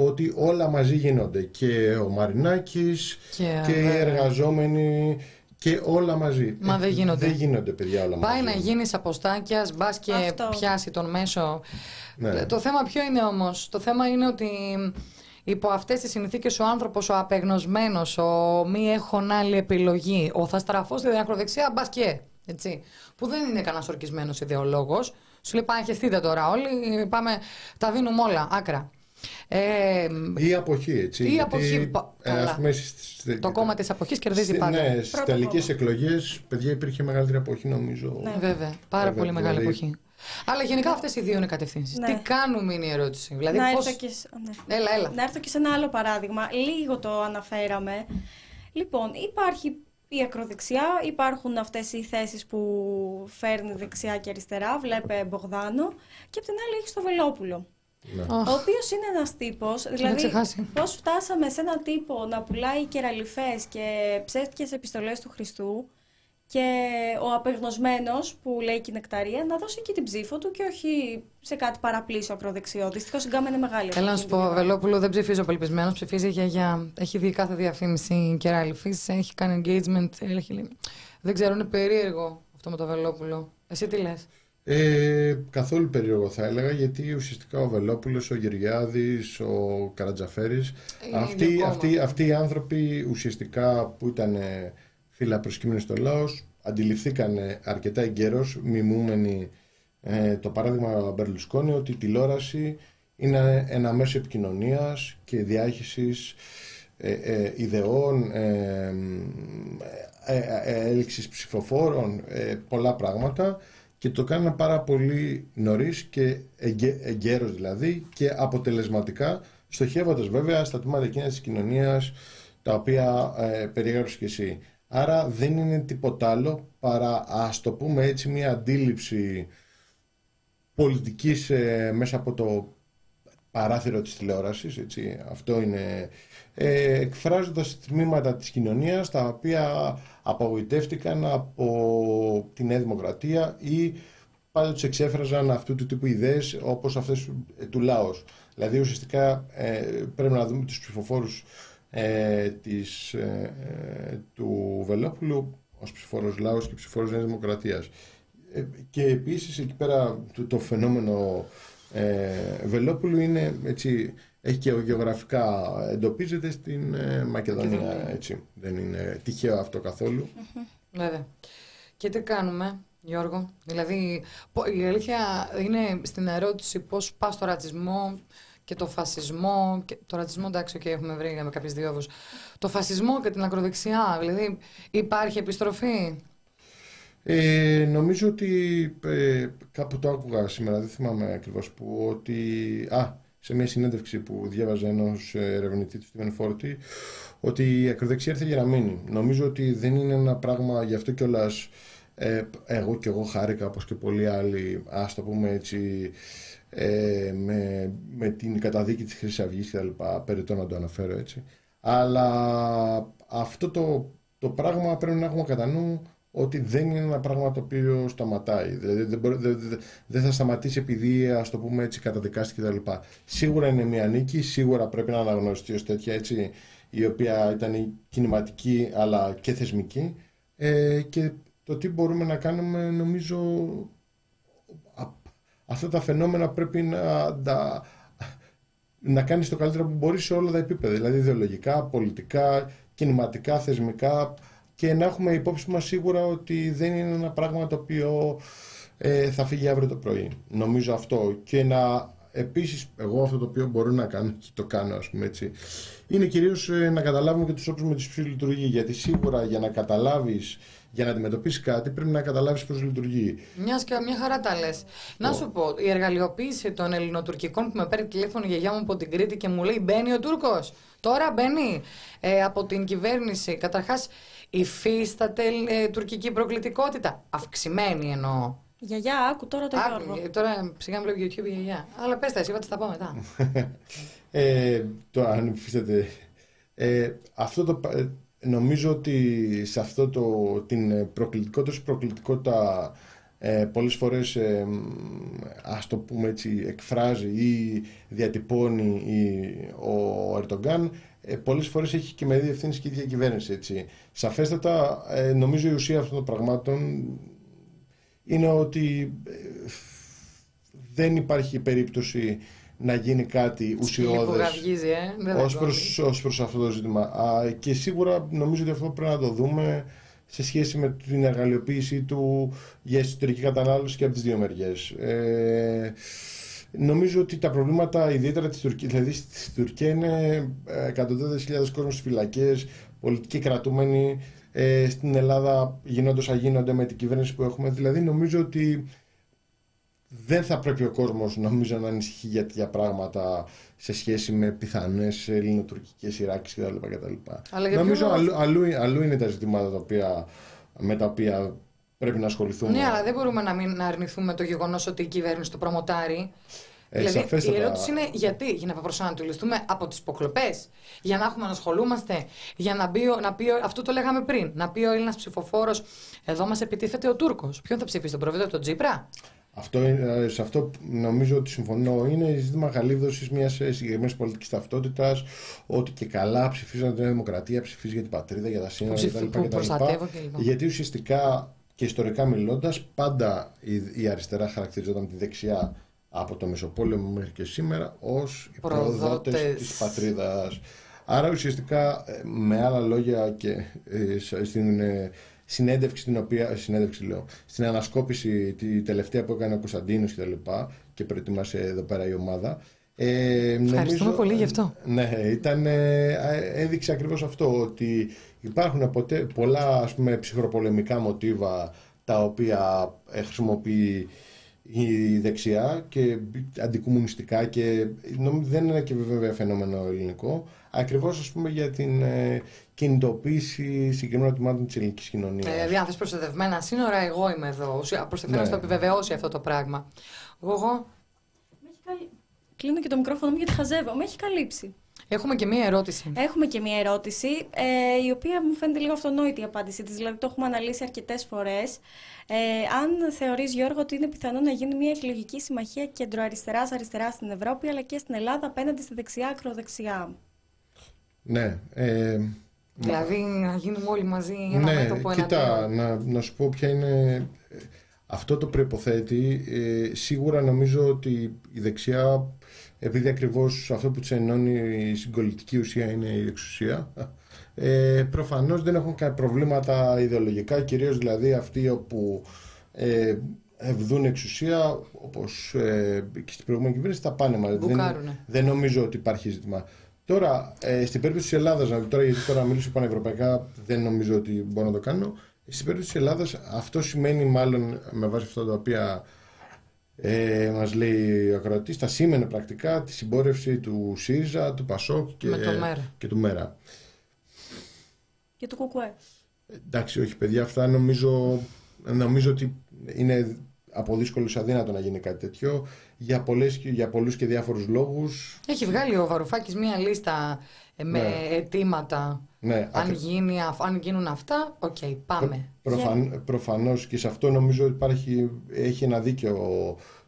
ότι όλα μαζί γίνονται και ο Μαρινάκης και, οι εργαζόμενοι και όλα μαζί. Μα δεν γίνονται. Δεν γίνονται, παιδιά, όλα Πάει μαζί. να γίνεις αποστάκιας, μπας και Αυτό. πιάσει τον μέσο. Ναι. Το θέμα ποιο είναι όμως; Το θέμα είναι ότι υπό αυτές τις συνθήκες ο άνθρωπος, ο απεγνωσμένος, ο μη έχουν άλλη επιλογή, ο θα στραφώ στη ακροδεξιά, μπας και. Έτσι. Που δεν είναι κανένας ορκισμένος ιδεολόγος. Σου λέει πάμε χεστείτε τώρα όλοι, πάμε, τα δίνουμε όλα, άκρα. Ε, Ή αποχή, έτσι. Ή γιατί, αποχή, πα- ε, καλά. ας πούμε, στις- το κόμμα της αποχής κερδίζει Στη- πάντα. Ναι, στι Πρώτο τελικές κόμμα. εκλογές, παιδιά, υπήρχε μεγαλύτερη αποχή, νομίζω. Ναι. Βέβαια, πάρα Βέβαια, πολύ μεγάλη δηλαδή- εποχή. Αλλά γενικά αυτές οι δύο είναι κατευθύνσεις. Ναι. Τι κάνουμε είναι η ερώτηση. Δηλαδή, να, πώς... έρθω και, σε- ναι. Έλα, έλα. να έρθω και σε ένα άλλο παράδειγμα. Λίγο το αναφέραμε. Λοιπόν, υπάρχει η ακροδεξιά, υπάρχουν αυτές οι θέσεις που φέρνει δεξιά και αριστερά, βλέπε Μπογδάνο, και απ' την άλλη έχει το Βελόπουλο. Ναι. Αχ, Ο οποίος είναι ένας τύπος. Δηλαδή, ξεχάσει. πώς φτάσαμε σε έναν τύπο να πουλάει κεραλιφές και ψεύτικες επιστολές του Χριστού και ο απεγνωσμένος που λέει και η νεκταρία να δώσει και την ψήφο του και όχι σε κάτι παραπλήσιο ακροδεξιό. Δυστυχώς η γκάμα είναι μεγάλη. Θέλω να σου πω, Βελόπουλο δεν ψηφίζει ο πελπισμένο, ψηφίζει η γιαγιά. Έχει δει κάθε διαφήμιση κεράλιφη, έχει κάνει engagement. Έχει... Δεν ξέρω, είναι περίεργο αυτό με το Βελόπουλο. Εσύ τι λες; Ε, καθόλου περίεργο θα έλεγα γιατί ουσιαστικά ο Βελόπουλος, ο Γεωργιάδης, ο Καρατζαφέρης Είναι αυτοί, ίδιο κόμμα. αυτοί, αυτοί οι άνθρωποι ουσιαστικά που ήταν ε, φύλλα προσκύμενοι στο λαός αντιληφθήκαν αρκετά εγκαίρως μιμούμενοι ε, το παράδειγμα Μπερλουσκόνη ότι η τηλεόραση είναι ένα μέσο επικοινωνίας και διάχυσης ε, ε, ιδεών, ε, ε, ε, ε, έλξης ψηφοφόρων, ε, πολλά πράγματα και το κάνανε πάρα πολύ νωρίς και εγκαι, εγκαίρως δηλαδή και αποτελεσματικά στοχεύοντας βέβαια στα τμήματα εκείνα της κοινωνίας τα οποία ε, περιέγραψες και εσύ. Άρα δεν είναι τίποτα άλλο παρά ας το πούμε έτσι μια αντίληψη πολιτικής ε, μέσα από το παράθυρο της τηλεόρασης, έτσι, αυτό είναι, ε, εκφράζοντας τμήματα της κοινωνίας τα οποία απογοητεύτηκαν από τη Νέα Δημοκρατία ή πάντα τους εξέφραζαν αυτού του τύπου ιδέες όπως αυτές ε, του λαός. Δηλαδή ουσιαστικά ε, πρέπει να δούμε τους ψηφοφόρους ε, της, ε, ε, του Βελόπουλου ως ψηφοφόρος λαός και ψηφοφόρος Νέας Δημοκρατίας. Ε, και επίσης εκεί πέρα το, το φαινόμενο ε, Βελόπουλου είναι έτσι, έχει και γεωγραφικά εντοπίζεται στην ε, Μακεδονία. Μακεδονία. Έτσι. Δεν είναι τυχαίο αυτό καθόλου. Βέβαια. Και τι κάνουμε, Γιώργο; Δηλαδή, πο- η αλήθεια είναι στην ερώτηση πώς πας στο ρατσισμό και το φασισμό. Και το ρατσισμό, εντάξει, και έχουμε βρει με κάποιες διόδου. Το φασισμό και την ακροδεξιά. Δηλαδή, υπάρχει επιστροφή; Ε, νομίζω ότι ε, κάπου το άκουγα σήμερα, δεν θυμάμαι ακριβώς που, ότι α, σε μια συνέντευξη που διάβαζε ενός ε, ερευνητής του Στίβεν Φόρτη, ότι η ακροδεξιά ήρθε για να μείνει. Νομίζω ότι δεν είναι ένα πράγμα, γι' αυτό κιόλας ε, εγώ κι εγώ χάρηκα, όπως και πολλοί άλλοι, ας το πούμε έτσι, ε, με, με την καταδίκη της Χρυσής Αυγής και τα λοιπά, περιττό να το αναφέρω έτσι. Αλλά αυτό το, το πράγμα πρέπει να έχουμε κατά νου ότι δεν είναι ένα πράγμα το οποίο σταματάει. Δηλαδή δεν, μπορεί- δεν, δεν- δεν θα σταματήσει επειδή ας το πούμε έτσι καταδικάστηκε κτλ. Σίγουρα είναι μια νίκη, σίγουρα πρέπει να αναγνωριστεί ως τέτοια έτσι η οποία ήταν κινηματική αλλά και θεσμική ε, και το τι μπορούμε να κάνουμε νομίζω α- αυτά τα φαινόμενα πρέπει να τα να κάνεις το καλύτερο που μπορείς σε όλα τα επίπεδα, δηλαδή ιδεολογικά, πολιτικά, κινηματικά, θεσμικά και να έχουμε υπόψη μας σίγουρα ότι δεν είναι ένα πράγμα το οποίο ε, θα φύγει αύριο το πρωί. Νομίζω αυτό και να επίσης εγώ αυτό το οποίο μπορώ να κάνω και το κάνω ας πούμε έτσι είναι κυρίως ε, να καταλάβουμε και τους όπους με τους ποιους λειτουργεί γιατί σίγουρα για να καταλάβεις για να αντιμετωπίσεις κάτι πρέπει να καταλάβεις πώς λειτουργεί. Μιας και μια χαρά τα λες. Να σου πω, η εργαλειοποίηση των ελληνοτουρκικών που με παίρνει τηλέφωνο η γιαγιά μου από την Κρήτη και μου λέει Μπαίνει ο Τούρκος. Τώρα μπαίνει ε, από την κυβέρνηση. Καταρχάς, υφίσταται ε, τουρκική προκλητικότητα. Αυξημένη εννοώ. Γιαγιά, άκου τώρα το Γιώργο. Άκου, ε, τώρα σιγά βλέπει YouTube η γιαγιά. Αλλά πες τα, εσύ θα τα πω μετά. (laughs) Ε, το αν υφίσταται. Ε, αυτό το, πα- ε, νομίζω ότι σε αυτό το, την προκλητικότητα, ως προκλητικότητα ε, πολλές φορές ε, μ, ας το πούμε έτσι εκφράζει ή διατυπώνει η, ο Ερντογκάν ε, πολλές φορές έχει και μερίδιο ευθύνη και η ίδια κυβέρνηση. Έτσι. Σαφέστατα, ε, νομίζω η ουσία αυτών των πραγμάτων είναι ότι ε, δεν υπάρχει περίπτωση να γίνει κάτι ουσιώδες ε; ως, προς, ως προς αυτό το ζήτημα. Α, και σίγουρα νομίζω ότι αυτό πρέπει να το δούμε σε σχέση με την εργαλειοποίησή του για εσωτερική κατανάλωση και από τις δύο μεριές. Ε, νομίζω ότι τα προβλήματα ιδιαίτερα της Τουρκίας, δηλαδή στη Τουρκία είναι ε, εκατοντάδες χιλιάδες κόσμος στις φυλακές, πολιτικοί κρατούμενοι, ε, στην Ελλάδα γίνονται αγίνονται με την κυβέρνηση που έχουμε. Δηλαδή νομίζω ότι δεν θα πρέπει ο κόσμος νομίζω να ανησυχεί για τέτοια πράγματα σε σχέση με πιθανές ελληνοτουρκικές σειράξεις κτλ. Αλλά νομίζω αλλού, αλλού, αλλού, είναι τα ζητήματα τα οποία, με τα οποία πρέπει να ασχοληθούμε. Ναι, αλλά δεν μπορούμε να, μην, να αρνηθούμε το γεγονός ότι η κυβέρνηση το προμοτάρει. Ε, δηλαδή, σαφέστατα. η ερώτηση είναι γιατί, για να προσανατολιστούμε από τις υποκλοπές, για να έχουμε να ασχολούμαστε, για να πει, να πει, αυτό το λέγαμε πριν, να πει ο Έλληνας ψηφοφόρος, εδώ μας επιτίθεται ο Τούρκος. Ποιον θα ψηφίσει, τον Πρόεδρο, τον Τζίπρα; Αυτό, ε, σε αυτό νομίζω ότι συμφωνώ. Είναι ζήτημα γαλίδωσης μιας συγκεκριμένης πολιτικής ταυτότητας. Ότι και καλά ψηφίζουν την δημοκρατία, ψηφίζει για την πατρίδα, για τα σύνορα κτλ. Γιατί ουσιαστικά και ιστορικά μιλώντας, πάντα η, η αριστερά χαρακτηριζόταν τη δεξιά από το Μεσοπόλεμο μέχρι και σήμερα ως οι προδότες της πατρίδας. Άρα ουσιαστικά ε, με άλλα λόγια και ε, στην ε, συνέντευξη την οποία, συνέντευξη λέω, στην ανασκόπηση τη τελευταία που έκανε ο Κωνσταντίνος και τα λοιπά και προετοίμασε εδώ πέρα η ομάδα ε, Ευχαριστούμε νομίζω, πολύ γι' αυτό. Ναι, ήταν, έδειξε ακριβώς αυτό ότι υπάρχουν ποτέ, πολλά ας πούμε, ψυχροπολεμικά μοτίβα τα οποία χρησιμοποιεί η δεξιά και αντικομουνιστικά και δεν είναι και βέβαια φαινόμενο ελληνικό ακριβώς ας πούμε για την ε, κινητοποίηση συγκεκριμένων τμήματων της ελληνικής κοινωνίας. Ε, δηλαδή αν θες προστατευμένα σύνορα εγώ είμαι εδώ, προστατευμένα ναι. στο επιβεβαιώσει αυτό το πράγμα. Εγώ... Κλείνω και το μικρόφωνο μου γιατί χαζεύω, με έχει καλύψει. Έχουμε και μία ερώτηση. Έχουμε και μία ερώτηση, ε, η οποία μου φαίνεται λίγο αυτονόητη η απάντησή της, δηλαδή το έχουμε αναλύσει αρκετές φορές. Ε, αν θεωρείς, Γιώργο, ότι είναι πιθανό να γίνει μια εκλογική συμμαχία κεντροαριστεράς-αριστερά στην Ευρώπη, αλλά και στην Ελλάδα απέναντι στη δεξιά-ακροδεξιά. Ναι. Ε, δηλαδή να γίνουμε όλοι μαζί ένα ναι, μέτωπο κοίτα, να, να σου πω ποια είναι... Αυτό το προϋποθέτει. Ε, σίγουρα νομίζω ότι η δεξιά επειδή ακριβώς αυτό που του ενώνει η συγκολητική ουσία είναι η εξουσία, ε, προφανώς δεν έχουν προβλήματα ιδεολογικά, κυρίως δηλαδή αυτοί όπου ε, ευδούν εξουσία, όπως ε, και στην προηγούμενη κυβέρνηση, θα πάνε μαζί. Δεν, δεν νομίζω ότι υπάρχει ζήτημα. Τώρα, ε, στην περίπτωση της Ελλάδας, τώρα, γιατί τώρα μιλήσω πανευρωπαϊκά, δεν νομίζω ότι μπορώ να το κάνω. Στην περίπτωση της Ελλάδας αυτό σημαίνει μάλλον με βάση αυτά τα οποία ε, Μας λέει ο ακροατής, θα σήμαινε πρακτικά τη συμπόρευση του ΣΥΡΙΖΑ, του ΠΑΣΟΚ και, και του ΜΕΡΑ. Και του ΚΟΚΟΕ. Εντάξει, όχι παιδιά, αυτά νομίζω, νομίζω ότι είναι από δύσκολους αδύνατο να γίνει κάτι τέτοιο για, πολλές, για πολλούς και διάφορους λόγους. Έχει βγάλει ο Βαρουφάκης μία λίστα ε, με ναι. αιτήματα. Ναι, αν, γίνει, αν γίνουν αυτά, OK, okay, πάμε. Προφαν, Προφανώς και σε αυτό νομίζω ότι υπάρχει, έχει ένα δίκιο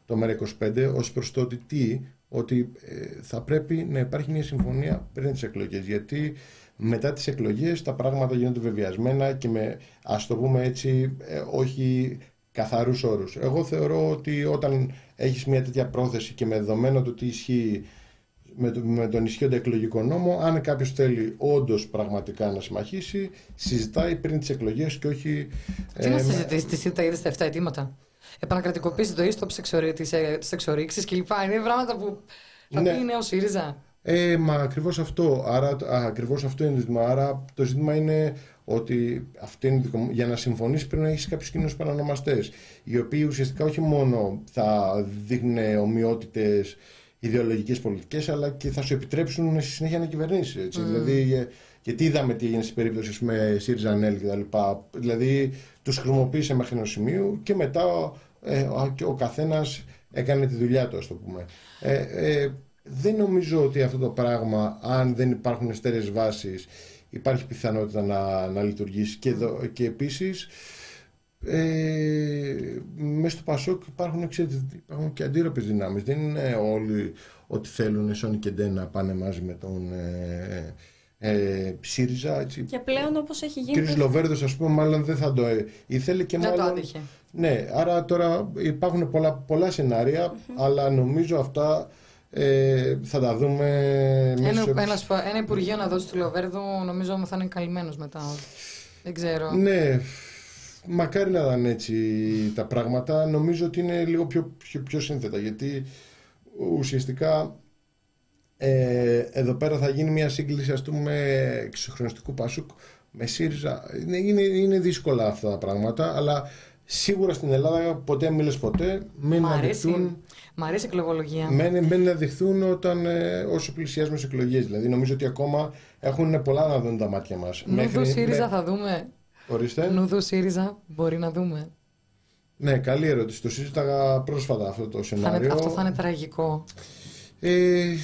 το ΜΕΡΑ25 ως προς το ότι τι, ότι ε, θα πρέπει να υπάρχει μια συμφωνία πριν τις εκλογές γιατί μετά τις εκλογές τα πράγματα γίνονται βεβιασμένα και με ας το πούμε έτσι ε, όχι καθαρούς όρους. Εγώ θεωρώ ότι όταν έχεις μια τέτοια πρόθεση και με δεδομένο το τι ισχύει με, με τον ισχύοντα εκλογικό νόμο, αν κάποιος θέλει όντως πραγματικά να συμμαχήσει, συζητάει πριν τις εκλογές και όχι. Τι ε, να συζητήσει, τι είδες στα 7 αιτήματα; Επανακρατικοποίηση το ίστο της εξορίξης κλπ. Είναι πράγματα που θα ναι. πει νέο ΣΥΡΙΖΑ. Ε, μα ακριβώς αυτό. Άρα, ακριβώς αυτό είναι το ζήτημα. Άρα το ζήτημα είναι ότι αυτή είναι, για να συμφωνήσει πρέπει να έχεις κάποιους κοινούς παρανομαστές. Οι οποίοι ουσιαστικά όχι μόνο θα δείχνουν ομοιότητες ιδεολογικές πολιτικές, αλλά και θα σου επιτρέψουν στη συνέχεια να κυβερνήσεις. Mm. Δηλαδή, ε, γιατί είδαμε τι έγινε στην περίπτωση με ΣΥΡΙΖΑ ΝΕΛ κτλ. Δηλαδή, τους χρησιμοποίησε μέχρι ενός σημείου και μετά ε, ο καθένας έκανε τη δουλειά του, ας το πούμε. Ε, ε, δεν νομίζω ότι αυτό το πράγμα, αν δεν υπάρχουν στέρεες βάσεις, υπάρχει πιθανότητα να, να λειτουργήσει. Και, και επίσης, ε, μέσα στο Πασόκ υπάρχουν, υπάρχουν και αντίρροπες δυνάμεις. Δεν είναι όλοι, ότι θέλουν Σόνι και Ντέ να πάνε μαζί με τον ε, ε, ΣΥΡΙΖΑ. Έτσι. Και πλέον όπως έχει γίνει. Ο κ. Λοβέρδος, ας πούμε, μάλλον δεν θα το ε, ήθελε και Δεν μάλλον. το άντυχε. Ναι, άρα τώρα υπάρχουν πολλά, πολλά σενάρια, αλλά νομίζω αυτά ε, θα τα δούμε Ένα, μέσω- ένα, σπα- ένα υπουργείο να δώσει του Λοβέρδου νομίζω θα είναι καλυμμένος μετά. Δεν ξέρω. Ναι, μακάρι να ήταν έτσι τα πράγματα. Νομίζω ότι είναι λίγο πιο, πιο, πιο σύνθετα γιατί ουσιαστικά ε, εδώ πέρα θα γίνει μια σύγκληση ας πούμε εξυγχρονιστικού Πασούκ με ΣΥΡΙΖΑ. Είναι, είναι, είναι δύσκολα αυτά τα πράγματα αλλά σίγουρα στην Ελλάδα ποτέ μιλες ποτέ μην Μ' αρέσει, αναδειχθούν μ' αρέσει η εκλογολογία. Μένει, μένει να δειχθούν όταν, ε, όσο πλησιάζουμε σε εκλογές. Δηλαδή, νομίζω ότι ακόμα έχουν πολλά να δουν τα μάτια μας. Νουδού ΣΥΡΙΖΑ θα δούμε. Ορίστε. Νουδού ΣΥΡΙΖΑ μπορεί να δούμε. Ναι, καλή ερώτηση. Το συζήταγα πρόσφατα αυτό το Θα είναι, σενάριο. αυτό θα είναι τραγικό. Ε,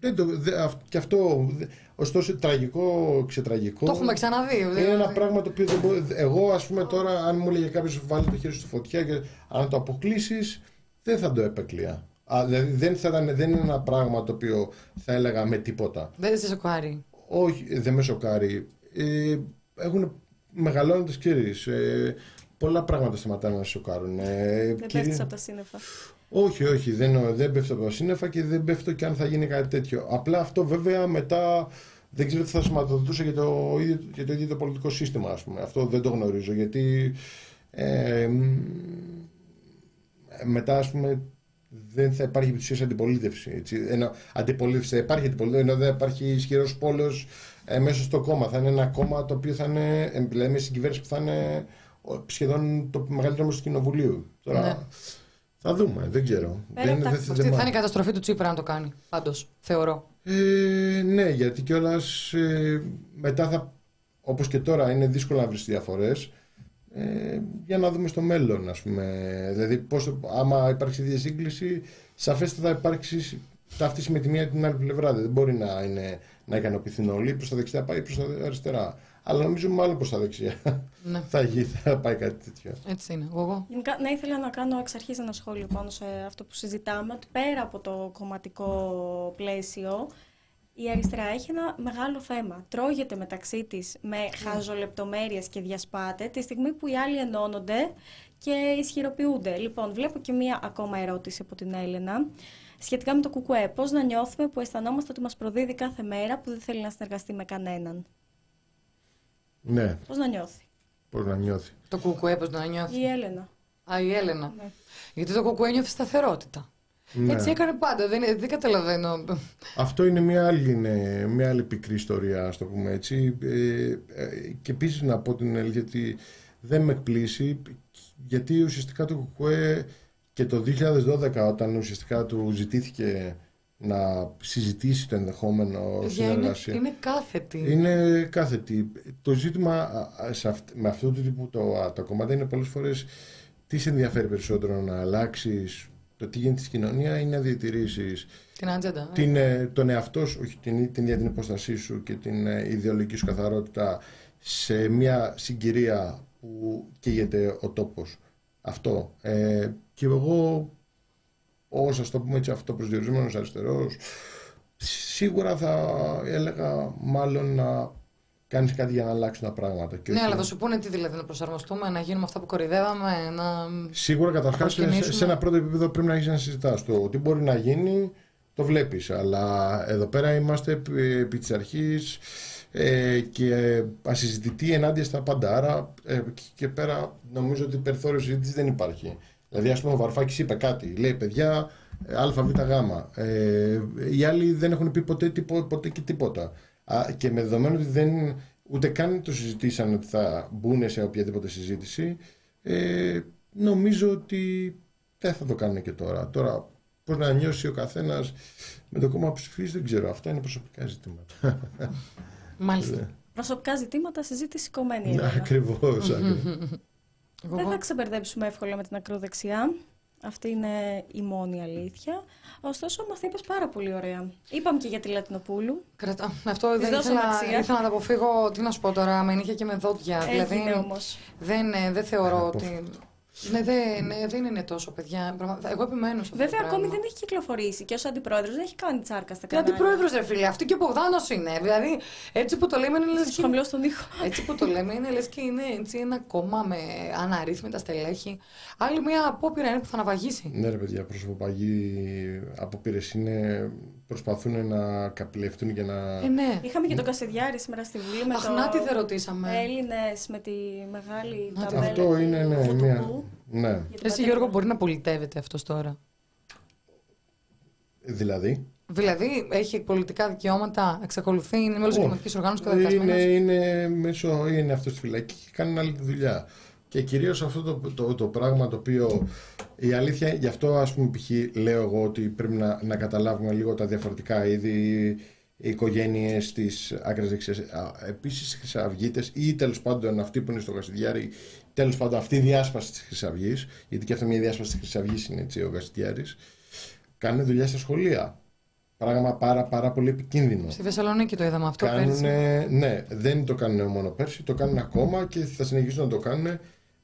δεν το, δε, αυ- και αυτό, δε- ωστόσο, τραγικό, ξετραγικό. Το έχουμε ξαναδεί. Είναι δηλαδή. ένα πράγμα το οποίο δεν μπορεί. Εγώ, ας πούμε, τώρα, αν μου έλεγε κάποιος βάλει το χέρι στη φωτιά και αν το αποκλείσεις, δεν θα το επεκλεία. Α, δηλαδή, δεν, θα ήταν, δεν είναι ένα πράγμα το οποίο θα έλεγα με τίποτα. Δεν σε σοκάρει. Όχι, δεν με σοκάρει. Ε, έχουν μεγαλώνοντα κύριε. Ε, πολλά πράγματα σταματάνε να σε σοκάρουν. Ε, Δεν κυρί- πέφτεις από τα σύννεφα. όχι, όχι, δεν, δεν πέφτω από τα σύννεφα και δεν πέφτω και αν θα γίνει κάτι τέτοιο. Απλά αυτό βέβαια μετά δεν ξέρω τι θα σηματοδοτούσε για το, ίδιο, για το ίδιο το πολιτικό σύστημα, ας πούμε. Αυτό δεν το γνωρίζω, γιατί ε, μ, μετά, ας πούμε, δεν θα υπάρχει επί της ουσίας αντιπολίτευση. Έτσι. Ενώ αντιπολίτευση θα υπάρχει αντιπολίτευση, ενώ δεν υπάρχει ισχυρός πόλος ε, μέσα στο κόμμα. Θα είναι ένα κόμμα το οποίο θα είναι, ε, δηλαδή μια συγκυβέρνηση που θα είναι ο- σχεδόν το μεγαλύτερο μέρος του κοινοβουλίου. Τώρα, Ναι. θα δούμε, δεν ξέρω. Πέρα δεν, από τα- δεν- Αυτή δεν θα μ' είναι η καταστροφή του Τσίπρα να το κάνει. Πάντως, θεωρώ. ε, ναι, γιατί κιόλας ε, μετά θα. Όπως και τώρα είναι δύσκολο να βρεις διαφορές. Ε, για να δούμε στο μέλλον, ας πούμε. Δηλαδή, πώς, άμα υπάρξει διασύγκληση, σαφέστατα θα υπάρξει ταύτιση με τη μία ή την άλλη πλευρά. Δεν μπορεί να, είναι, να ικανοποιηθούν όλοι. Προς τα δεξιά πάει προς τα αριστερά. Αλλά νομίζω μάλλον προς τα δεξιά Ναι, θα, γίνει, θα πάει κάτι τέτοιο. έτσι είναι. Εγώ. Γενικά, ναι, ήθελα να κάνω εξ αρχής ένα σχόλιο πάνω σε αυτό που συζητάμε, ότι πέρα από το κομματικό πλαίσιο, η αριστερά έχει ένα μεγάλο θέμα. Τρώγεται μεταξύ της με χαζολεπτομέρειες και διασπάται τη στιγμή που οι άλλοι ενώνονται και ισχυροποιούνται. Λοιπόν, βλέπω και μία ακόμα ερώτηση από την Έλενα. Σχετικά με το κουκουέ, πώς να νιώθουμε που αισθανόμαστε ότι μας προδίδει κάθε μέρα που δεν θέλει να συνεργαστεί με κανέναν; Ναι, Πώς να νιώθει; πώς να νιώθει; Το κουκουέ, πώς να νιώθει; Η Έλενα. Α, η Έλενα. Ναι. Γιατί το κουκουέ νιώθει σταθερότητα. Ναι. Έτσι έκανε πάντα. Δεν, δεν καταλαβαίνω. Αυτό είναι μια άλλη, είναι μια άλλη πικρή ιστορία, ας το πούμε έτσι. Ε, ε, και επίσης να πω την αλήθεια ότι δεν με εκπλήσει, γιατί ουσιαστικά το ΚΚΕ και το 2012, όταν ουσιαστικά του ζητήθηκε να συζητήσει το ενδεχόμενο Παιδιά, είναι, συνεργασία. είναι κάθετη. Είναι κάθετη. Το ζήτημα α, α, σε αυτ- με αυτού του τύπου το, α, τα κομμάτια είναι πολλές φορές τι σε ενδιαφέρει περισσότερο να αλλάξεις το τι γίνεται στην κοινωνία ή να διατηρήσεις Την ατζέντα. την, ε, τον εαυτό σου, όχι την, την ίδια την υποστασή σου και την ε, ιδεολογική σου καθαρότητα σε μια συγκυρία που καίγεται ο τόπος. Αυτό. Ε, και εγώ, ως ας το πούμε έτσι αυτοπροσδιορισμένος αριστερός, σίγουρα θα έλεγα μάλλον να κάνεις κάτι για να αλλάξουν τα πράγματα. Και Ναι, όχι- αλλά θα σου πούνε τι δηλαδή, να προσαρμοστούμε, να γίνουμε αυτά που κορυδεύαμε, να. Σίγουρα καταρχάς σε, προσκυνήσουμε. σε ένα πρώτο επίπεδο πρέπει να έχεις να συζητάς. Το τι μπορεί να γίνει, το βλέπεις. Αλλά εδώ πέρα είμαστε επί, επί της αρχής ε, και ασυζητητή ενάντια στα πάντα. Άρα ε, και, και πέρα νομίζω ότι περιθώριο συζήτησης δεν υπάρχει. Δηλαδή, ας πούμε, ο Βαρφάκη είπε κάτι. Λέει, παιδιά, ε, ΑΒΓ. Ε, οι άλλοι δεν έχουν πει ποτέ, τίπο- ποτέ και τίποτα. Α, και με δεδομένο ότι δεν, ούτε καν το συζητήσαν ότι θα μπουν σε οποιαδήποτε συζήτηση, ε, νομίζω ότι δεν θα το κάνουν και τώρα. Τώρα, πώς να νιώσει ο καθένας με το κόμμα που ψηφίζει, δεν ξέρω. Αυτά είναι προσωπικά ζητήματα. Μάλιστα. Προσωπικά ζητήματα, συζήτηση κομμένη. Ναι, Έλενα. Ακριβώς. Εγώ, Δεν θα ξεμπερδέψουμε εύκολα με την ακροδεξιά. Αυτή είναι η μόνη αλήθεια. Ωστόσο, μας τα είπες πάρα πολύ ωραία. Είπαμε και για τη Λατινοπούλου. κρατά... Αυτό Της δεν δώσαμε ήθελα, αξία. ήθελα να το αποφύγω. Τι να σου πω τώρα, με νύχια και με δόντια. Έγινε δηλαδή, όμως. δεν, ε, δεν θεωρώ Ε, ότι. Ναι, δεν, ναι, δεν είναι τόσο, παιδιά. Πραγμα- Εγώ επιμένω σε αυτό. Βέβαια, το ακόμη πράγμα. δεν έχει κυκλοφορήσει και ως αντιπρόεδρος δεν έχει κάνει τσάρκα στα Και κανάλια. αντιπρόεδρος, ρε φίλε, αυτή και ο Μπογδάνο είναι. Δηλαδή, έτσι που το λέμε είναι λες Σου χαμηλώ στον ήχο. Έτσι που το λέμε είναι λες και είναι έτσι ένα κόμμα με αναρρύθμιτα στελέχη. Άλλη μια απόπειρα είναι που θα αναβαγίσει. Ναι, ρε παιδιά, προσωποπαγοί απόπειρες είναι. Προσπαθούν να καπηλευτούν και να. Ε, ναι. Είχαμε και τον Κασιδιάρη σήμερα στη Βουλή με Αχ, το να τι δεν ρωτήσαμε. Έλληνες με τη μεγάλη Να τι- ταμπέλα Αυτό του είναι, ναι, Φωτοπού μια. Ναι. για την Εσύ πατρίδα. Γιώργο μπορεί να πολιτεύεται αυτός τώρα; Δηλαδή; Δηλαδή έχει πολιτικά δικαιώματα, εξακολουθεί, είναι μέλος Όχι. κοινωνικής οργάνωσης Είναι, καταδικασμένος. είναι, μέσω, είναι αυτός στη φυλακή και κάνει άλλη τη δουλειά. Και κυρίως αυτό το, το, το πράγμα το οποίο η αλήθεια, γι' αυτό ας πούμε π.χ. λέω εγώ ότι πρέπει να, να καταλάβουμε λίγο τα διαφορετικά είδη οι οικογένειες της άκρη δεξιάς. Επίσης οι Χρυσαυγίτες ή τέλος πάντων αυτοί που είναι στο Γαστιδιάρη, τέλος πάντων αυτή η διάσπαση της Χρυσαυγής, γιατί και αυτή μια διάσπαση της Χρυσαυγής είναι έτσι ο Γαστιδιάρη, κάνουν δουλειά στα σχολεία. Πράγμα πάρα, πάρα πολύ επικίνδυνο. Στη Θεσσαλονίκη το είδαμε αυτό Κάνουνε, πέρσι. ναι, δεν το κάνουν μόνο πέρσι, το κάνουν ακόμα και θα συνεχίσουν να το κάνουν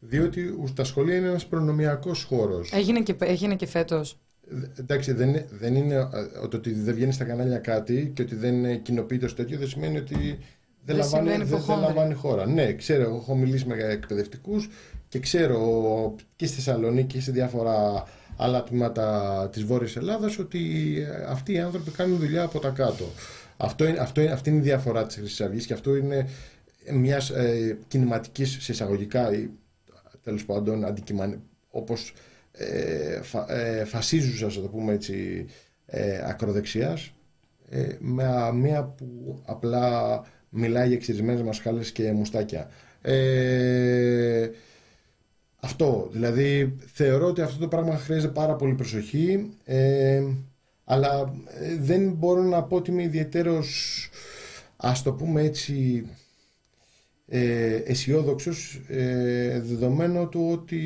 διότι τα σχολεία είναι ένας προνομιακός χώρος. Έγινε και, έγινε και φέτος. Ε, Εντάξει, δεν, είναι- δεν είναι ε, το ότι δεν βγαίνει στα κανάλια κάτι και ότι δεν ε, κοινοποιείται στο τέτοιο δεν σημαίνει ότι δεν, Δεν λαμβάνει, σημαίνει δεν, δεν υποχόνδρια. λαμβάνει χώρα. Ναι, ξέρω, εγώ έχω μιλήσει με εκπαιδευτικούς και ξέρω και στη Θεσσαλονίκη και σε διάφορα άλλα τμήματα της Βόρειας Ελλάδας ότι ε, αυτοί οι άνθρωποι κάνουν δουλειά από τα κάτω. Αυτό είναι, αυτό είναι, αυτή είναι η διαφορά της Χρυσής Αυγής και αυτό είναι μιας ε, κινηματικής σε εισαγωγικά ή τέλος πάντων αντικειμαν, όπως ε, φα, ε, φασίζουσας, να το πούμε έτσι, ε, ακροδεξιάς ε, με μία που απλά μιλάει για εξυρισμένες μασχάλες και μουστάκια. Ε, αυτό, δηλαδή θεωρώ ότι αυτό το πράγμα χρειάζεται πάρα πολύ προσοχή ε, αλλά ε, δεν μπορώ να πω ότι είμαι ιδιαίτερος ας το πούμε έτσι ε, αισιόδοξος ε, δεδομένου του ότι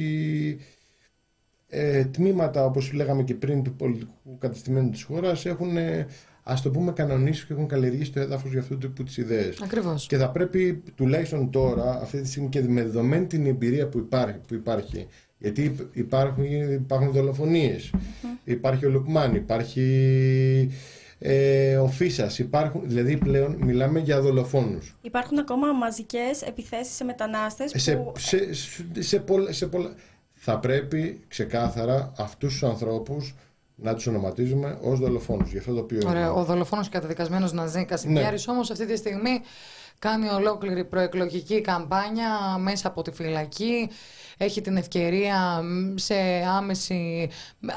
ε, τμήματα όπως λέγαμε και πριν του πολιτικού καταστημένου της χώρας έχουν ε, ας το πούμε κανονίσει και έχουν καλλιεργήσει το έδαφος για αυτού του τύπου τις ιδέες. Ακριβώς. Και θα πρέπει τουλάχιστον τώρα, αυτή τη στιγμή και με δεδομένη την εμπειρία που υπάρχει, που υπάρχει γιατί υπάρχουν, υπάρχουν δολοφονίες, υπάρχει ο Λουκμάν, υπάρχει ε, ο Φίσας, υπάρχουν, δηλαδή πλέον μιλάμε για δολοφόνους. Υπάρχουν ακόμα μαζικές επιθέσεις σε μετανάστες Σε, που. σε, σε, σε, πολλά, σε πολλά... Θα πρέπει ξεκάθαρα αυτούς τους ανθρώπους να τους ονοματίζουμε ως δολοφόνους. Για αυτό το οποίο... Ωραία, ο δολοφόνος καταδικασμένος Ναζί Κασιδιάρης Ναι. όμως αυτή τη στιγμή κάνει ολόκληρη προεκλογική καμπάνια μέσα από τη φυλακή. Έχει την ευκαιρία μ, σε άμεση,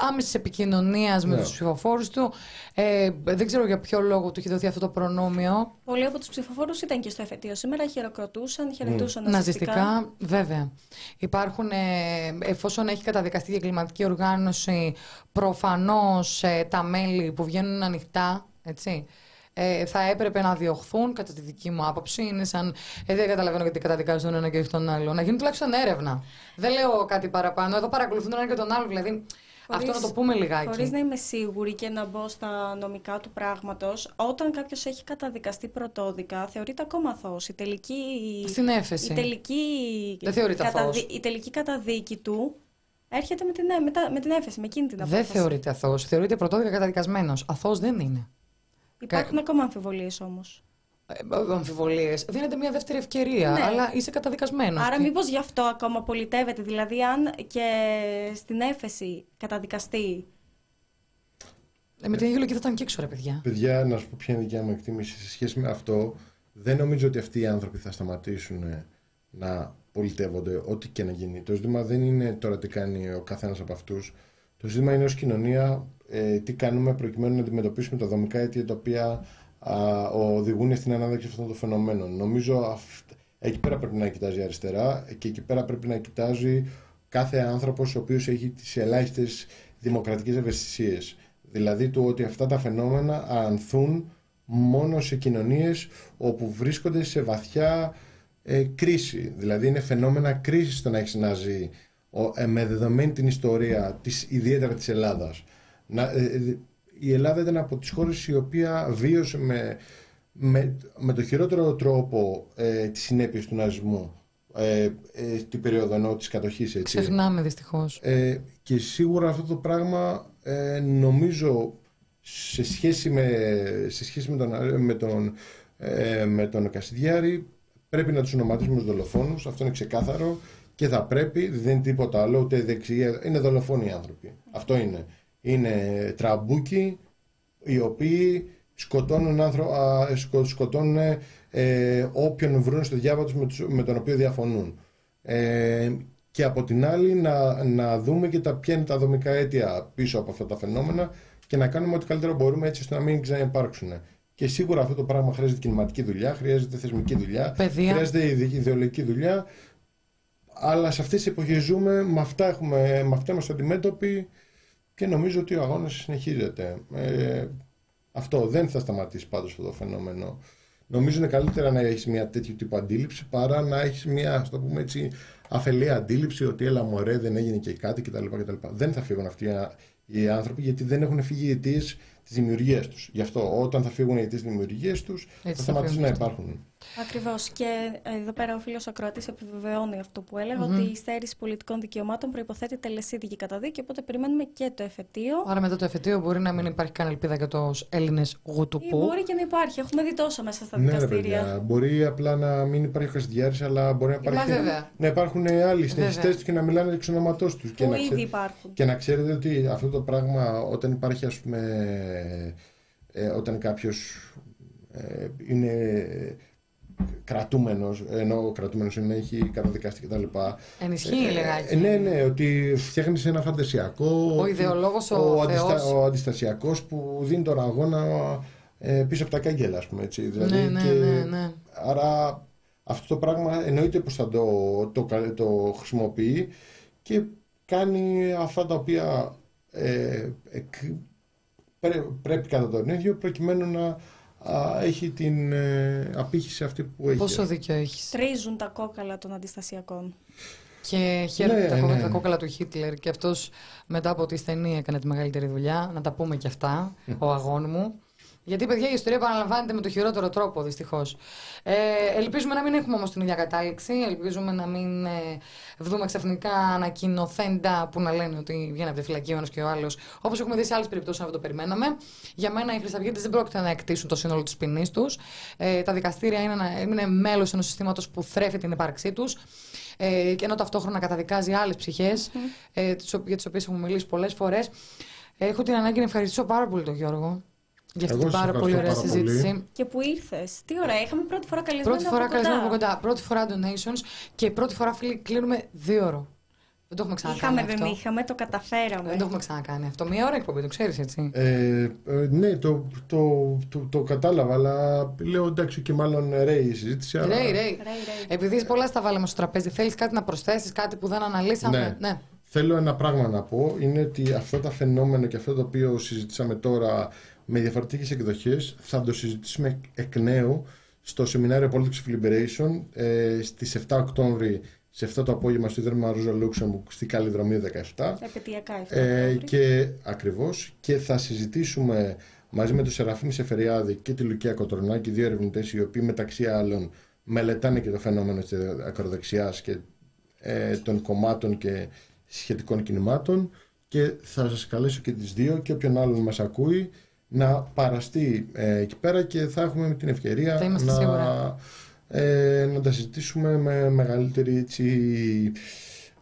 άμεσης επικοινωνίας με Ναι. τους ψηφοφόρους του. Ε, δεν ξέρω για ποιο λόγο του έχει δοθεί αυτό το προνόμιο. Πολλοί από τους ψηφοφόρους ήταν και στο εφετείο σήμερα, χειροκροτούσαν, χαιρετούσαν Ναζιστικά, βέβαια. Υπάρχουν, ε, εφόσον έχει καταδικαστεί η εγκληματική οργάνωση, προφανώς ε, τα μέλη που βγαίνουν ανοιχτά, έτσι, ε, θα έπρεπε να διωχθούν, κατά τη δική μου άποψη. Είναι σαν. Ε, δεν καταλαβαίνω γιατί καταδικάζουν τον ένα και όχι τον άλλο. Να γίνει τουλάχιστον έρευνα. Δεν λέω κάτι παραπάνω. Εδώ παρακολουθούν τον ένα και τον άλλο. Δηλαδή, αυτό να το πούμε λιγάκι. Χωρίς να είμαι σίγουρη και να μπω στα νομικά του πράγματος, όταν κάποιος έχει καταδικαστεί πρωτόδικα, θεωρείται ακόμα αθώος. Η τελική. Στην έφεση. Η τελική, Δεν θεωρείται αθώος. η τελική καταδίκη του έρχεται με την, με, τα- με την έφεση, με εκείνη την Δεν απόφαση. θεωρείται αθώος. Θεωρείται πρωτόδικα καταδικασμένος. Αθώος δεν είναι. Υπάρχουν ακόμα αμφιβολίες όμως. Ε, αμφιβολίες. Δίνεται μια δεύτερη ευκαιρία, Ναι. αλλά είσαι καταδικασμένος. Άρα μήπως γι' αυτό ακόμα πολιτεύεται, δηλαδή αν και στην έφεση καταδικαστεί Ε, με την ίδια λογική θα ήταν και έξω, ρε παιδιά. Παιδιά, να σου πω ποια είναι η δικιά μου εκτίμηση σε σχέση με αυτό. Δεν νομίζω ότι αυτοί οι άνθρωποι θα σταματήσουν ε, να πολιτεύονται, ό,τι και να γίνει. Το ζήτημα δεν είναι τώρα τι κάνει ο καθένας από αυτούς. Το ζήτημα είναι ως κοινωνία ε, τι κάνουμε προκειμένου να αντιμετωπίσουμε τα δομικά αίτια τα οποία α, οδηγούν στην ανάδειξη αυτών των φαινομένων. Νομίζω αυ- εκεί πέρα πρέπει να κοιτάζει αριστερά και εκεί πέρα πρέπει να κοιτάζει κάθε άνθρωπος ο οποίος έχει τις ελάχιστες δημοκρατικές ευαισθησίες. Δηλαδή του ότι αυτά τα φαινόμενα ανθούν μόνο σε κοινωνίες όπου βρίσκονται σε βαθιά ε, κρίση. Δηλαδή είναι φαινόμενα κρίσης το να έχεις να ζει ο- ε, με δεδομένη την ιστορία της, ιδιαίτερα της Ελλάδας. Να, ε, ε, η Ελλάδα ήταν από τις χώρες η οποία βίωσε με, με, με το χειρότερο τρόπο ε, τις συνέπειες του ναζισμού. ε, ε, την περίοδο ενώ της κατοχής. Έτσι. Ξεχνάμε δυστυχώς. Ε, και σίγουρα αυτό το πράγμα ε, νομίζω σε σχέση με, σε σχέση με τον, με τον, ε, με τον Κασιδιάρη πρέπει να τους ονοματίσουμε ως δολοφόνους, αυτό είναι ξεκάθαρο και θα πρέπει, δεν είναι τίποτα άλλο, ούτε δεξιά, είναι δολοφόνοι οι άνθρωποι. Αυτό είναι. Είναι τραμπούκοι οι οποίοι σκοτώνουν, άνθρω... σκοτώνουν ε, όποιον βρουν στο διάβα τους με, τον οποίο διαφωνούν. Ε, και από την άλλη να, να δούμε και τα, ποια είναι τα δομικά αίτια πίσω από αυτά τα φαινόμενα και να κάνουμε ό,τι καλύτερο μπορούμε έτσι ώστε να μην ξαναυπάρξουν. Και σίγουρα αυτό το πράγμα χρειάζεται κινηματική δουλειά, χρειάζεται θεσμική δουλειά, Παιδεία. χρειάζεται ιδεολογική δουλειά. Αλλά σε αυτές τις εποχές ζούμε, με αυτά, έχουμε, με αυτά είμαστε αντιμέτωποι και νομίζω ότι ο αγώνας συνεχίζεται. Ε, αυτό δεν θα σταματήσει πάντως αυτό το φαινόμενο. Νομίζω είναι καλύτερα να έχεις μια τέτοιου τύπου αντίληψη παρά να έχεις μια, το πούμε έτσι, αφελή αντίληψη ότι έλα μωρέ δεν έγινε και κάτι κτλ. κτλ. Δεν θα φύγουν αυτοί οι άνθρωποι γιατί δεν έχουν φύγει οι αιτίες της δημιουργίας τους. Γι' αυτό όταν θα φύγουν οι αιτίες της δημιουργίας τους θα σταματήσουν να υπάρχουν. Ακριβώς. Και εδώ πέρα ο φίλος Ακροατής επιβεβαιώνει αυτό που έλεγα, mm-hmm. ότι η στέρηση πολιτικών δικαιωμάτων προποθέτει τελεσίδικη καταδίκη. Οπότε περιμένουμε και το εφετείο. Άρα μετά το εφετείο μπορεί να μην υπάρχει καν ελπίδα για τους Έλληνες γουτουπού. Ή μπορεί και να υπάρχει. Έχουμε δει τόσα μέσα στα ναι, δικαστήρια. Ρε, μπορεί απλά να μην υπάρχει ο Καστιδιάρη, αλλά μπορεί να, υπάρχει, να υπάρχουν άλλοι συνεχιστέ τους και να μιλάνε εξ ονόματός τους. Που ήδη ξέρ... υπάρχουν. Και να ξέρετε ότι αυτό το πράγμα όταν υπάρχει, ας πούμε, ε, όταν κάποιος ε, είναι κρατούμενος, ενώ ο κρατούμενος είναι έχει καταδικαστεί κτλ. Ενισχύει ε, λιγάκι. Ναι, ναι, ότι φτιάχνεις ένα φαντασιακό. Ο ιδεολόγος, ο, ο, αντιστα, ο αντιστασιακός που δίνει τον αγώνα ε, πίσω από τα κάγκελα, ας πούμε έτσι. Δηλαδή, ναι, ναι, και, ναι, ναι. Άρα αυτό το πράγμα εννοείται πως θα το, το, το, χρησιμοποιεί και κάνει αυτά τα οποία ε, πρέπει κατά τον ίδιο προκειμένου να έχει την ε, απήχηση αυτή που έχει. Πόσο δίκιο έχεις; Τρίζουν τα κόκαλα των αντιστασιακών. Και χαίρεται ναι, τα, ναι. τα κόκαλα του Χίτλερ και αυτός μετά από τη στενή έκανε τη μεγαλύτερη δουλειά. Να τα πούμε και αυτά, ο αγών μου. Γιατί, παιδιά, η ιστορία επαναλαμβάνεται με το χειρότερο τρόπο, δυστυχώς. Ε, ελπίζουμε να μην έχουμε όμως την ίδια κατάληξη. Ελπίζουμε να μην ε, δούμε ξαφνικά ανακοινοθέντα που να λένε ότι βγαίνει από τη φυλακή ο ένας και ο άλλος. Όπως έχουμε δει σε άλλες περιπτώσεις, αυτό το περιμέναμε. Για μένα, οι Χρυσαυγίτες δεν πρόκειται να εκτίσουν το σύνολο της ποινής τους. Ε, τα δικαστήρια είναι, είναι μέλος ενός συστήματος που θρέφει την ύπαρξή τους. Ε, ενώ ταυτόχρονα καταδικάζει άλλες ψυχές, mm. ε, για τις οποίες έχουμε μιλήσει πολλές φορές. Έχω την ανάγκη να ευχαριστήσω πάρα πολύ τον Γιώργο για αυτή την πάρα πολύ ωραία συζήτηση. Και που ήρθες. Τι ωραία, είχαμε πρώτη φορά καλεσμένο. Πρώτη φορά καλεσμένο από κοντά. Πρώτη φορά donations και πρώτη φορά φίλοι κλείνουμε δύο ώρο. Δεν το έχουμε ξανακάνει. Είχαμε, αυτό. δεν είχαμε, το καταφέραμε. Δεν το έχουμε ξανακάνει αυτό. Μία ώρα εκπομπή, το ξέρεις έτσι. Ε, ε, ναι, το, το, το, το, κατάλαβα, αλλά λέω εντάξει και μάλλον ρέει η συζήτηση. Ρέει, ρέει. ρέει. Επειδή πολλά στα βάλαμε στο τραπέζι, θέλεις κάτι να προσθέσεις, κάτι που δεν αναλύσαμε; Ναι. ναι. Θέλω ένα πράγμα να πω. Είναι ότι αυτό το φαινόμενο και αυτό το οποίο συζητήσαμε τώρα με διαφορετικές εκδοχές. Θα το συζητήσουμε εκ νέου στο σεμινάριο Politics of Liberation ε, στις 7 Οκτώβρη σε 7 το απόγευμα στο Ίδρυμα Ρούζα Λούξεμπουργκ στη Καλλιδρομία 17. Επαιτειακά ε, και ακριβώς και θα συζητήσουμε μαζί με τον Σεραφείμ Σεφεριάδη και τη Λουκία Κοτρονάκη, δύο ερευνητές οι οποίοι μεταξύ άλλων μελετάνε και το φαινόμενο της ακροδεξιάς και ε, των κομμάτων και σχετικών κινημάτων και θα σας καλέσω και τις δύο και όποιον άλλον μας ακούει να παραστεί ε, εκεί πέρα και θα έχουμε την ευκαιρία να, ε, να τα συζητήσουμε με μεγαλύτερη έτσι,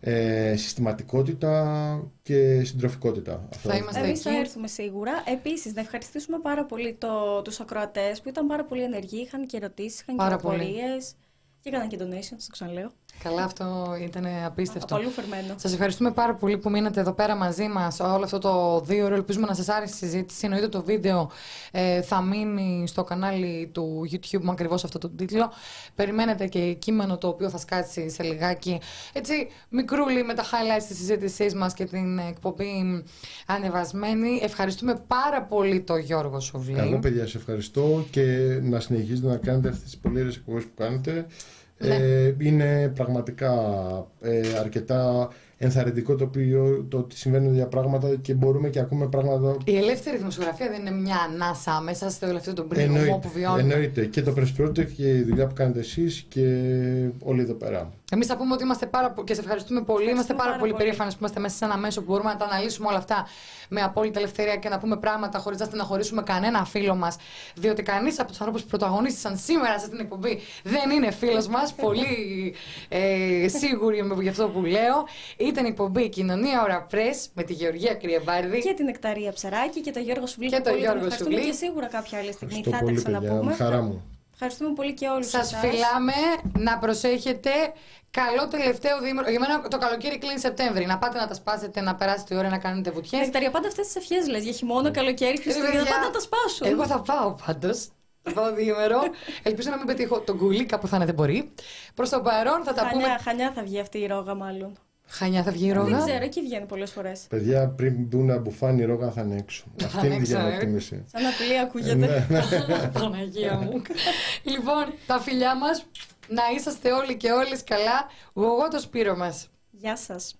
ε, συστηματικότητα και συντροφικότητα. Θα είμαστε Εμείς θα έρθουμε σίγουρα. Επίσης, να ευχαριστήσουμε πάρα πολύ το, τους ακροατές που ήταν πάρα πολύ ενεργοί, είχαν και ερωτήσεις, είχαν πάρα και απορίες και έκαναν και donations, το ξαναλέω. Καλά, αυτό ήταν απίστευτο. Πολύ φερμένο. Σας ευχαριστούμε πάρα πολύ που μείνατε εδώ πέρα μαζί μας όλο αυτό το δύο ώρο. Ελπίζουμε να σας άρεσε η συζήτηση. Εννοείται το βίντεο ε, θα μείνει στο κανάλι του YouTube με ακριβώς αυτό το τίτλο. Περιμένετε και κείμενο το οποίο θα σκάτσει σε λιγάκι. Έτσι, μικρούλι με τα highlights της συζήτησής μας και την εκπομπή ανεβασμένη. Ευχαριστούμε πάρα πολύ τον Γιώργο Σουβλή. Καλό, παιδιά, σε ευχαριστώ και να συνεχίζετε να κάνετε αυτές τις πολύ εκπομπές που κάνετε. Ναι. Ε, είναι πραγματικά ε, αρκετά ενθαρρυντικό το, οποίο, το ότι συμβαίνουν για πράγματα και μπορούμε και ακούμε πράγματα. Η ελεύθερη δημοσιογραφία δεν είναι μια ανάσα μέσα στο τελευταίο τον πρίγραμμα που βιώνουμε. Εννοείται. Και το Press Project και η δουλειά που κάνετε εσείς και όλοι εδώ πέρα. Εμείς θα πούμε ότι είμαστε πάρα πολύ και σε ευχαριστούμε πολύ. Είμαστε πάρα, πάρα πολύ, πολύ περήφανοι που είμαστε μέσα σε ένα μέσο που μπορούμε να τα αναλύσουμε όλα αυτά με απόλυτη ελευθερία και να πούμε πράγματα χωρίς να στεναχωρήσουμε κανένα φίλο μας. Διότι κανείς από τους ανθρώπους που πρωταγωνίστησαν σήμερα σε αυτή την εκπομπή δεν είναι φίλος μας. πολύ ε, σίγουροι είμαι για αυτό που λέω. Ήταν η εκπομπή Κοινωνία Ωρα Press με τη Γεωργία Κρυεβάρδη. Και την Εκταρία Ψαράκη και τον Γιώργο Σουβλή. Και τον Γιώργο Σουβλή. Και σίγουρα κάποια άλλη στιγμή θα τα ξαναπούμε. Χαρά μου. Ευχαριστούμε πολύ και όλους Σας εσάς. φυλάμε να προσέχετε καλό τελευταίο δίμηνο. Για μένα το καλοκαίρι κλείνει Σεπτέμβρη. Να πάτε να τα σπάσετε, να περάσετε ώρα να κάνετε βουτιές. Νεκταρία, πάντα αυτές τις ευχές λες. Για χειμώνα, καλοκαίρι, Χριστούγεννα, πάντα να τα σπάσουν. Εγώ θα πάω πάντως. Θα πάω διήμερο. Ελπίζω να μην πετύχω τον κουλί, κάπου θα είναι δεν μπορεί. Προς το παρόν θα τα χανιά, πούμε. Χανιά θα βγει αυτή η ρόγα, μάλλον. Χανιά θα βγει η ρόγα. Δεν ξέρω, εκεί βγαίνει πολλές φορές. Παιδιά, πριν μπουν να μπουφάνει η ρόγα θα είναι έξω. Αυτή είναι η διανόκτημηση. Σαν απειλή ακούγεται. Ναι, ναι. (laughs) Παναγία μου. λοιπόν, τα φιλιά μας να είσαστε όλοι και όλες καλά. Εγώ το Σπύρο μας. Γεια σας.